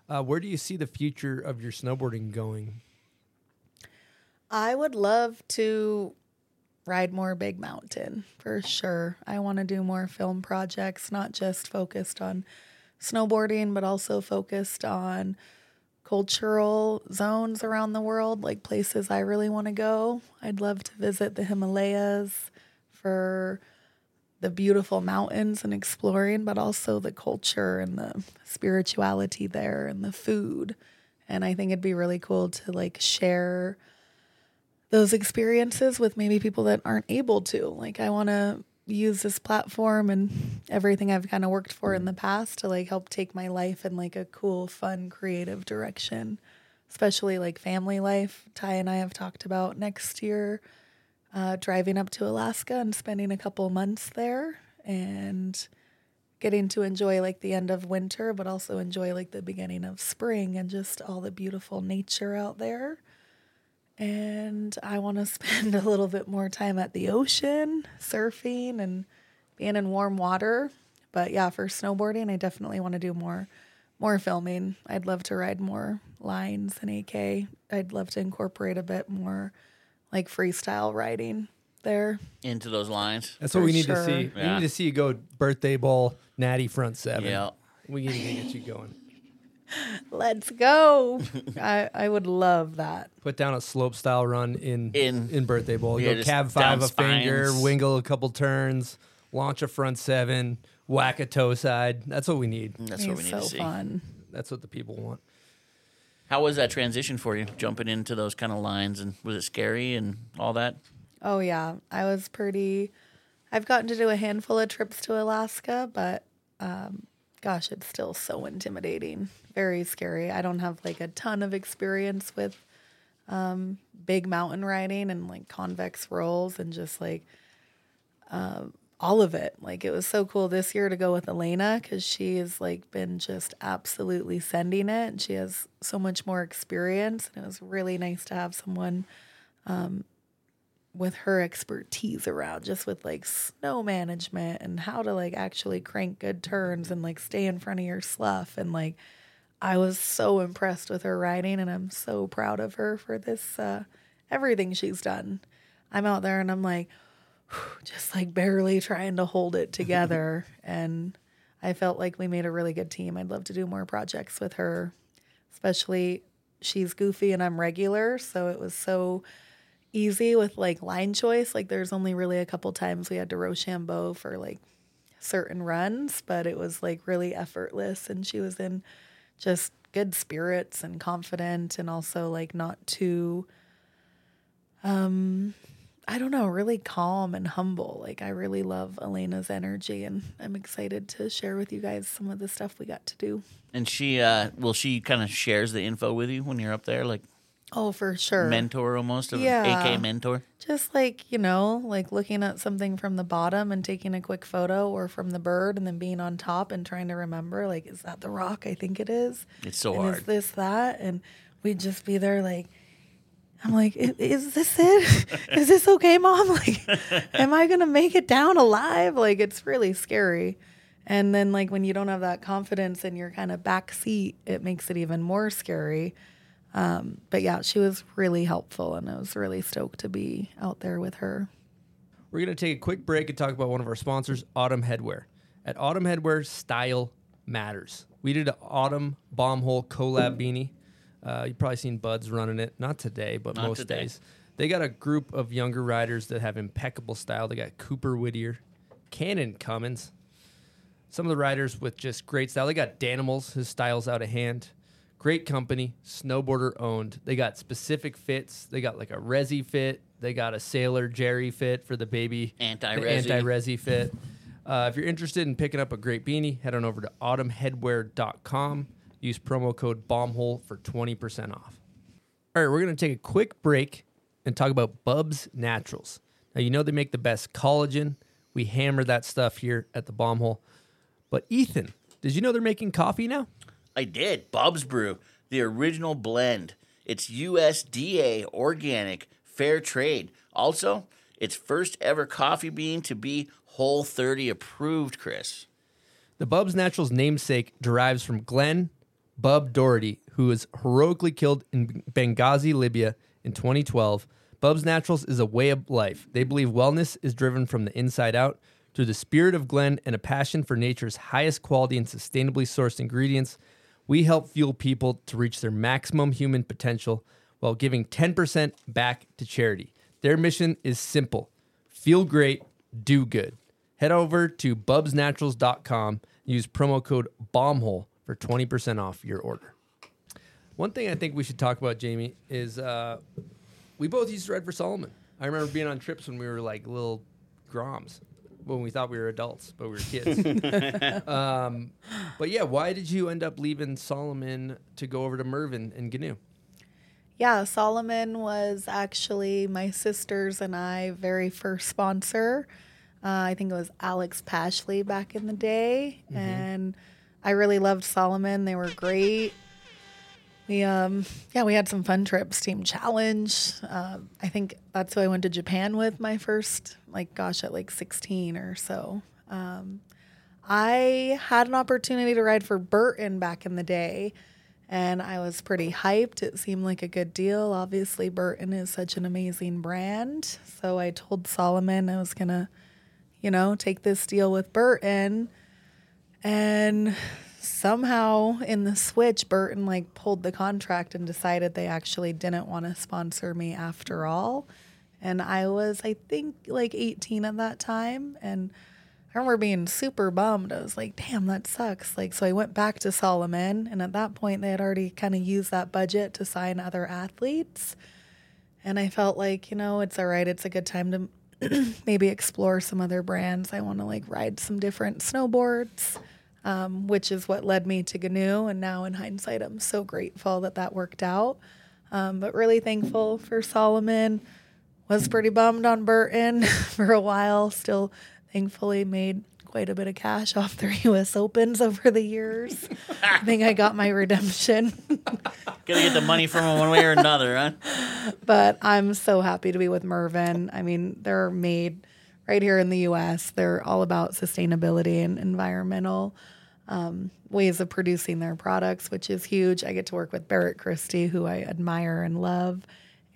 Uh, where do you see the future of your snowboarding going? I would love to ride more Big Mountain for sure. I want to do more film projects, not just focused on snowboarding, but also focused on cultural zones around the world, like places I really want to go. I'd love to visit the Himalayas for the beautiful mountains and exploring, but also the culture and the spirituality there and the food. And I think it'd be really cool to like share those experiences with maybe people that aren't able to. Like I want to use this platform and everything I've kind of worked for in the past to like help take my life in like a cool, fun, creative direction. Especially like family life. Ty and I have talked about next year uh, driving up to Alaska and spending a couple months there and getting to enjoy like the end of winter, but also enjoy like the beginning of spring and just all the beautiful nature out there and I want to spend a little bit more time at the ocean, surfing and being in warm water. But yeah, for snowboarding, I definitely want to do more more filming. I'd love to ride more lines in AK. I'd love to incorporate a bit more like freestyle riding there. Into those lines. That's what we need to sure. see. We need to see you go birthday ball, natty front seven. Yeah. we need to get you going. Let's go. I, I would love that. Put down a slope style run in In- in birthday bowl. Yeah, Go just cab five down a finger, wingle a couple turns, launch a front seven, whack a toe side. That's what we need. That's what we need so to see. fun. That's what the people want. How was that transition for you, jumping into those kind of lines? And was it scary and all that? Oh yeah, I was pretty. I've gotten to do a handful of trips to Alaska, but um, gosh, it's still so intimidating. Very scary. I don't have like a ton of experience with um, big mountain riding and like convex rolls and just like um, all of it. Like it was so cool this year to go with Elena because she has like been just absolutely sending it, and she has so much more experience. And it was really nice to have someone um, with her expertise around, just with like snow management and how to like actually crank good turns and like stay in front of your slough. And like I was so impressed with her riding, and I'm so proud of her for this uh, everything she's done. I'm out there and I'm like just like barely trying to hold it together. and I felt like we made a really good team. I'd love to do more projects with her, especially she's goofy and I'm regular. So it was so easy with like line choice. Like there's only really a couple times we had to Rochambeau for like certain runs, but it was like really effortless. And she was in just good spirits and confident and also like not too um I don't know, really calm and humble. Like I really love Elena's energy and I'm excited to share with you guys some of the stuff we got to do. And she, uh, well, she kind of shares the info with you when you're up there, like Oh, for sure. mentor almost, of Yeah. AK mentor. Just like, you know, like looking at something from the bottom and taking a quick photo or from the bird and then being on top and trying to remember, like, is that the rock? I think it is. It's so and hard. Is this that? And we'd just be there like, I'm like, is this it? is this okay, mom? Like, am I going to make it down alive? Like, it's really scary. And then, like, when you don't have that confidence in your kind of back seat, it makes it even more scary. Um, but yeah, she was really helpful, and I was really stoked to be out there with her. We're going to take a quick break and talk about one of our sponsors, Autumn Headwear. At Autumn Headwear, style matters. We did an Autumn Bomb Hole collab beanie. Uh, you've probably seen Buds running it. Not today, but Not most today. days. They got a group of younger riders that have impeccable style. They got Cooper Whittier, Cannon Cummins, some of the riders with just great style. They got Danimals, his style's out of hand. Great company, snowboarder owned. They got specific fits. They got like a Resi fit. They got a Sailor Jerry fit for the baby. Anti-resi. Anti-Resi fit. Uh, if you're interested in picking up a great beanie, head on over to autumnheadwear.com. Use promo code BOMBHOLE for 20% off. All right, we're going to take a quick break and talk about Bubs Naturals. Now, you know they make the best collagen. We hammer that stuff here at the Bomb Hole. But Ethan, did you know they're making coffee now? I did. Bob's Brew, the original blend. It's USDA organic, fair trade. Also, it's first ever coffee bean to be Whole 30 approved, Chris. The Bubs Naturals namesake derives from Glen Bub Doherty, who was heroically killed in Benghazi, Libya in 2012. Bubs Naturals is a way of life. They believe wellness is driven from the inside out through the spirit of Glen and a passion for nature's highest quality and sustainably sourced ingredients. We help fuel people to reach their maximum human potential while giving 10% back to charity. Their mission is simple feel great, do good. Head over to bubsnaturals.com, use promo code BOMBHOLE for 20% off your order. One thing I think we should talk about, Jamie, is uh, we both used to ride for Salomon. I remember being on trips when we were like little groms, when we thought we were adults, but we were kids. um, but yeah, why did you end up leaving Salomon to go over to Mervin and GNU? Yeah, Salomon was actually my sister's and I very first sponsor. Uh, I think it was Alex Pashley back in the day, Mhm. and I really loved Salomon. They were great. We um yeah we had some fun trips. Team Challenge. Um, I think that's who I went to Japan with my first like gosh at like sixteen or so. Um, I had an opportunity to ride for Burton back in the day, and I was pretty hyped. It seemed like a good deal. Obviously, Burton is such an amazing brand. So I told Salomon I was to, you know, take this deal with Burton. And somehow in the switch, Burton like pulled the contract and decided they actually didn't want to sponsor me after all. And I was, I think, like 18 at that time. And I remember being super bummed. I was like, damn, that sucks. Like, so I went back to Salomon, and at that point, they had already kind of used that budget to sign other athletes. And I felt like, you know, it's all right. It's a good time to maybe explore some other brands. I want to like ride some different snowboards, um, which is what led me to GNU. And now, in hindsight, I'm so grateful that that worked out. Um, but really thankful for Salomon. Was pretty bummed on Burton for a while. Still, thankfully, made quite a bit of cash off their U.S. Opens over the years. I think I got my redemption. Gotta get the money from them one way or another, huh? but I'm so happy to be with Mervin. I mean, they're made right here in the U.S. They're all about sustainability and environmental um, ways of producing their products, which is huge. I get to work with Barrett Christy, who I admire and love,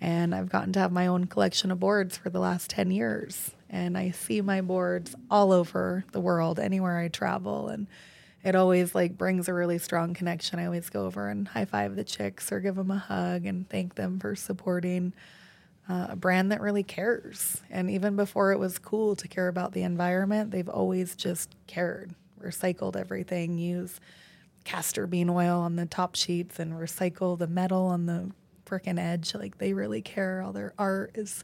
and I've gotten to have my own collection of boards for the last 10 years. And I see my boards all over the world, anywhere I travel, and it always like brings a really strong connection. I always go over and high five the chicks or give them a hug and thank them for supporting uh, a brand that really cares. And even before it was cool to care about the environment, they've always just cared. Recycled everything, use castor bean oil on the top sheets and recycle the metal on the frickin' edge. Like they really care. All their art is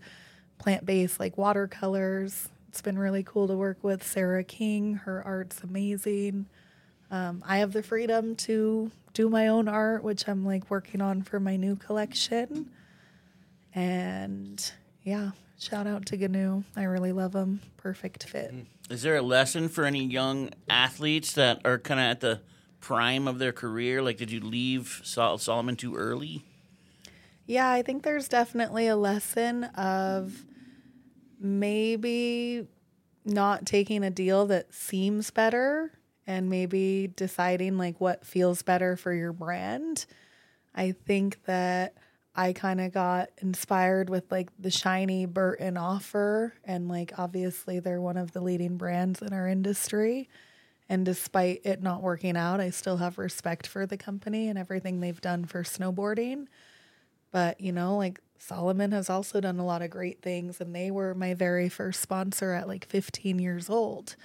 plant based, like watercolors. It's been really cool to work with Sarah King. Her art's amazing. Um, I have the freedom to do my own art, which I'm like working on for my new collection. And yeah, shout out to GNU. I really love them. Perfect fit. Mm-hmm. Is there a lesson for any young athletes that are kind of at the prime of their career? Like, did you leave Sol- Salomon too early? Yeah, I think there's definitely a lesson of maybe not taking a deal that seems better and maybe deciding like what feels better for your brand. I think that I kind of got inspired with like the shiny Burton offer and like obviously they're one of the leading brands in our industry. And despite it not working out, I still have respect for the company and everything they've done for snowboarding. But, you know, like Salomon has also done a lot of great things, and they were my very first sponsor at like 15 years old.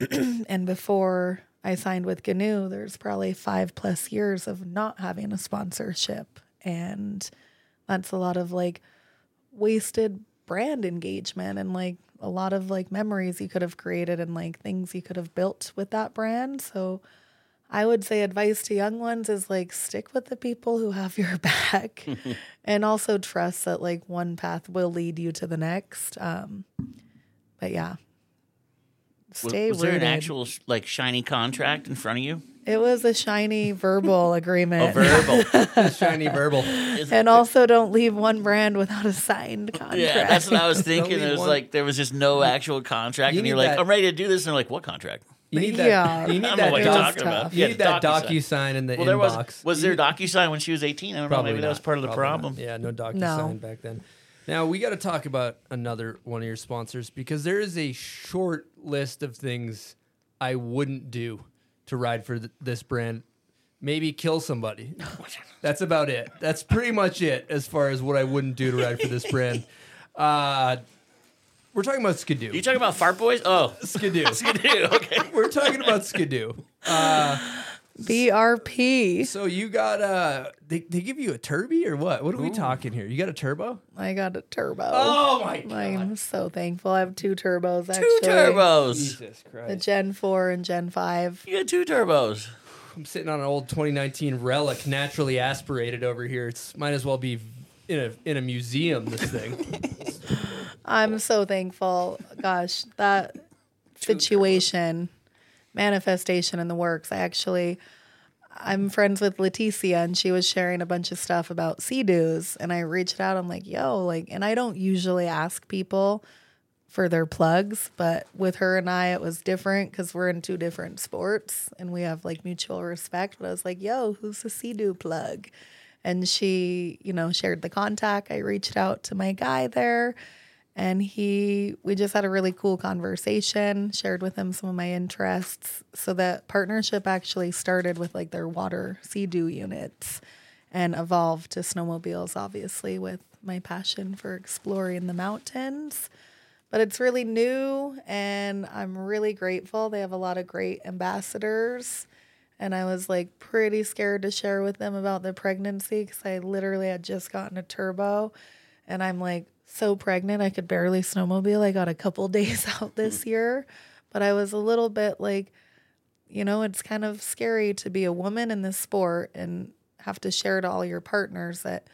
and before I signed with GNU, there's probably five plus years of not having a sponsorship. And that's a lot of like wasted brand engagement and like a lot of like memories you could have created and like things you could have built with that brand. So, I would say advice to young ones is like stick with the people who have your back and also trust that like one path will lead you to the next. Um, but yeah, stay was, there an rooted. actual like shiny contract in front of you? It was a shiny verbal agreement. A verbal. shiny verbal. and also don't leave one brand without a signed contract. Yeah, that's what I was thinking. Only It was one- like there was just no actual contract, You and you're like, that- I'm ready to do this, and they're like, what contract? You need that. Yeah. You need I don't that. know what you're was doc, talking about. tough. you Yeah, need that DocuSign. DocuSign in the Well, there was inbox. was there DocuSign when she was 18? I don't know. Probably Maybe that was part of the Probably not. problem. Yeah, no DocuSign No. back then. Now we got to talk about another one of your sponsors because there is a short list of things I wouldn't do to ride for th- this brand. Maybe kill somebody. That's about it. That's pretty much it as far as what I wouldn't do to ride for this brand. Uh, we're talking about Ski-Doo. You talking about fart boys? Oh, Ski-Doo. Ski-Doo. Okay. We're talking about Ski-Doo. Uh, BRP. so you got uh, they, they give you a turby or what? What are we talking here? You got a turbo? I got a turbo. Oh my god! I'm so thankful. I have two turbos Two turbos. Jesus Christ. The Gen 4 and Gen 5. You got two turbos. I'm sitting on an old 2019 relic, naturally aspirated over here. It's might as well be in a in a museum. This thing. I'm so thankful. Gosh, that situation, manifestation in the works. I actually, I'm friends with Leticia, and she was sharing a bunch of stuff about Sea-Doos, and I reached out. I'm like, yo, like, and I don't usually ask people for their plugs, but with her and I, it was different because we're in two different sports and we have like mutual respect. But I was like, yo, who's the Sea-Doo plug? And she, you know, shared the contact. I reached out to my guy there and he we just had a really cool conversation shared with him some of my interests so that partnership actually started with like their water sea-doo units and evolved to snowmobiles obviously with my passion for exploring the mountains but it's really new and I'm really grateful. They have a lot of great ambassadors. And I was like pretty scared to share with them about the pregnancy because I literally had just gotten a turbo and I'm like so pregnant I could barely snowmobile. I got a couple days out this year, but I was a little bit like, you know, it's kind of scary to be a woman in this sport and have to share to all your partners that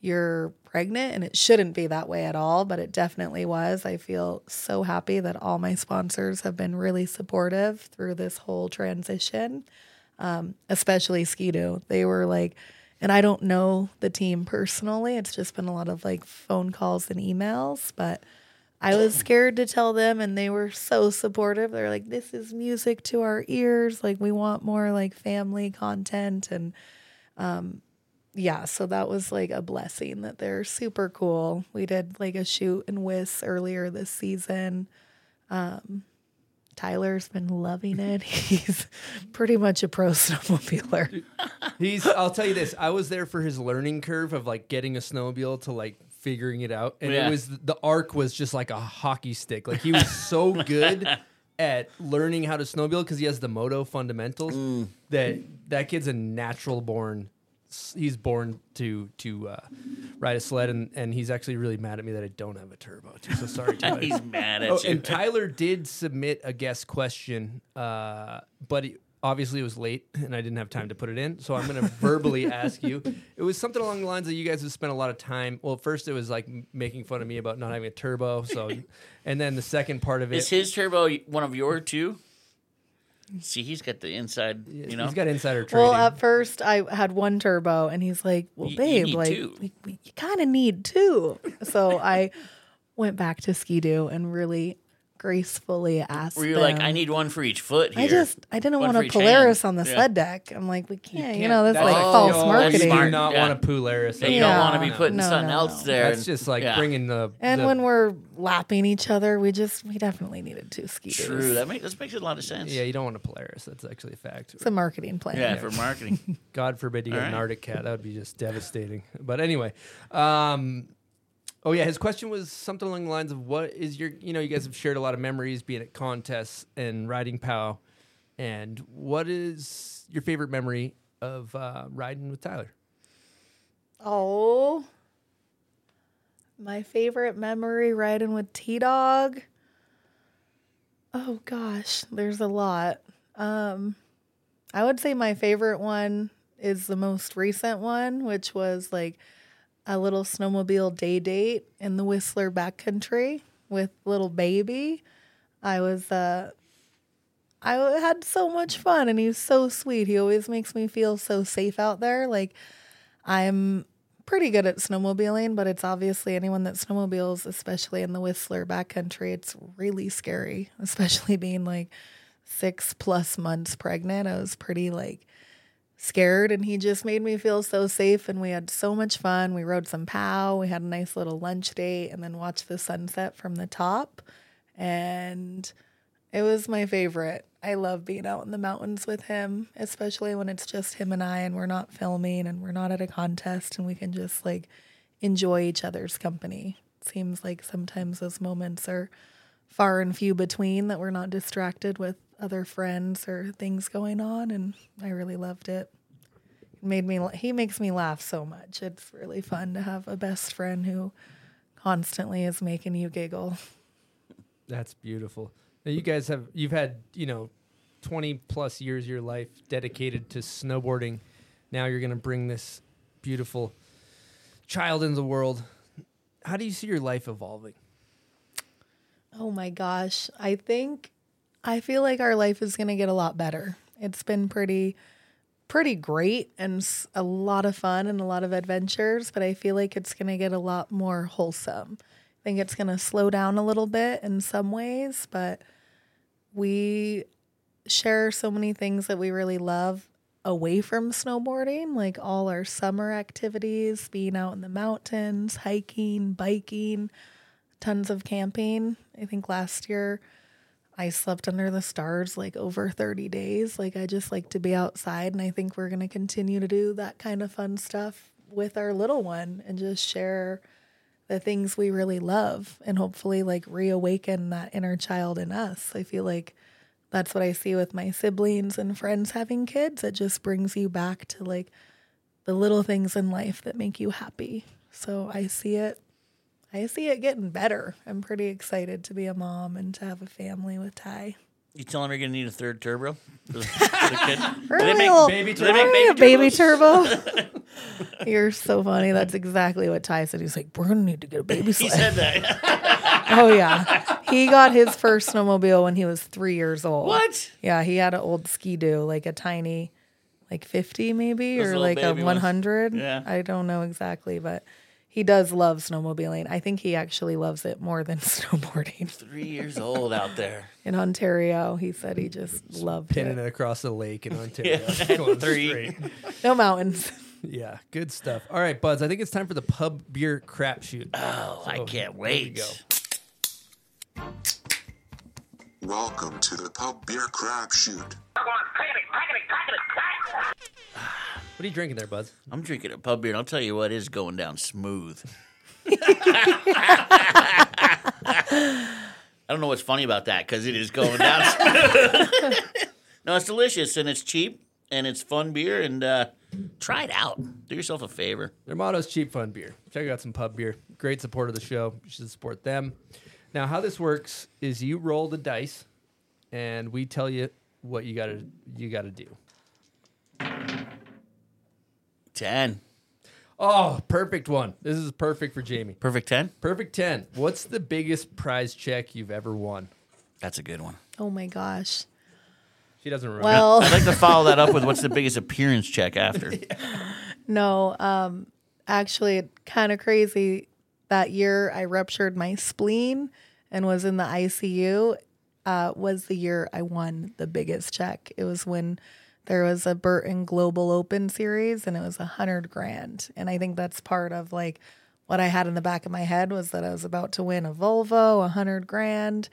you're pregnant and it shouldn't be that way at all, but it definitely was. I feel so happy that all my sponsors have been really supportive through this whole transition, um, especially Ski-Doo. They were like, and I don't know the team personally. It's just been a lot of like phone calls and emails, but I was scared to tell them and they were so supportive. They're like, this is music to our ears. Like, we want more like family content. And um, yeah, so that was like a blessing that they're super cool. We did like a shoot in Wiss earlier this season. Um, Tyler's been loving it. He's pretty much a pro snowmobiler. He's. I'll tell you this. I was there for his learning curve of like getting a snowmobile to like figuring it out, and Yeah. it was the arc was just like a hockey stick. Like he was so good at learning how to snowmobile because he has the moto fundamentals. Mm. That that kid's a natural born. He's born to to uh, ride a sled, and, and he's actually really mad at me that I don't have a turbo. Too. So sorry, Tyler. He's mad at oh, you. And Tyler did submit a guest question, uh, but he, obviously it was late, and I didn't have time to put it in. So I'm going to verbally ask you. It was something along the lines that you guys have spent a lot of time. Well, first it was like making fun of me about not having a turbo. So, and then the second part of it, Is his turbo one of your two? See, he's got the inside. You know, he's got insider trading. Well, at first I had one turbo, and he's like, "Well, You- you babe, need like two." we, we, you kind of need two. So I went back to Ski-Doo and really gracefully asked. Where you're like, I need one for each foot. Here. I just I didn't One want a Polaris hand. on the Yeah. sled deck. I'm like, we can't, you, can't- know, that's, that's like like- false oh, that's marketing. smart. not want a Polaris. Yeah, you don't want to be putting No, something no, else no. there. That's just like Yeah. bringing the. And the- when we're lapping each other, we just we definitely needed two Ski-Doos. True. That makes that makes a lot of sense. yeah, you don't want a Polaris. That's actually a fact. It's a marketing plan. Yeah, for marketing. God forbid you get an. Arctic cat. That would be just devastating. But anyway, um, oh yeah, his question was something along the lines of what is your, you know, you guys have shared a lot of memories being at contests and riding POW, and what is your favorite memory of uh, riding with Tyler? Oh, my favorite memory riding with T Dog. Oh gosh, there's a lot. Um, I would say my favorite one is the most recent one, which was like a little snowmobile day date in the Whistler backcountry with little baby. I was uh I had so much fun and he's so sweet. He always makes me feel so safe out there. Like I'm pretty good at snowmobiling, but it's obviously anyone that snowmobiles, especially in the Whistler backcountry, it's really scary, especially being like six plus months pregnant. I was pretty like scared and he just made me feel so safe and we had so much fun. We rode some POW, we had a nice little lunch date and then watched the sunset from the top. And it was my favorite. I love being out in the mountains with him, especially when it's just him and I and we're not filming and we're not at a contest and we can just like enjoy each other's company. It Seems like sometimes those moments are far and few between that we're not distracted with other friends or things going on and I really loved it. It made me he makes me laugh so much. It's really fun to have a best friend who constantly is making you giggle. That's beautiful. Now you guys have you've had you know twenty plus years of your life dedicated to snowboarding. Now you're gonna bring this beautiful child into the world. How do you see your life evolving? Oh my gosh. I think I feel like our life is going to get a lot better. It's been pretty pretty great and a lot of fun and a lot of adventures, but I feel like it's going to get a lot more wholesome. I think it's going to slow down a little bit in some ways, but we share so many things that we really love away from snowboarding, like all our summer activities, being out in the mountains, hiking, biking, tons of camping. I think last year I slept under the stars like over 30 days. Like I just like to be outside and I think we're going to continue to do that kind of fun stuff with our little one and just share the things we really love and hopefully like reawaken that inner child in us. I feel like that's what I see with my siblings and friends having kids. It just brings you back to like the little things in life that make you happy. So I see it I see it getting better. I'm pretty excited to be a mom and to have a family with Ty. You telling her you're gonna need a third turbo for the, for the kid? Do they Really make little- baby do they make really a baby, baby turbo. You're so funny. That's exactly what Ty said. He's like, we're gonna need to get a baby he said that. oh yeah, he got his first snowmobile when he was three years old. What? Yeah, he had an old Ski-Doo, like a tiny, like fifty maybe, Those or like a one hundred. Yeah. I don't know exactly, but he does love snowmobiling. I think he actually loves it more than snowboarding. Three years old out there. In Ontario, he said he just loved Pinning it. it across the lake in Ontario. Yeah. Going Three. straight. No mountains. Yeah, good stuff. All right, buds. I think it's time for the pub beer crapshoot. Oh, I can't here we wait. go. Welcome to the Pub Beer Crap Shoot. What are you drinking there, buds? I'm drinking a pub beer, and I'll tell you what is going down smooth. I don't know what's funny about that because it is going down. smooth. no, it's delicious and it's cheap and it's fun beer and uh, try it out. Do yourself a favor. Their motto is cheap, fun beer. Check out some pub beer. Great support of the show. You should support them. Now, how this works is you roll the dice, and we tell you what you gotta you gotta do. Ten. Oh, perfect one. This is perfect for Jamie. Perfect ten. Perfect ten. What's the biggest prize check you've ever won? That's a good one. Oh my gosh. She doesn't remember. Well, I'd like to follow that up with what's the biggest appearance check after. No, um, actually, kind of crazy. That year, I ruptured my spleen and was in the ICU. Uh, was the year I won the biggest check. It was when there was a Burton Global Open Series, and it was a hundred grand. And I think that's part of like what I had in the back of my head was that I was about to win a Volvo, a hundred grand,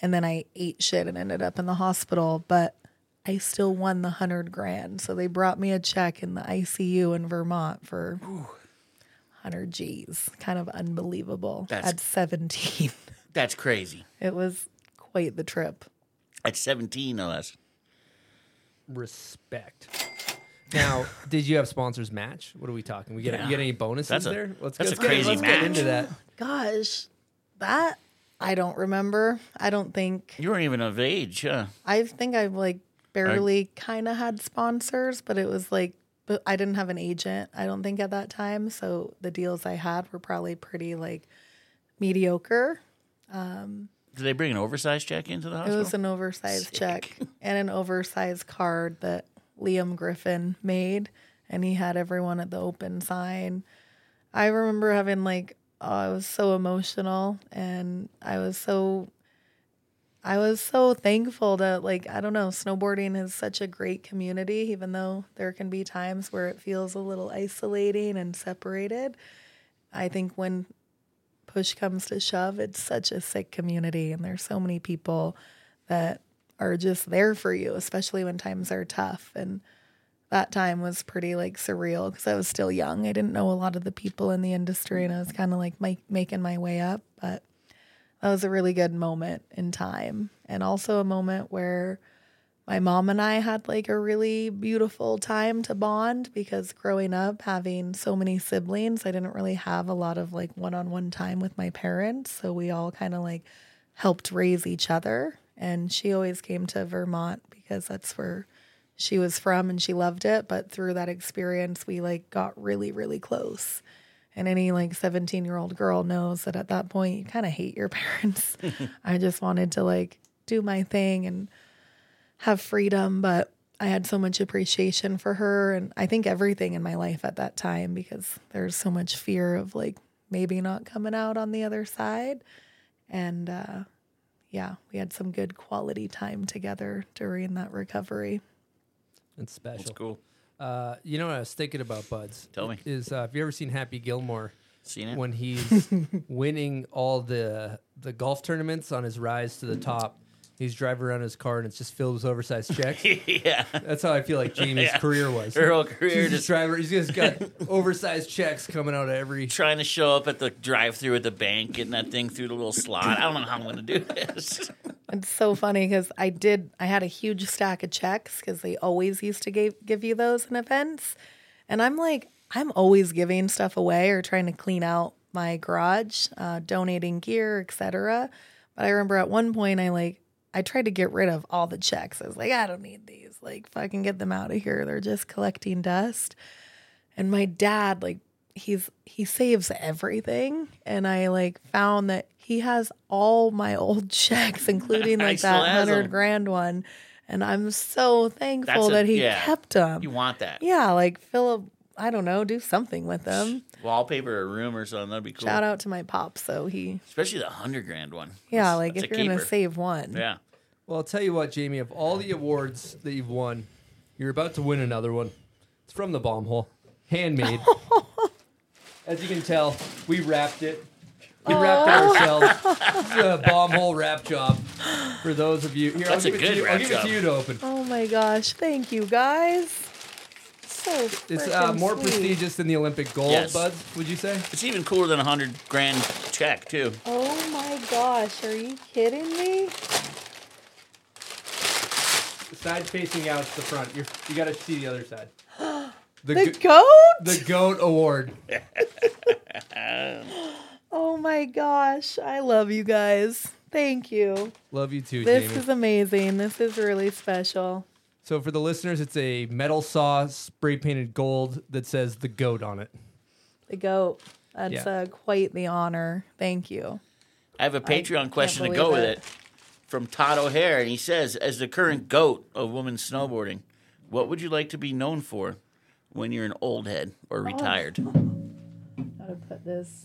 and then I ate shit and ended up in the hospital. But I still won the hundred grand. So they brought me a check in the ICU in Vermont for hundred G's. Kind of unbelievable. That's- At seventeen, That's crazy. it was quite the trip. At 17, no less. Respect. Now, did you have sponsors match? What are we talking? We get Yeah. you get any bonuses That's a- there? Let's that's let's a crazy let's get match. into that. Gosh, that I don't remember. I don't think. You weren't even of age, huh? I think I've like barely kind of had sponsors, but it was like, but I didn't have an agent. I don't think at that time, so the deals I had were probably pretty like mediocre. Um, Did they bring an oversized check into the hospital? it was an oversized check and an oversized card that Liam Griffin made, and he had everyone at the open sign. I remember having like, oh, I was so emotional, and I was so, I was so thankful that like I don't know, snowboarding is such a great community, even though there can be times where it feels a little isolating and separated. I think when push comes to shove, it's such a sick community, and there's so many people that are just there for you, especially when times are tough. And that time was pretty like surreal because I was still young. I didn't know a lot of the people in the industry, and I was kind of like my, making my way up. But that was a really good moment in time, and also a moment where my mom and I had like a really beautiful time to bond because growing up, having so many siblings, I didn't really have a lot of like one on one time with my parents. So we all kind of like helped raise each other. And she always came to Vermont because that's where she was from and she loved it. But through that experience, we like got really, really close. And any like 17 year old girl knows that at that point, you kind of hate your parents. I just wanted to like do my thing and have freedom, but I had so much appreciation for her and I think everything in my life at that time because there's so much fear of like maybe not coming out on the other side. And uh, yeah, we had some good quality time together during that recovery. It's special. That's cool. Uh, you know what I was thinking about, Buds? Tell me. Is uh, have you ever seen Happy Gilmore? Seen it? When he's winning all the the golf tournaments on his rise to the top, He's driving around his car and it's just filled with oversized checks. yeah. That's how I feel like Jamie's Yeah. career was. Her whole career He's just- just driving. He's just got oversized checks coming out of every. Trying to show up at the drive-through at the bank, getting that thing through the little slot. I don't know how I'm going to do this. It's so funny because I did. I had a huge stack of checks because they always used to give give you those in events, and I'm like, I'm always giving stuff away or trying to clean out my garage, uh, donating gear, etc. But I remember at one point I like I tried to get rid of all the checks. I was like, I don't need these. Like, fucking get them out of here. They're just collecting dust. And my dad, like, he's he saves everything, and I like found that he has all my old checks, including like that hundred grand one. And I'm so thankful a- that he yeah. kept them. You want that. Yeah, like a I don't know, do something with them. Wallpaper a room or something. That'd be cool. Shout out to my pop. So he, Especially the hundred grand one. yeah, like that's if you're gonna save one, Yeah. Well, I'll tell you what, Jamie. Of all the awards that you've won, you're about to win another one. It's from the bomb hole, handmade. As you can tell, we wrapped it. We wrapped it ourselves. This is a bomb hole wrap job for those of you. Here, That's I'll a give it good to you. I'll wrap give it job. to you to open. Oh my gosh, thank you guys. So It's uh, more sweet. prestigious than the Olympic gold, Yes. buds. Would you say? It's even cooler than a hundred grand check too. Oh my gosh, are you kidding me? The side facing out to the front. You're, you got to see the other side. The, go- goat? The goat award. Oh my gosh, I love you guys. Thank you. Love you too, This Jamie. is amazing. This is really special. So for the listeners, it's a metal saw spray painted gold that says the goat on it. The goat. That's Yeah. uh, quite the honor. Thank you. I have a Patreon can't question to believe go with it. it from Todd O'Hare, and he says, "As the current goat of women's snowboarding, what would you like to be known for when you're an old head Oh. or retired?" Gotta put this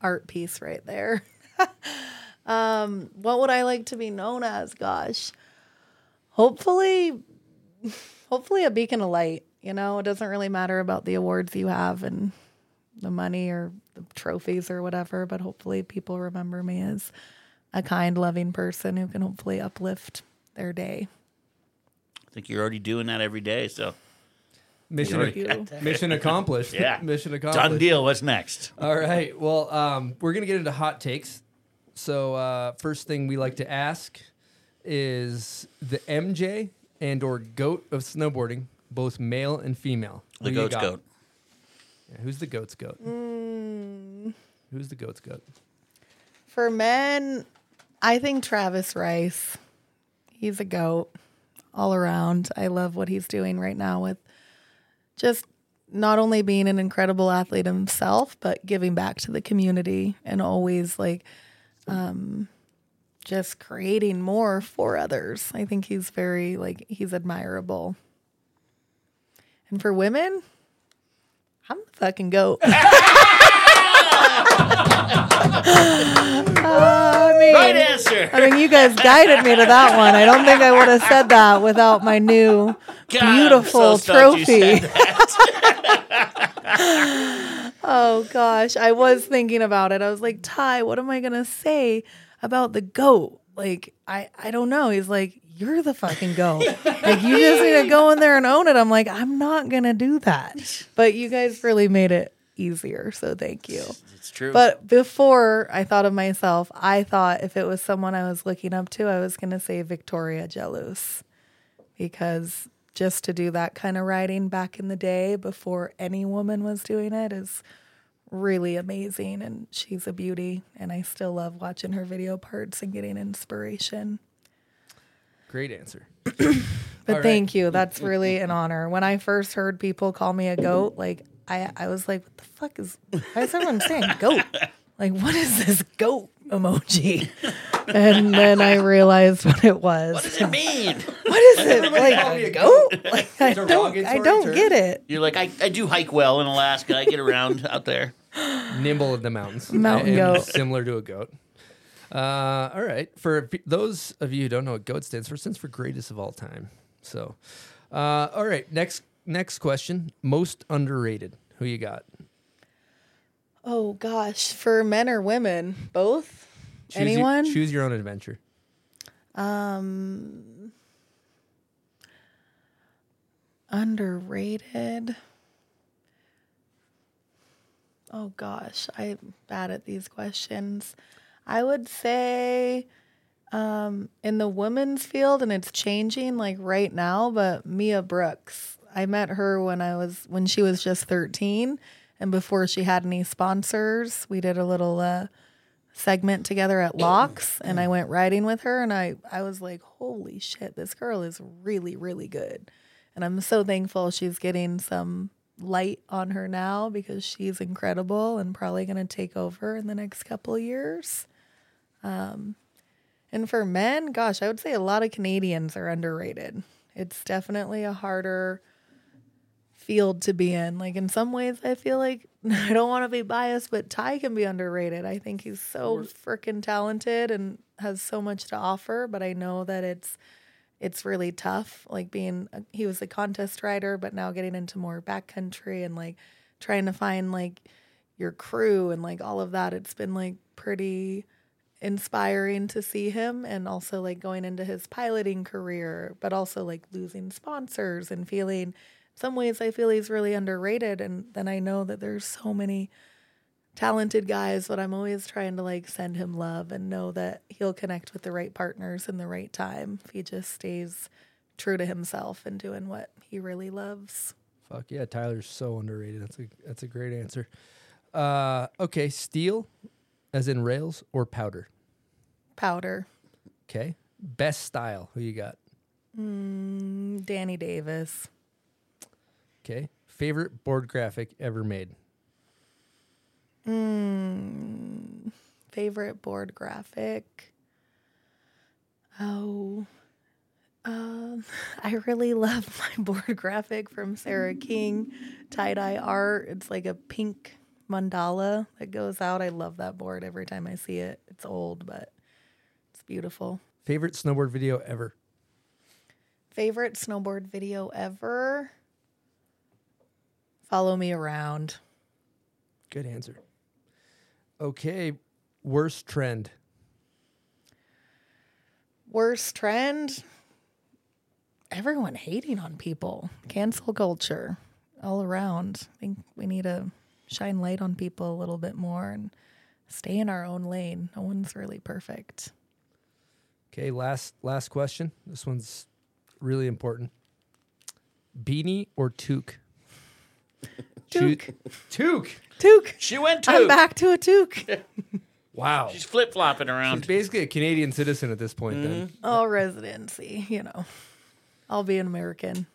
art piece right there. um, what would I like to be known as? Gosh, hopefully, hopefully a beacon of light. You know, it doesn't really matter about the awards you have and the money or the trophies or whatever, but hopefully people remember me as a kind, loving person who can hopefully uplift their day. I think you're already doing that every day. So Mission, You already got that. mission accomplished. Yeah. mission accomplished. Done deal. What's next? All right. Well, um, we're gonna get into hot takes. So uh, first thing we like to ask is the MJ and or goat of snowboarding, both male and female. The Who you goat's got? goat. Yeah, who's the goat's goat? Mm, Who's the goat's goat? For men, I think Travis Rice. He's a goat all around. I love what he's doing right now with just not only being an incredible athlete himself, but giving back to the community and always like um just creating more for others. I think he's very like he's admirable. And for women, I'm the fucking goat. Uh, I mean, Right answer. I mean, you guys guided me to that one. I don't think I would have said that without my new God, beautiful so trophy. oh gosh, I was thinking about it. I was like, Ty, what am I gonna say about the goat? Like, I I don't know. He's like, you're the fucking goat. like, you just need to go in there and own it. I'm like, I'm not gonna do that. But you guys really made it easier, so thank you. It's true. But before I thought of myself, I thought if it was someone I was looking up to, I was going to say Victoria Jealouse. Because just to do that kind of writing back in the day before any woman was doing it is really amazing. And she's a beauty. And I still love watching her video parts and getting inspiration. Great answer. But All right. thank you. That's really an honor. When I first heard people call me a goat, like I, I was like, what the fuck is why is everyone saying goat? Like, what is this goat emoji? And then I realized what it was. What does it mean? What is it? Everybody call Like me a a goat? Like I don't I don't term. get it. You're like, I, I do hike well in Alaska. I get around out there. Nimble in the mountains. Mountain I goat. Similar to a goat. Uh, all right. For those of you who don't know what GOAT stands for, it stands for greatest of all time. So, uh, all right. Next next question. Most underrated. Who you got? Oh gosh. For men or women? Both? Choose your- Anyone? choose your own adventure. Um, underrated. Oh gosh, I'm bad at these questions. I would say um, in the women's field, and it's changing like right now, but Mia Brooks. I met her when I was when she was just 13, and before she had any sponsors, we did a little uh, segment together at Laax, and I went riding with her, and I I was like, holy shit, this girl is really really good, and I'm so thankful she's getting some light on her now because she's incredible and probably going to take over in the next couple of years. Um, and for men, gosh, I would say a lot of Canadians are underrated. It's definitely a harder field to be in. Like in some ways, I feel like I don't want to be biased, but Ty can be underrated. I think he's so freaking talented and has so much to offer. But I know that it's it's really tough. Like being a, he was a contest rider, but now getting into more backcountry and like trying to find like your crew and like all of that. It's been like pretty inspiring to see him and also like going into his piloting career, but also like losing sponsors and feeling some ways I feel he's really underrated. And then I know that there's so many talented guys, but I'm always trying to like send him love and know that he'll connect with the right partners in the right time if he just stays true to himself and doing what he really loves. Fuck yeah, Tyler's so underrated. That's a that's a great answer. Uh, okay, steel, as in rails or powder. Powder. Okay, best style. Who you got? Mm, Danny Davis. Okay, favorite board graphic ever made. Mm, favorite board graphic. Oh, um, I really love my board graphic from Sarah King, tie dye art. It's like a pink mandala that goes out. I love that board every time I see it. It's old, but it's beautiful. Favorite snowboard video ever. Favorite snowboard video ever? Follow me around. Good answer. Okay, worst trend. Worst trend? Everyone hating on people. Cancel culture all around. I think we need to shine light on people a little bit more and stay in our own lane. No one's really perfect. Okay, last last question. This one's really important. Beanie or toque? Toque. Toque. Toque. She went to I'm back to a toque. Wow. She's flip flopping around. She's around. basically a Canadian citizen at this point. Then oh, residency, you know. I'll be an American.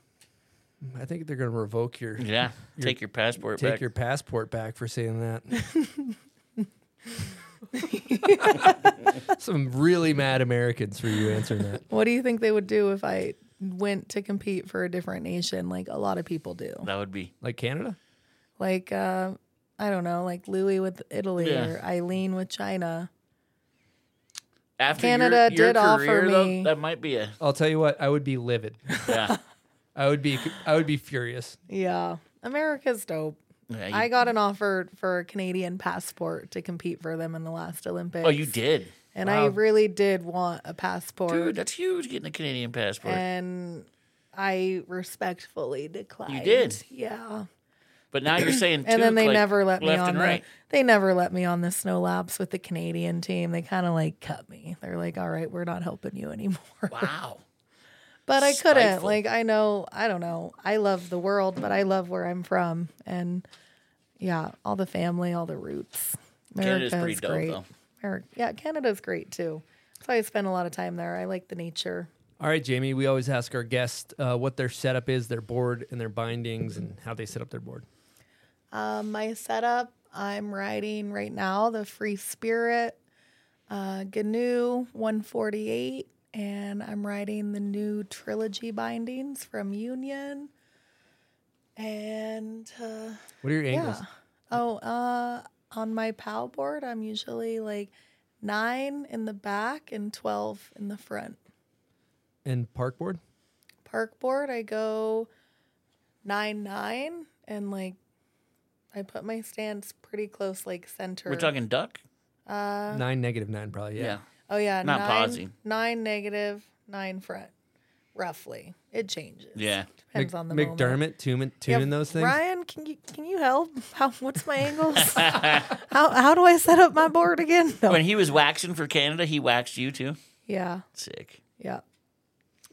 I think they're going to revoke your Yeah, take your passport take back. your passport back for saying that. Some really mad Americans for you answering that. What do you think they would do if I went to compete for a different nation like a lot of people do? That would be Like Canada? Like uh I don't know, like Louis with Italy Yeah. or Eileen with China. after Canada your, your did offer career, though, me- that might be a I'll tell you what, I would be livid. yeah. I would be I would be furious. Yeah. America's dope. Yeah, you- I got an offer for a Canadian passport to compete for them in the last Olympics. Oh, you did, And I really did want a passport. dude. That's huge. Getting a Canadian passport. and I respectfully declined. You did? Yeah. but now you're saying, and then they like, never let me on the right. they never let me on the snow laps with the Canadian team. They kind of like cut me. They're like, "All right, we're not helping you anymore." Wow. but I couldn't. Like I know, I don't know. I love the world, but I love where I'm from and yeah, all the family, all the roots. Canada's America pretty is dope, great. though. America, yeah, Canada's great too. So I spend a lot of time there. I like the nature. All right, Jamie, we always ask our guests uh, what their setup is, their board and their bindings and how they set up their board. Um, my setup, I'm riding right now the Free Spirit uh, GNU 148, and I'm riding the new trilogy bindings from Union. And uh, What are your angles? yeah. Oh, uh, on my pow board, I'm usually like nine in the back and 12 in the front. And park board? Park board, I go nine nine and like I put my stance pretty close, like center. We're talking duck. Uh, nine negative nine, probably. Yeah. Yeah. Oh yeah, Not nine, pausing. nine negative, nine front, roughly. It changes. Yeah. Depends Mc- on the moment. McDermott tuning, Yeah, those things. Ryan, can you can you help? How what's my angles? how how do I set up my board again? No. When he was waxing for Canada, he waxed you too. Yeah. Sick. Yeah.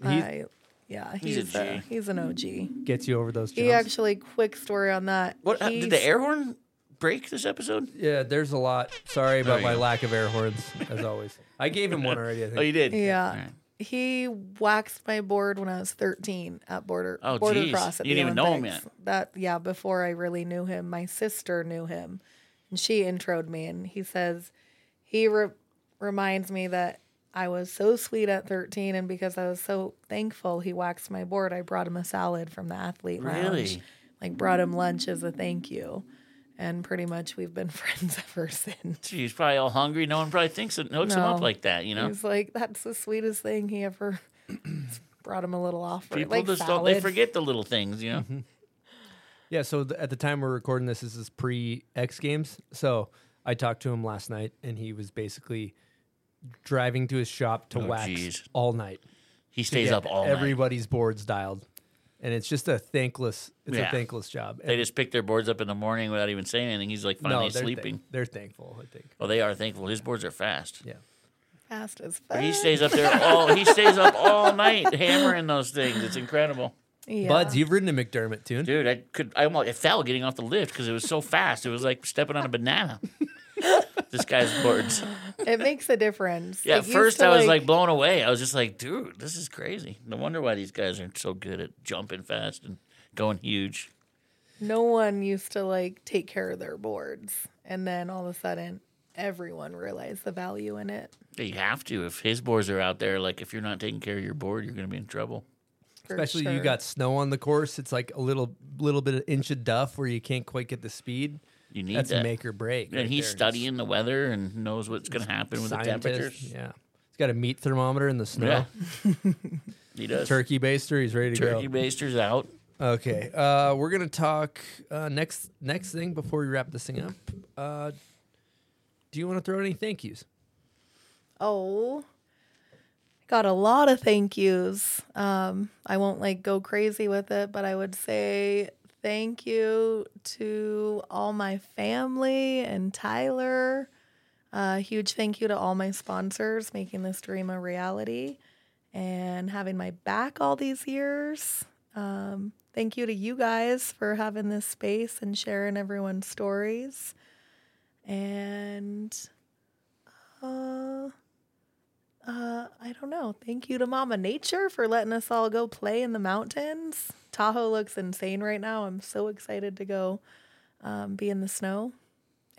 He's- I, yeah, He's a he's a, G. he's an OG. Gets you over those jumps. He actually quick story on that. What uh, did the air horn break this episode? Yeah, there's a lot. Sorry about you my lack of air horns, as always. I gave him one already. I think. Oh, you did. Yeah. He waxed my board when I was 13 at Border Oh, Boarder geez. Cross at You the didn't even know him Olympics. That yeah, before I really knew him, my sister knew him, and she introed me. And he says he re- reminds me that I was so sweet at 13, and because I was so thankful he waxed my board, I brought him a salad from the athlete lounge. Really? Like brought him lunch as a thank you, and pretty much we've been friends ever since. He's probably all hungry. No one probably thinks it hooks him up like that. You know, He's like, that's the sweetest thing he ever brought him a little offer. people like just salad. don't. They forget the little things. You know. Mm-hmm. Yeah, so th- at the time we're recording this, this is pre X Games. So I talked to him last night, and he was basically driving to his shop to Oh, wax geez. all night. He stays up all night. Everybody's boards dialed, and it's just a thankless. It's Yeah. a thankless job. They just pick their boards up in the morning without even saying anything. He's like finally no, they're sleeping. thank- they're thankful. I think. Well, they are thankful. His boards are fast. Yeah. Fast as fuck. But he stays up there all. He stays up all night hammering those things. It's incredible. Yeah. Buds, you've ridden a McDermott tune. Dude, I could. I almost I fell getting off the lift because it was so fast. It was like stepping on a banana. this guy's boards. it makes a difference. Yeah, at first I was like blown away. I was just like, dude, this is crazy. No wonder why these guys are so good at jumping fast and going huge. no one used to like take care of their boards, and then all of a sudden, everyone realized the value in it. You have to. If his boards are out there, like if you're not taking care of your board, you're going to be in trouble. For Especially you got snow on the course. It's like a little little bit of inch of duff where you can't quite get the speed. You need That's that. make or break. And right he's there. studying the weather and knows what's going to happen with the Scientist, temperatures. Yeah, he's got a meat thermometer in the snow. He does. Turkey baster. He's ready to Turkey go. Turkey baster's out. Okay, uh, we're gonna talk uh, next next thing before we wrap this thing up. Uh, do you want to throw any thank yous? Oh, got a lot of thank yous. Um, I won't like go crazy with it, but I would say thank you to all my family and Tyler. A huge thank you to all my sponsors making this dream a reality and having my back all these years. Um, thank you to you guys for having this space and sharing everyone's stories. And uh, uh, I don't know. Thank you to Mama Nature for letting us all go play in the mountains. Tahoe looks insane right now. I'm so excited to go um, be in the snow.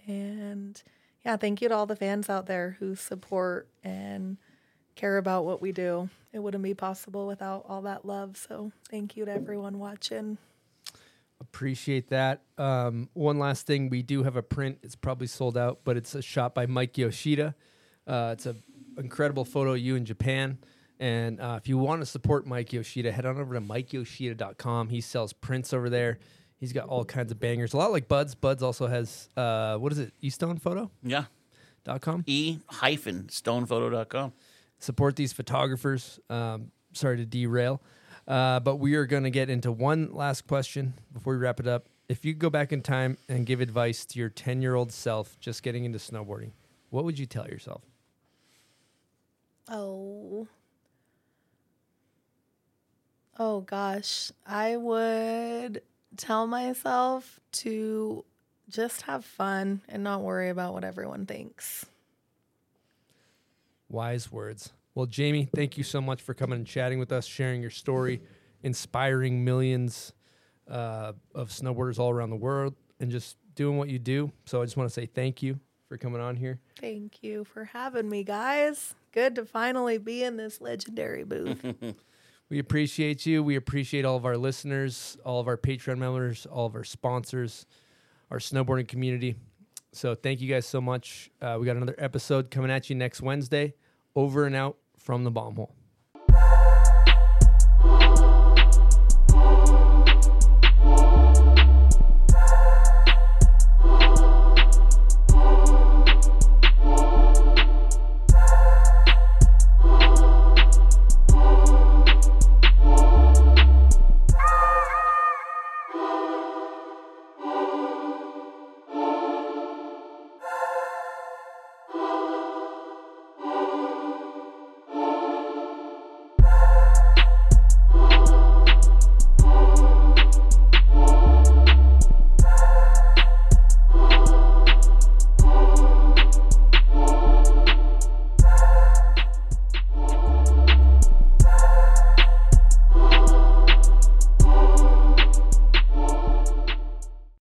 And yeah, thank you to all the fans out there who support and care about what we do. It wouldn't be possible without all that love. So thank you to everyone watching. Appreciate that. Um, one last thing, we do have a print. It's probably sold out, but it's a shot by Mike Yoshida. Uh, it's a incredible photo of you in Japan. And uh, if you want to support Mike Yoshida, head on over to MikeYoshida.com. He sells prints over there. He's got all kinds of bangers, a lot like Buds. Buds also has uh, what is it? E-Stone Photo. Yeah. Dot com. E hyphen stonephoto.com. Support these photographers. Um, sorry to derail, uh, but we are going to get into one last question before we wrap it up. If you could go back in time and give advice to your ten-year-old self just getting into snowboarding, what would you tell yourself? Oh. Oh gosh, I would tell myself to just have fun and not worry about what everyone thinks. Wise words. Well, Jamie, thank you so much for coming and chatting with us, sharing your story, inspiring millions uh, of snowboarders all around the world, and just doing what you do. So I just want to say thank you for coming on here. Thank you for having me, guys. Good to finally be in this legendary booth. We appreciate you. We appreciate all of our listeners, all of our Patreon members, all of our sponsors, our snowboarding community. So thank you guys so much. Uh, we got another episode coming at you next Wednesday. Over and out from the bomb hole.